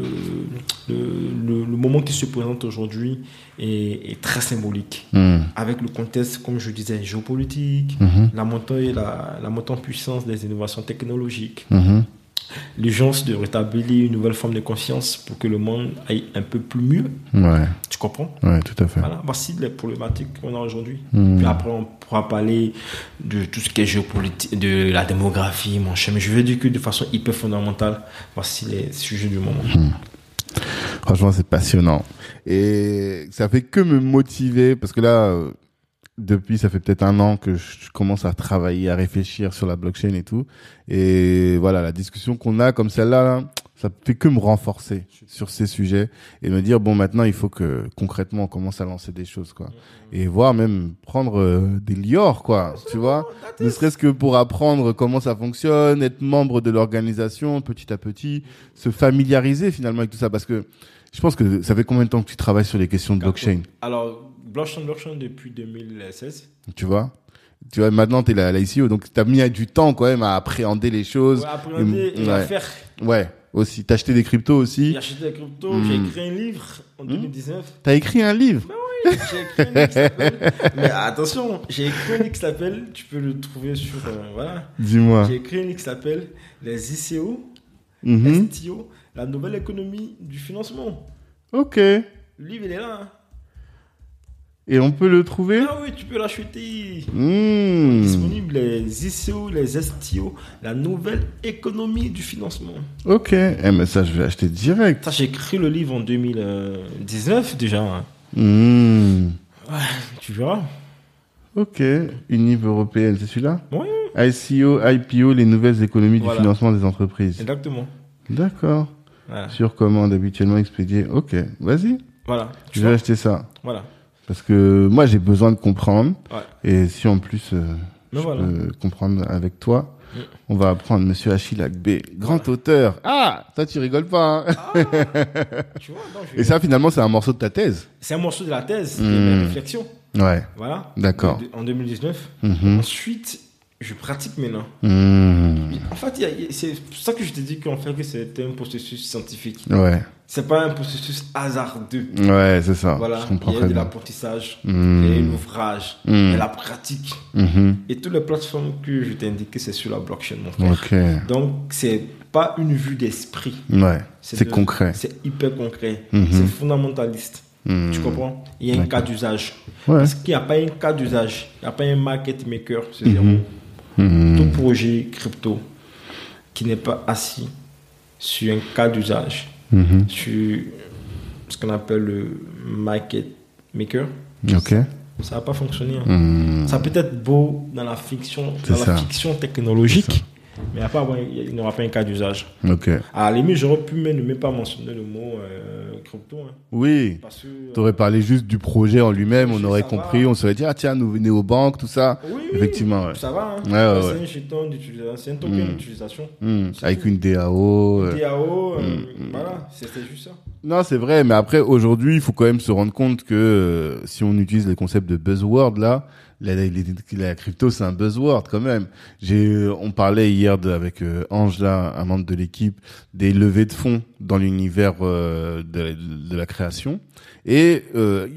le, le- le moment qui se présente aujourd'hui est, est très symbolique. Avec le contexte, comme je disais, géopolitique, Mhm. la, montée, la, la montée en puissance des innovations technologiques, Mhm. L'urgence de rétablir une nouvelle forme de confiance pour que le monde aille un peu plus mieux. Ouais, Tu comprends? Ouais, tout à fait. voilà, voici les problématiques qu'on a aujourd'hui. Hmm. Puis après, on pourra parler de tout ce qui est géopolitique, de la démographie, mon cher. Mais je veux dire que de façon hyper fondamentale, voici les sujets du moment. Hmm. Franchement, c'est passionnant. Et ça fait que me motiver parce que là, euh, depuis, ça fait peut-être un an que je commence à travailler, à réfléchir sur la blockchain et tout. Et voilà, la discussion qu'on a comme celle-là, là, ça fait que me renforcer sur ces sujets et me dire bon, maintenant, il faut que concrètement on commence à lancer des choses, quoi. Et voir même prendre euh, des liors, quoi. Tu vois, ne serait-ce que pour apprendre comment ça fonctionne, être membre de l'organisation petit à petit, se familiariser finalement avec tout ça, parce que je pense que ça fait combien de temps que tu travailles sur les questions de blockchain, Alors, blockchain, blockchain depuis 2016. tu vois? Tu vois, maintenant, tu es là, là ici, donc tu as mis du temps quand même à appréhender les choses. Ouais, appréhender et à ouais. faire. Ouais, aussi. T'as acheté des cryptos aussi. J'ai acheté des cryptos, Hmm. j'ai écrit un livre en 2019. T'as écrit un livre? J'ai écrit un livre qui s'appelle. Mais attention, j'ai écrit un livre qui s'appelle. Tu peux le trouver sur. euh, voilà. Dis-moi. J'ai écrit un livre qui s'appelle Les ICO, Mhm. STO, la nouvelle économie du financement. Ok. Le livre, il est là. hein. Et on peut le trouver Ah oui, tu peux l'acheter. Hmm. Disponible les ICO, les STO, la nouvelle économie du financement. Ok. Eh, mais ça, je vais acheter direct. Ça, j'ai écrit le livre en 2019 déjà. Hmm. Tu verras. Ok. Une livre européenne, c'est celui-là Oui, ICO, IPO, les nouvelles économies Voilà. du financement des entreprises. exactement. D'accord. Voilà. Sur commande habituellement expédié. Ok. Vas-y. Voilà. Tu Je vais vois acheter ça. Voilà. Parce que moi, j'ai besoin de comprendre. Ouais. Et si en plus, euh, Mais je voilà. peux comprendre avec toi, Mm. on va apprendre Monsieur Achille Agbe, grand auteur. Ah, toi, tu rigoles pas. hein Tu vois, donc, je- Et ça, finalement, c'est un morceau de ta thèse. c'est un morceau de la thèse et Hmm. mes réflexions. Ouais. Voilà. D'accord. De- En 2019. Mhm. Ensuite, je pratique maintenant. Hmm. En fait, c'est pour ça que je t'ai dit qu'en fait que c'était un processus scientifique. Ouais. C'est pas un processus hasardeux. Ouais, c'est ça. Voilà. Je comprends Il y a de l'apprentissage, Hmm. il y a l'ouvrage, Hmm. il y a la pratique. Mhm. Et toutes les plateformes que je t'ai indiquées, c'est sur la blockchain, mon frère. Ok. Donc, c'est pas une vue d'esprit. Ouais. C'est de- concret. C'est hyper concret. C'est fondamentaliste. Hmm. Tu comprends? Il y a un cas d'usage. Ouais. Parce qu'il n'y a pas un cas d'usage. Il n'y a pas un market maker. C'est zéro. Hmm. Tout projet crypto qui n'est pas assis sur un cas d'usage, Mhm. sur ce qu'on appelle le market maker, Ok. ça va pas fonctionner. hein. Hmm. Ça peut être beau dans la fiction, dans ça. la fiction technologique, mais il y a pas- il n'y aura pas un cas d'usage. Ok. À la limite, j'aurais pu même ne pas mentionner le mot euh, crypto. hein, Oui. euh, T'aurais parlé juste du projet en lui-même, on aurait va. compris, on serait dit, ah tiens, nous venez aux banques, tout ça. oui, Effectivement, ouais. Ça va. Hein. Ouais, ouais, c'est un jeton d'utilisation, c'est un token Mm. d'utilisation. Hmm. Avec tout. une DAO. euh. DAO, euh, voilà, c'était juste ça. Non, c'est vrai, mais après, aujourd'hui, il faut quand même se rendre compte que euh, si on utilise les concepts de buzzword, là, la, crypto, c'est un buzzword quand même. J'ai, euh, on parlait hier de, avec euh, Ange, là, un membre de l'équipe, des levées de fonds dans l'univers euh, de, la création. Et euh,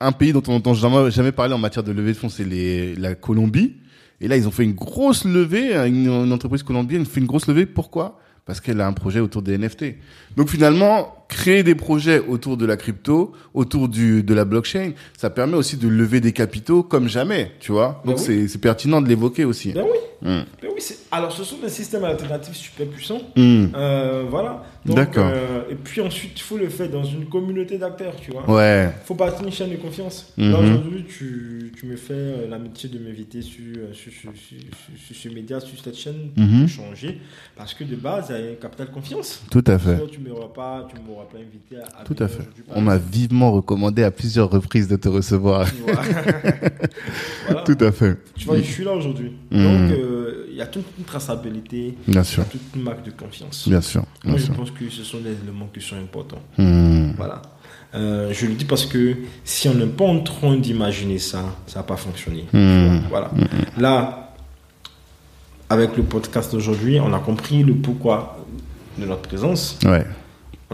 un pays dont on n'entend jamais, jamais parler en matière de levée de fonds, c'est les, la Colombie. Et là, ils ont fait une grosse levée, hein, une, une entreprise colombienne fait une grosse levée. Pourquoi? Parce qu'elle a un projet autour des NFT. Donc finalement, créer des projets autour de la crypto, autour du de la blockchain, ça permet aussi de lever des capitaux comme jamais, tu vois. Donc Ben oui. c'est pertinent de l'évoquer aussi. Ben oui, Hmm. ben oui alors ce sont des systèmes alternatifs super puissants. Hmm. Euh, voilà. Donc, D'accord. euh, et puis ensuite, il faut le faire dans une communauté d'acteurs, tu vois. Ouais. faut bâtir une chaîne de confiance. Mhm. Là, aujourd'hui, tu, tu me fais euh, l'amitié de m'inviter sur, euh, sur, sur, sur, sur- ce média, sur cette chaîne, Mhm. pour changer. Parce que de base, il y a un capital confiance. Tout à fait. Sinon, tu ne m'auras pas, tu m'auras pas invité à, à Tout à fait. On m'a vivement recommandé à plusieurs reprises de te recevoir. Voilà. Tout à fait. Tu vois, je suis là aujourd'hui. Mhm. Donc, euh, il y a toute une traçabilité, Bien sûr. toute une marque de confiance. Bien sûr. Moi, je pense que ce sont des éléments qui sont importants. Hmm. Voilà. Euh, je le dis parce que si on n'est pas en train d'imaginer ça, ça va pas fonctionner. Hmm. Voilà. Là, avec le podcast d'aujourd'hui, on a compris le pourquoi de notre présence. Ouais.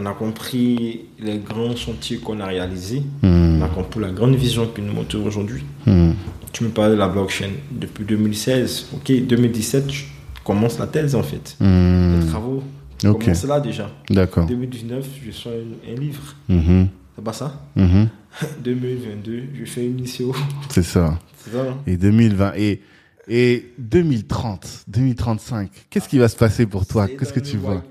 On a compris les grands chantiers qu'on a réalisés. Hmm. On a compris la grande vision que nous montrons aujourd'hui. Hmm. Tu me parlais de la blockchain depuis 2016. Ok, 2017, je commence la thèse en fait. Hmm. Les travaux commencent là déjà. D'accord. 2019, je sors un, livre. C'est pas ça? Mhm. 2022, je fais une ICO. C'est ça. C'est ça hein Et 2020 et et 2030, 2035. Qu'est-ce qui va se passer pour toi? Qu'est-ce que tu vois?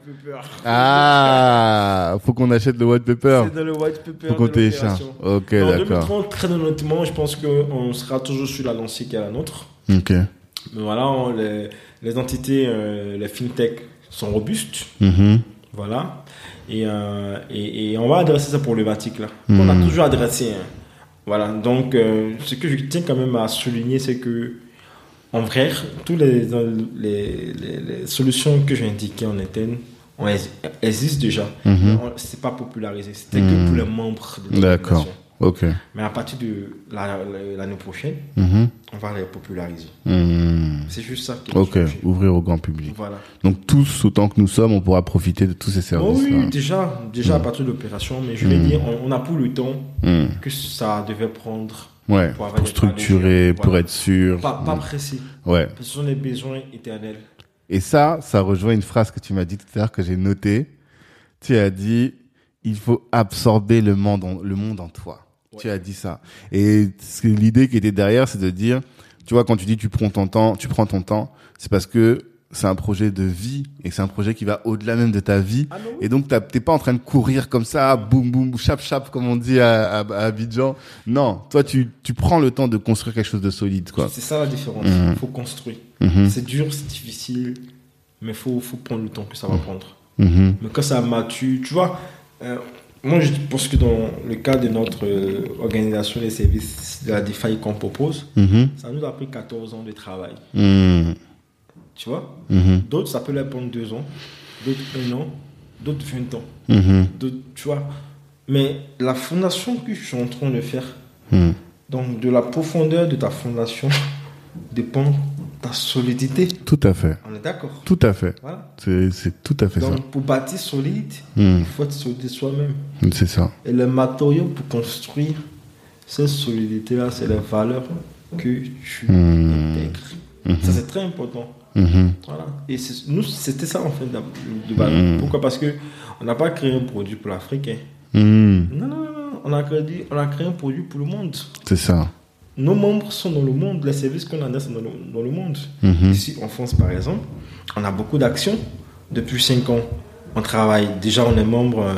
Ah, faut qu'on achète le white paper. C'est dans le white paper. Faut qu'on télécharge. Ok, En d'accord. 2030, très honnêtement, je pense qu'on sera toujours sur la lancée qui est la nôtre. Ok. Mais voilà, on- les, les entités, euh, les fintech sont robustes. Mhm. Voilà. Et, euh, et, et on va adresser cette problématique-là. On a toujours adressé. hein. Voilà. Donc, euh, ce que je tiens quand même à souligner, c'est que, en vrai, toutes les, les, les, les solutions que j'ai indiquées en interne on ex- existent déjà. Mhm. Mais on- C'est pas popularisé. C'était que Hmm. pour les membres de D'accord. Ok. Mais à partir de la- la- l'année prochaine, Mhm. on va les populariser. Mhm. C'est juste ça Ok. Ouvrir au grand public. Voilà. Donc tous, autant que nous sommes, on pourra profiter de tous ces Oh services. oui, déjà, déjà à partir de l'opération, mais je vais Mm. dire, on, a pour le temps Hmm. que ça devait prendre Ouais. Pour Pour structurer, pour voilà. être sûr. pas, pas pressé. Ouais. parce que Ce sont des besoins éternels. Et ça, ça rejoint une phrase que tu m'as dit tout à l'heure que j'ai notée. Tu as dit, il faut absorber le monde en, le monde en toi. Ouais. Tu as dit ça. Et l'idée qui était derrière, c'est de dire, tu vois, quand tu dis tu prends ton temps, tu prends ton temps, c'est parce que c'est un projet de vie et c'est un projet qui va au-delà même de ta vie. Ah Et donc, t'es pas en train de courir comme ça, boum, boum, chap, chap, comme on dit à, à, à Abidjan. Non, toi, tu, tu prends le temps de construire quelque chose de solide, quoi. C'est ça la différence. Il faut construire. Mhm, C'est dur, c'est difficile, mais il faut, faut prendre le temps que ça va prendre. mhm, Mais quand ça mature, tu vois, euh, moi je pense que dans le cas de notre euh, organisation des services de la DeFi qu'on propose, mhm, ça nous a pris 14 ans de travail. mhm, Tu vois? Mhm, D'autres, ça peut leur prendre 2 ans, d'autres 1 an, d'autres 20 ans. mhm, d'autres, tu vois? Mais la fondation que je suis en train de faire, mhm. donc de la profondeur de ta fondation, dépend ta solidité. Tout à fait. On est d'accord Tout à fait. Voilà. C'est, tout à fait Donc pour bâtir solide, Hmm, il faut être solide soi-même. C'est ça. Et le matériau pour construire cette solidité-là, c'est les valeurs que tu Hmm. intègres. Ça, c'est très important. Mhm, Voilà. Et nous, c'était ça en fait de base. Pourquoi? Parce que on n'a pas créé un produit pour l'Afrique. hein. Non, non, non, non. On a, créé, on a créé un produit pour le monde. C'est ça. Nos membres sont dans le monde, les services qu'on adresse sont dans le, dans le monde. Mhm, Ici, en France, par exemple, on a beaucoup d'actions. Depuis 5 ans, on travaille. Déjà, on est membre euh,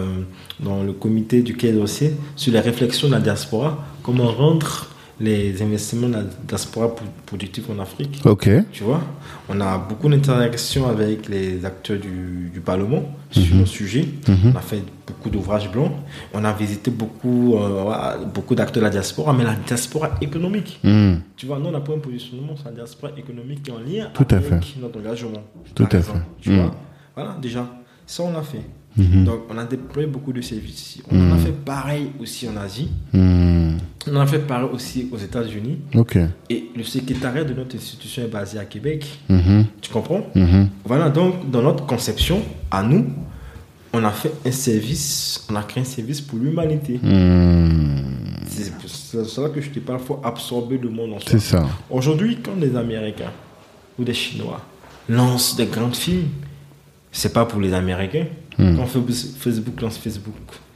dans le comité du Quai d'Orsay sur les réflexions de la diaspora. Comment rendre les investissements de la diaspora pro- productifs en Afrique. Ok. Tu vois, on a beaucoup d'interactions avec les acteurs du, du Parlement sur Mhm. le sujet. Mhm. On a fait beaucoup d'ouvrages blancs. On a visité beaucoup, euh, beaucoup d'acteurs de la diaspora, mais la diaspora économique. Mhm. Tu vois, nous, on n'a pas un positionnement sur la diaspora économique qui est en lien Tout à avec fait. notre engagement. Tout à exemple. fait. Tu vois, voilà, déjà, ça, on l'a fait. Mhm. Donc, on a déployé beaucoup de services ici. On en a Mm. fait pareil aussi en Asie. Mhm. On en a fait pareil aussi aux États-Unis. Et le secrétariat de notre institution est basé à Québec. Mhm. Tu comprends? Mhm. Voilà, donc, dans notre conception, à nous, on a fait un service, on a créé un service pour l'humanité. Mhm. C'est c'est ça que je te parle, il faut absorber le monde en soi. C'est ça. Aujourd'hui, quand des Américains ou des Chinois lancent des grands films, c'est pas pour les Américains. Hmm. Quand Fa- Facebook lance Facebook,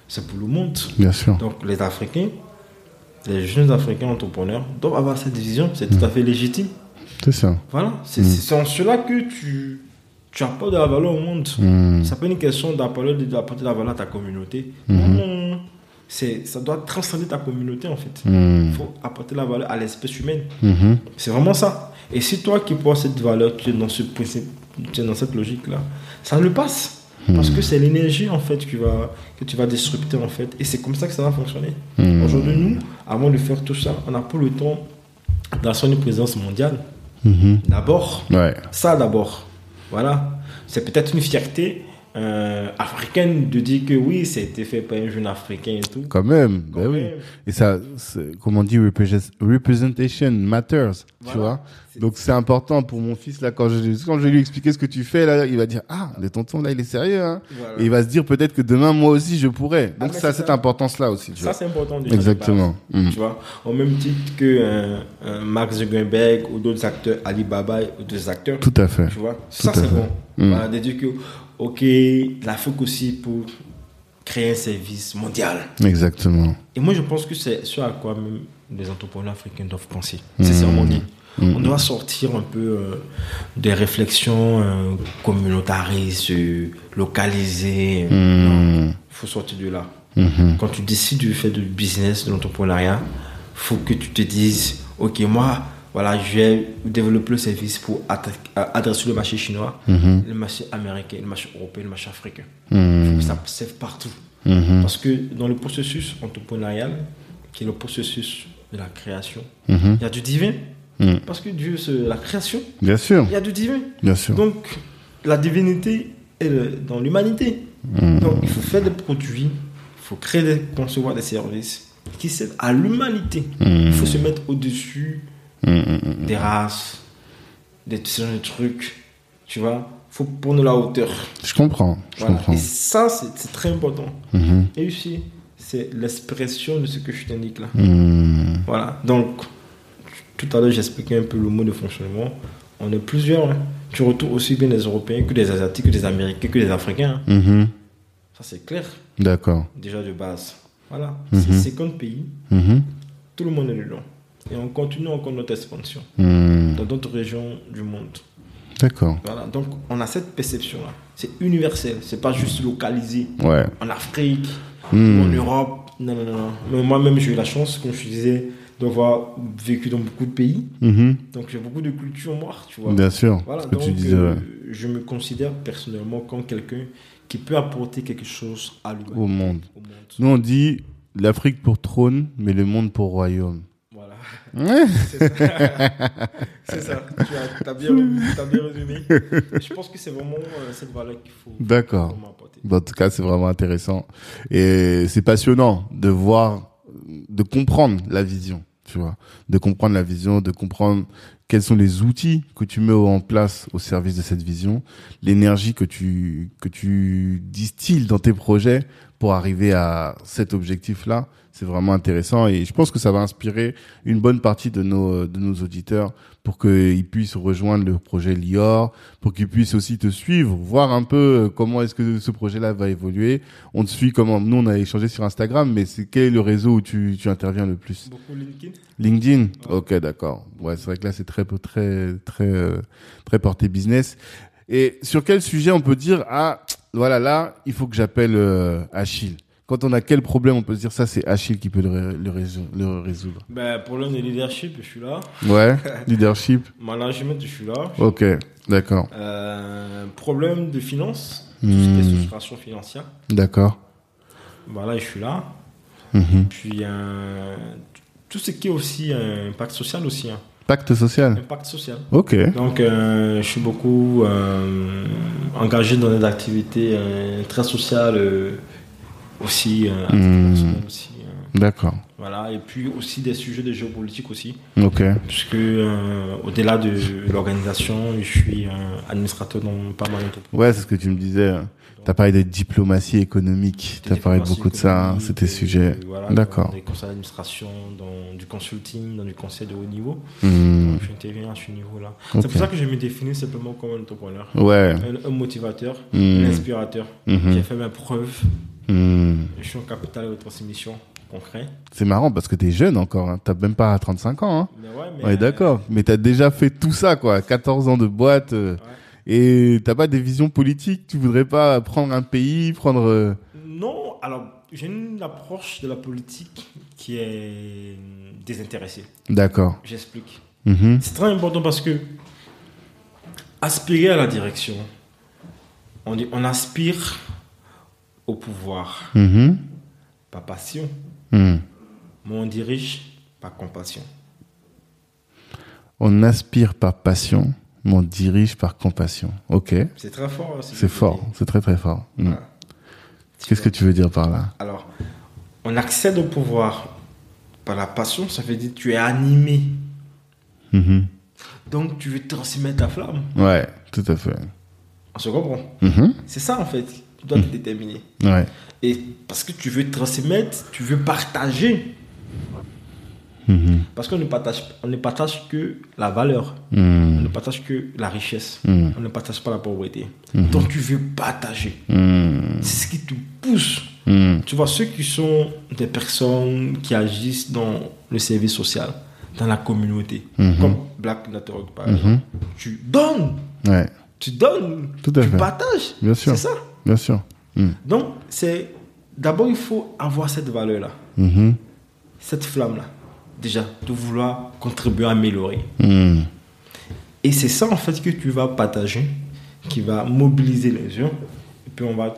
c'est pour le monde. Bien sûr. Donc les Africains, les jeunes Africains entrepreneurs doivent avoir cette vision, c'est tout à fait légitime. C'est ça. Voilà, c'est c'est en cela que tu, tu apportes de la valeur au monde. C'est pas une question d'apporter de la valeur à ta communauté. Non, Ça doit transcender ta communauté en fait. Il faut apporter la valeur à l'espèce humaine. C'est vraiment ça. Et si toi qui portes cette valeur, tu es dans ce principe, tu es dans cette logique-là, ça le passe. Parce que c'est l'énergie en fait que, va, que tu vas disrupter en fait. Et c'est comme ça que ça va fonctionner. Mhm. Aujourd'hui, nous, avant de faire tout ça, on n'a pas le temps d'assurer une présence mondiale. Mhm. D'abord, Ouais. ça d'abord. Voilà. C'est peut-être une fierté, euh, africaine de dire que oui, ça a été fait par un jeune africain et tout. Quand même, Quand ben oui. Et ça, comme on dit, representation matters, tu vois. Donc c'est important pour mon fils là quand je quand je vais lui expliquer ce que tu fais là, il va dire ah le tonton là il est sérieux hein. Voilà. Et il va se dire peut-être que demain moi aussi je pourrais. Donc Ah, ça cette importance là aussi. Tu Ça, vois. c'est important déjà. Exactement. base. Mm. Tu vois, au même titre que euh, euh, Mark Zuckerberg ou d'autres acteurs, Alibaba ou d'autres acteurs. Tout à fait. Tu vois, ça Tout c'est bon. Mm. Voilà, de dire que, ok, l'Afrique aussi pour créer un service mondial. Exactement. Et moi, je pense que c'est ce à quoi même les entrepreneurs africains doivent penser. Mm. C'est sincèrement dit. Mm. On doit sortir un peu euh, des réflexions euh, communautaristes, euh, localisées. Il faut sortir de là. Quand tu décides de faire du business, de l'entrepreneuriat, faut que tu te dises, ok, moi, voilà, je vais développer le service pour atta- adresser le marché chinois, Mhm. le marché américain, le marché européen, le marché africain. Mhm. Ça serve partout. Mhm. Parce que dans le processus entrepreneurial, qui est le processus de la création, il y a du divin. Parce que Dieu, c'est la création, Bien sûr, il y a du divin. bien sûr. Donc, la divinité est dans l'humanité. Donc, il faut faire des produits, il faut créer, des, concevoir des services qui servent à l'humanité. Il faut se mettre au-dessus Mhm. des races, des ce genre de trucs. Tu vois Il faut prendre la hauteur. Je comprends, je Voilà. comprends. Et ça, c'est très important. Mhm. Et aussi, c'est l'expression de ce que je t'indique là. Voilà. Donc, tout à l'heure, j'expliquais un peu le mode de fonctionnement. On est plusieurs. hein. Tu retrouves aussi bien des Européens que des Asiatiques, que des Américains, que des Africains. hein. Mhm. Ça, c'est clair, D'accord. déjà de base. Voilà. Mhm. C'est 50 pays, tout le monde est dedans. Et on continue encore notre expansion Mhm. dans d'autres régions du monde. D'accord. Voilà. Donc, on a cette perception-là. C'est universel. C'est pas juste localisé Ouais. en Afrique ou en Europe. Non, non, non. moi-même, j'ai eu la chance, comme je disais, d'avoir vécu dans beaucoup de pays. Mhm. Donc, j'ai beaucoup de culture, moi, tu vois. Bien sûr. Voilà, donc tu disais. euh, ouais. je me considère personnellement comme quelqu'un qui peut apporter quelque chose à. Au monde. Au monde. Nous on dit l'Afrique pour trône, mais le monde pour royaume. Ouais. C'est ça. C'est ça. Tu as, as bien, t'as bien résumé. Je pense que c'est vraiment euh, cette valeur qu'il faut D'accord. En tout cas, c'est vraiment intéressant et c'est passionnant de voir, de comprendre la vision, tu vois, de comprendre la vision, de comprendre quels sont les outils que tu mets en place au service de cette vision, l'énergie que tu que tu distilles dans tes projets pour arriver à cet objectif-là. C'est vraiment intéressant et je pense que ça va inspirer une bonne partie de nos de nos auditeurs pour qu'ils puissent rejoindre le projet Lior, pour qu'ils puissent aussi te suivre, voir un peu euh, comment est-ce que ce projet-là va évoluer. On te suit comment Nous, on a échangé sur Instagram, mais c'est quel est le réseau où tu, tu interviens le plus? Beaucoup LinkedIn. LinkedIn? Ok, d'accord. Ouais, c'est vrai que là, c'est très, très, très, euh, très porté business. Et sur quel sujet on peut dire, ah, voilà, là, il faut que j'appelle euh, Achille? Quand on a quel problème, on peut se dire ça, c'est Achille qui peut le, ré- le, résoudre, le résoudre. Ben, problème de leadership, je suis là. Ouais, leadership. Management, je suis là. Ok, d'accord, Euh, problème de finance, tout ce qui est Hmm. financière. d'accord. Ben là, je suis là. Mhm. Puis, euh, tout ce qui est aussi un impact social aussi. hein. Pacte social. Impact social. Ok. Donc, euh, je suis beaucoup euh, engagé dans des activités euh, très sociales euh, aussi, euh, Hmm. aussi. euh, D'accord. voilà, et puis aussi des sujets de géopolitique aussi, Ok. puisque euh, au-delà de l'organisation, je suis euh, administrateur dans pas mal d'entreprises. Ouais, c'est ce que tu me disais. T'as parlé de diplomatie économique. T'as parlé Diplomatie beaucoup de ça. hein, C'était sujet. voilà, D'accord. Dans des conseils d'administration, dans du consulting, dans du conseil de haut niveau. Hmm. Donc, j'interviens à ce niveau-là. C'est pour ça que je me définis simplement comme un entrepreneur. Ouais. Un, un motivateur, Hmm. un inspirateur. Mhm. J'ai fait mes preuves. Hmm. Je suis en capital de transmission concret. C'est marrant parce que t'es jeune encore. Hein. T'as même pas 35 ans. Hein. Mais ouais, mais Ouais, d'accord. Mais t'as déjà fait tout ça, quoi. 14 ans de boîte. euh, Et t'as pas des visions politiques? Tu voudrais pas prendre un pays, prendre. euh, Non, alors j'ai une approche de la politique qui est désintéressée. D'accord. J'explique. Mhm. C'est très important parce que aspirer à la direction, on, dit, on aspire au pouvoir, Mhm. pas passion, mais on dirige par compassion. On n'aspire par passion, Mais on dirige par compassion. Ok. C'est très fort. je C'est fort. C'est très très fort. Mm. Qu'est-ce que tu veux dire par là? Alors, on accède au pouvoir par la passion, ça veut dire que tu es animé. Mhm. Donc, tu veux transmettre ta flamme. Ouais, tout à fait. On se comprend. Mhm. C'est ça, en fait, qui doit te déterminer. Ouais. Et parce que tu veux transmettre, tu veux partager. Mhm. Parce qu'on ne partage, on ne partage que la valeur. On Mhm. ne partage que la richesse. Mhm. On ne partage pas la pauvreté. Donc, tu veux partager. C'est ce qui te pousse. Tu vois, ceux qui sont des personnes qui agissent dans le service social, dans la communauté, Mhm. comme Black Network par exemple, tu donnes, Ouais, tu donnes, Tout à tu fait. partages. Bien sûr. C'est ça. Bien sûr. Mhm. Donc, c'est d'abord, il faut avoir cette valeur-là, Mhm. cette flamme-là, déjà, de vouloir contribuer à améliorer. Mhm. Et c'est ça, en fait, que tu vas partager, qui va mobiliser les gens, et puis on va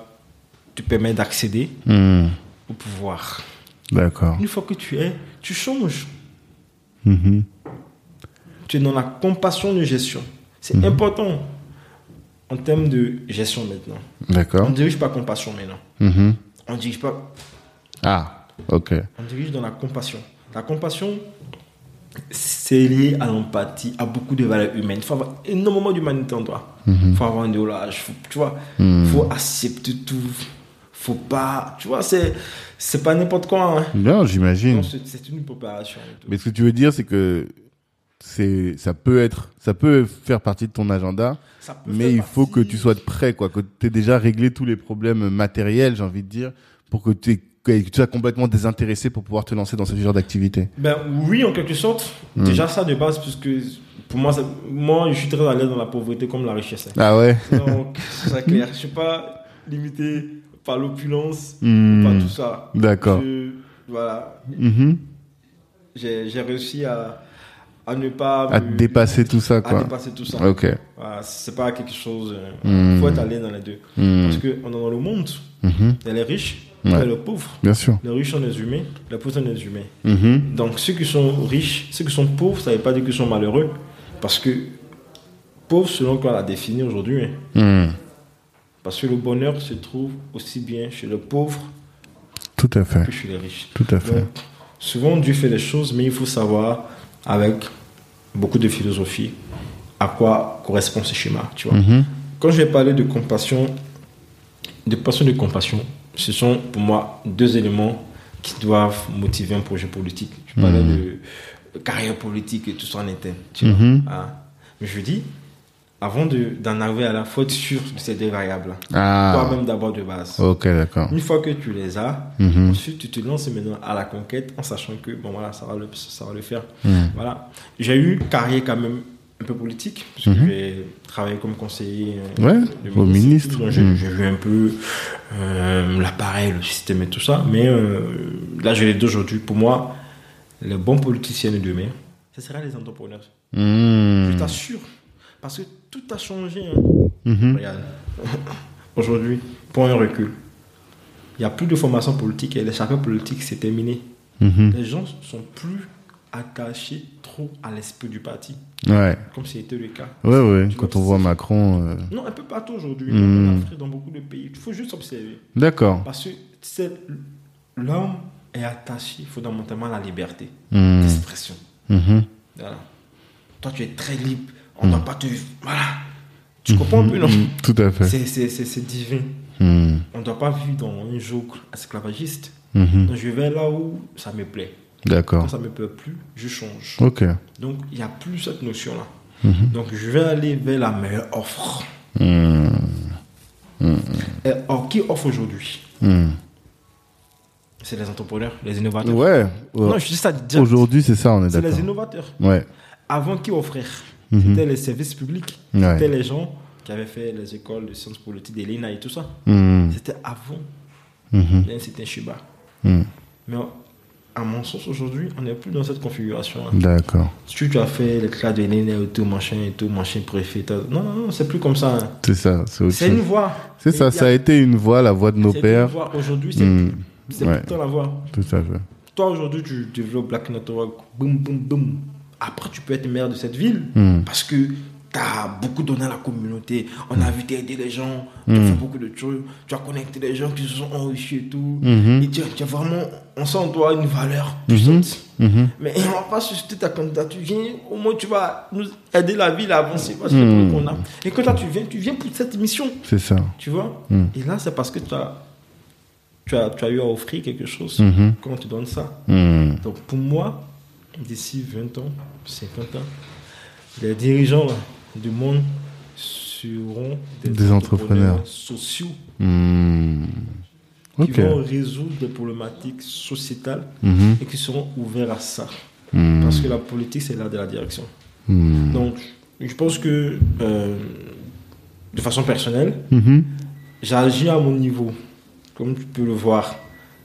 te permettre d'accéder Mhm. au pouvoir. D'accord. Une fois que tu es, tu changes. Mhm. Tu es dans la compassion de gestion. C'est important en termes de gestion maintenant. On D'accord. ne dirige pas compassion maintenant. Mhm. On ne dirige pas. Ah, ok. On dirige dans la compassion. La compassion, c'est lié à l'empathie, à beaucoup de valeurs humaines. Il faut avoir énormément d'humanité en toi. Il faut avoir un déoulage. Faut, tu vois, il faut accepter tout. faut pas. Tu vois, c'est, c'est pas n'importe quoi. hein. Bien, j'imagine. Non, c'est, une préparation. Mais ce que tu veux dire, c'est que c'est, ça peut être, ça peut faire partie de ton agenda, mais il faut que tu sois prêt, quoi, que tu aies déjà réglé tous les problèmes matériels, j'ai envie de dire, pour que tu que tu sois complètement désintéressé pour pouvoir te lancer dans ce genre d'activité. Ben oui, en quelque sorte. Hmm. Déjà ça de base, puisque pour moi, ça- moi, je suis très à l'aise dans la pauvreté comme la richesse. Ah ouais? Donc, c'est clair. Je suis pas limité par l'opulence, Hmm. par tout ça. D'accord. Voilà. Mhm. J'ai j'ai réussi à, à ne pas. À me- dépasser tout ça, à quoi. dépasser tout ça. Ok. Voilà, c'est pas quelque chose. Il Hmm. faut être allé dans les deux. Hmm. Parce qu'on est dans le monde. Mhm. Il y a les riches Ouais. et les pauvres. Bien sûr. Les riches sont des humains, les pauvres sont des humains. Mhm. Donc ceux qui sont riches, ceux qui sont pauvres, ça veut pas dire qu'ils sont malheureux. Parce que pauvre, selon qu'on l'a défini aujourd'hui, hein. Hmm. parce que le bonheur se trouve aussi bien chez le pauvre Tout à fait. que chez les riches. Tout à fait. Donc, souvent Dieu fait les choses, mais il faut savoir, avec beaucoup de philosophie, à quoi correspond ce schéma. Tu vois. Mhm. Quand je vais parler de compassion, de passion de compassion, ce sont pour moi deux éléments qui doivent motiver un projet politique. Tu parlais de carrière politique et tout ça en interne. Tu vois. Mhm. Hein. Mais je dis, avant de- d'en arriver à la faute de ces deux variables, Ah. toi-même d'abord de base. Ok, d'accord. Une fois que tu les as, Mhm. ensuite tu te lances maintenant à la conquête en sachant que bon voilà ça va le, ça va le faire. Mhm. Voilà. J'ai eu carrière quand même un peu politique parce que j'ai travaillé comme conseiller euh, Mhm. Ouais, de au ministre. J'ai Mhm. vu un peu euh, l'appareil, le système et tout ça. Mais euh, là je l'ai dit aujourd'hui. Pour moi, les bons politiciens de demain, ce sera les entrepreneurs. Mhm. Je t'assure. Parce que tout a changé. hein. Mhm. Regarde. Aujourd'hui, pour un recul, il n'y a plus de formation politique et les chapitres politiques, c'est terminé. Mhm. Les gens sont plus attachés trop à l'esprit du parti, Ouais. comme c'était le cas. Ouais, ouais. Quand on voit Macron. euh, Non, un peu partout aujourd'hui, Mm. en Afrique, dans beaucoup de pays. Il faut juste observer. D'accord. Parce que c'est- l'homme est attaché fondamentalement à la liberté Mhm. d'expression. Mhm. Voilà. Toi, tu es très libre. On ne doit pas te. Voilà. Tu comprends un peu, non? Mhm. Tout à fait. C'est- divin. On ne doit pas vivre dans un joug esclavagiste. Donc, je vais là où ça me plaît. D'accord. Quand ça ne me plaît plus, je change. Ok. Donc, il n'y a plus cette notion-là. Donc, je vais aller vers la meilleure offre. Et, or, qui offre aujourd'hui? C'est les entrepreneurs, les innovateurs. Ouais. Non, je dis ça. Aujourd'hui, c'est ça, on est C'est les innovateurs. Ouais. Avant, qui Mhm. C'était les services publics. Ouais. C'était les gens qui avaient fait les écoles de sciences politiques, de l'ENA et tout ça. Mhm. C'était avant Mhm. Chiba. Mhm. Mais à mon sens, aujourd'hui, on n'est plus dans cette configuration-là. D'accord. Si tu as fait les classes de l'ENA et tout, machin et tout, machin préfet. Non, non, non, c'est plus comme ça. hein. C'est ça. C'est autre C'est une voie. C'est ça. Ça a été une voix, la voix de nos pères. voie. Aujourd'hui, c'est c'est Ouais. temps la voie. Tout à fait. Toi, aujourd'hui, tu développes Black Network, boum, boum, boum. Après, tu peux être maire de cette ville Mhm. parce que tu as beaucoup donné à la communauté. On a vu t'aider les gens, tu as fait beaucoup de trucs, tu as connecté les gens qui se sont enrichis et tout. Et tu, tu as vraiment, on sent en toi une valeur puissante. Mais on va pas susciter ta candidature. Viens, au moins tu vas nous aider la ville à avancer. Parce que qu'on a. Et quand toi tu viens, tu viens pour cette mission. C'est ça. Tu vois? Et là, c'est parce que tu as, tu, as, tu as eu à offrir quelque chose. Quand tu donnes ça? Hmm. Donc pour moi, d'ici 20 ans, 50 ans, les dirigeants là, du monde seront des, Des entrepreneurs. sociaux Hmm. qui vont résoudre des problématiques sociétales Mhm. et qui seront ouverts à ça. Hmm. Parce que la politique, c'est l'art de la direction. Hmm. Donc, je pense que, euh, de façon personnelle, Mhm. j'agis à mon niveau, comme tu peux le voir,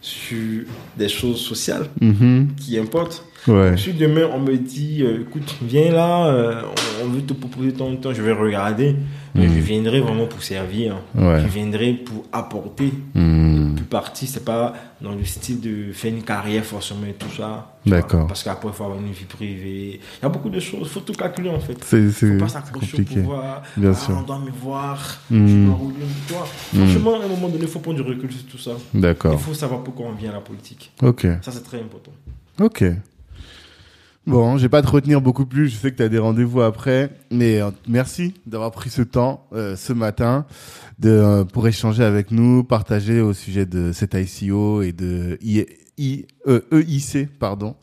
sur des choses sociales Mhm. qui importent. Ouais. Si demain on me dit, euh, écoute, viens là, euh, on, on veut te proposer ton temps, je vais regarder, mais je viendrai vraiment pour servir. Ouais. Je viendrai pour apporter. Hmm. Plus partie, c'est pas dans le style de faire une carrière forcément et tout ça. D'accord. Parce qu'après, il faut avoir une vie privée. Il y a beaucoup de choses, il faut tout calculer en fait. C'est Il c'est faut pas s'accrocher au compliqué. pouvoir. Bien Ah, sûr. On doit me voir. Mm. Je dois rouler. Vois. Franchement, à un moment donné, il faut prendre du recul sur tout ça. Il D'accord. faut savoir pourquoi on vient à la politique. Ok. Ça, c'est très important. Ok. Bon, je vais pas te retenir beaucoup plus. Je sais que tu as des rendez-vous après, mais euh, merci d'avoir pris ce temps euh, ce matin de euh, pour échanger avec nous, partager au sujet de cet ICO et de I, I- euh, EIC, pardon,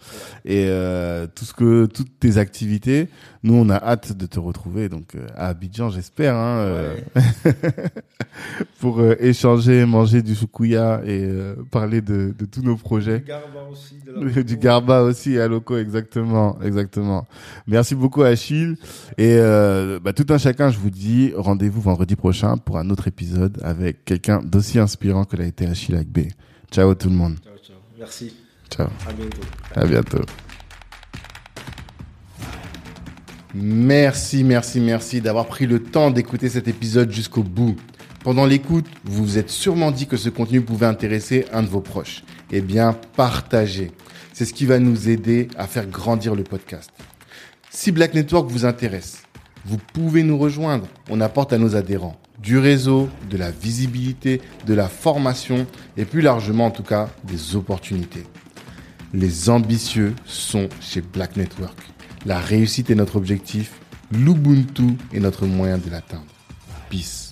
et euh, tout ce que toutes tes activités. Nous, on a hâte de te retrouver donc euh, à Abidjan, j'espère, hein, euh, pour euh, échanger, manger du choukouya et euh, parler de, de tous nos projets. Garba aussi. De Du Garba aussi à Loco, exactement, exactement. Merci beaucoup Achille. Et euh, bah, tout un chacun, je vous dis rendez-vous vendredi prochain pour un autre épisode avec quelqu'un d'aussi inspirant que l'a été Achille Agbe. Ciao tout le monde. Merci. Ciao. À bientôt. À bientôt. Merci, merci, merci d'avoir pris le temps d'écouter cet épisode jusqu'au bout. Pendant l'écoute, vous vous êtes sûrement dit que ce contenu pouvait intéresser un de vos proches. Eh bien, partagez. C'est ce qui va nous aider à faire grandir le podcast. Si Black Network vous intéresse, vous pouvez nous rejoindre. On apporte à nos adhérents du réseau, de la visibilité, de la formation et plus largement en tout cas des opportunités. Les ambitieux sont chez Black Network. La réussite est notre objectif, l'Ubuntu est notre moyen de l'atteindre. Peace.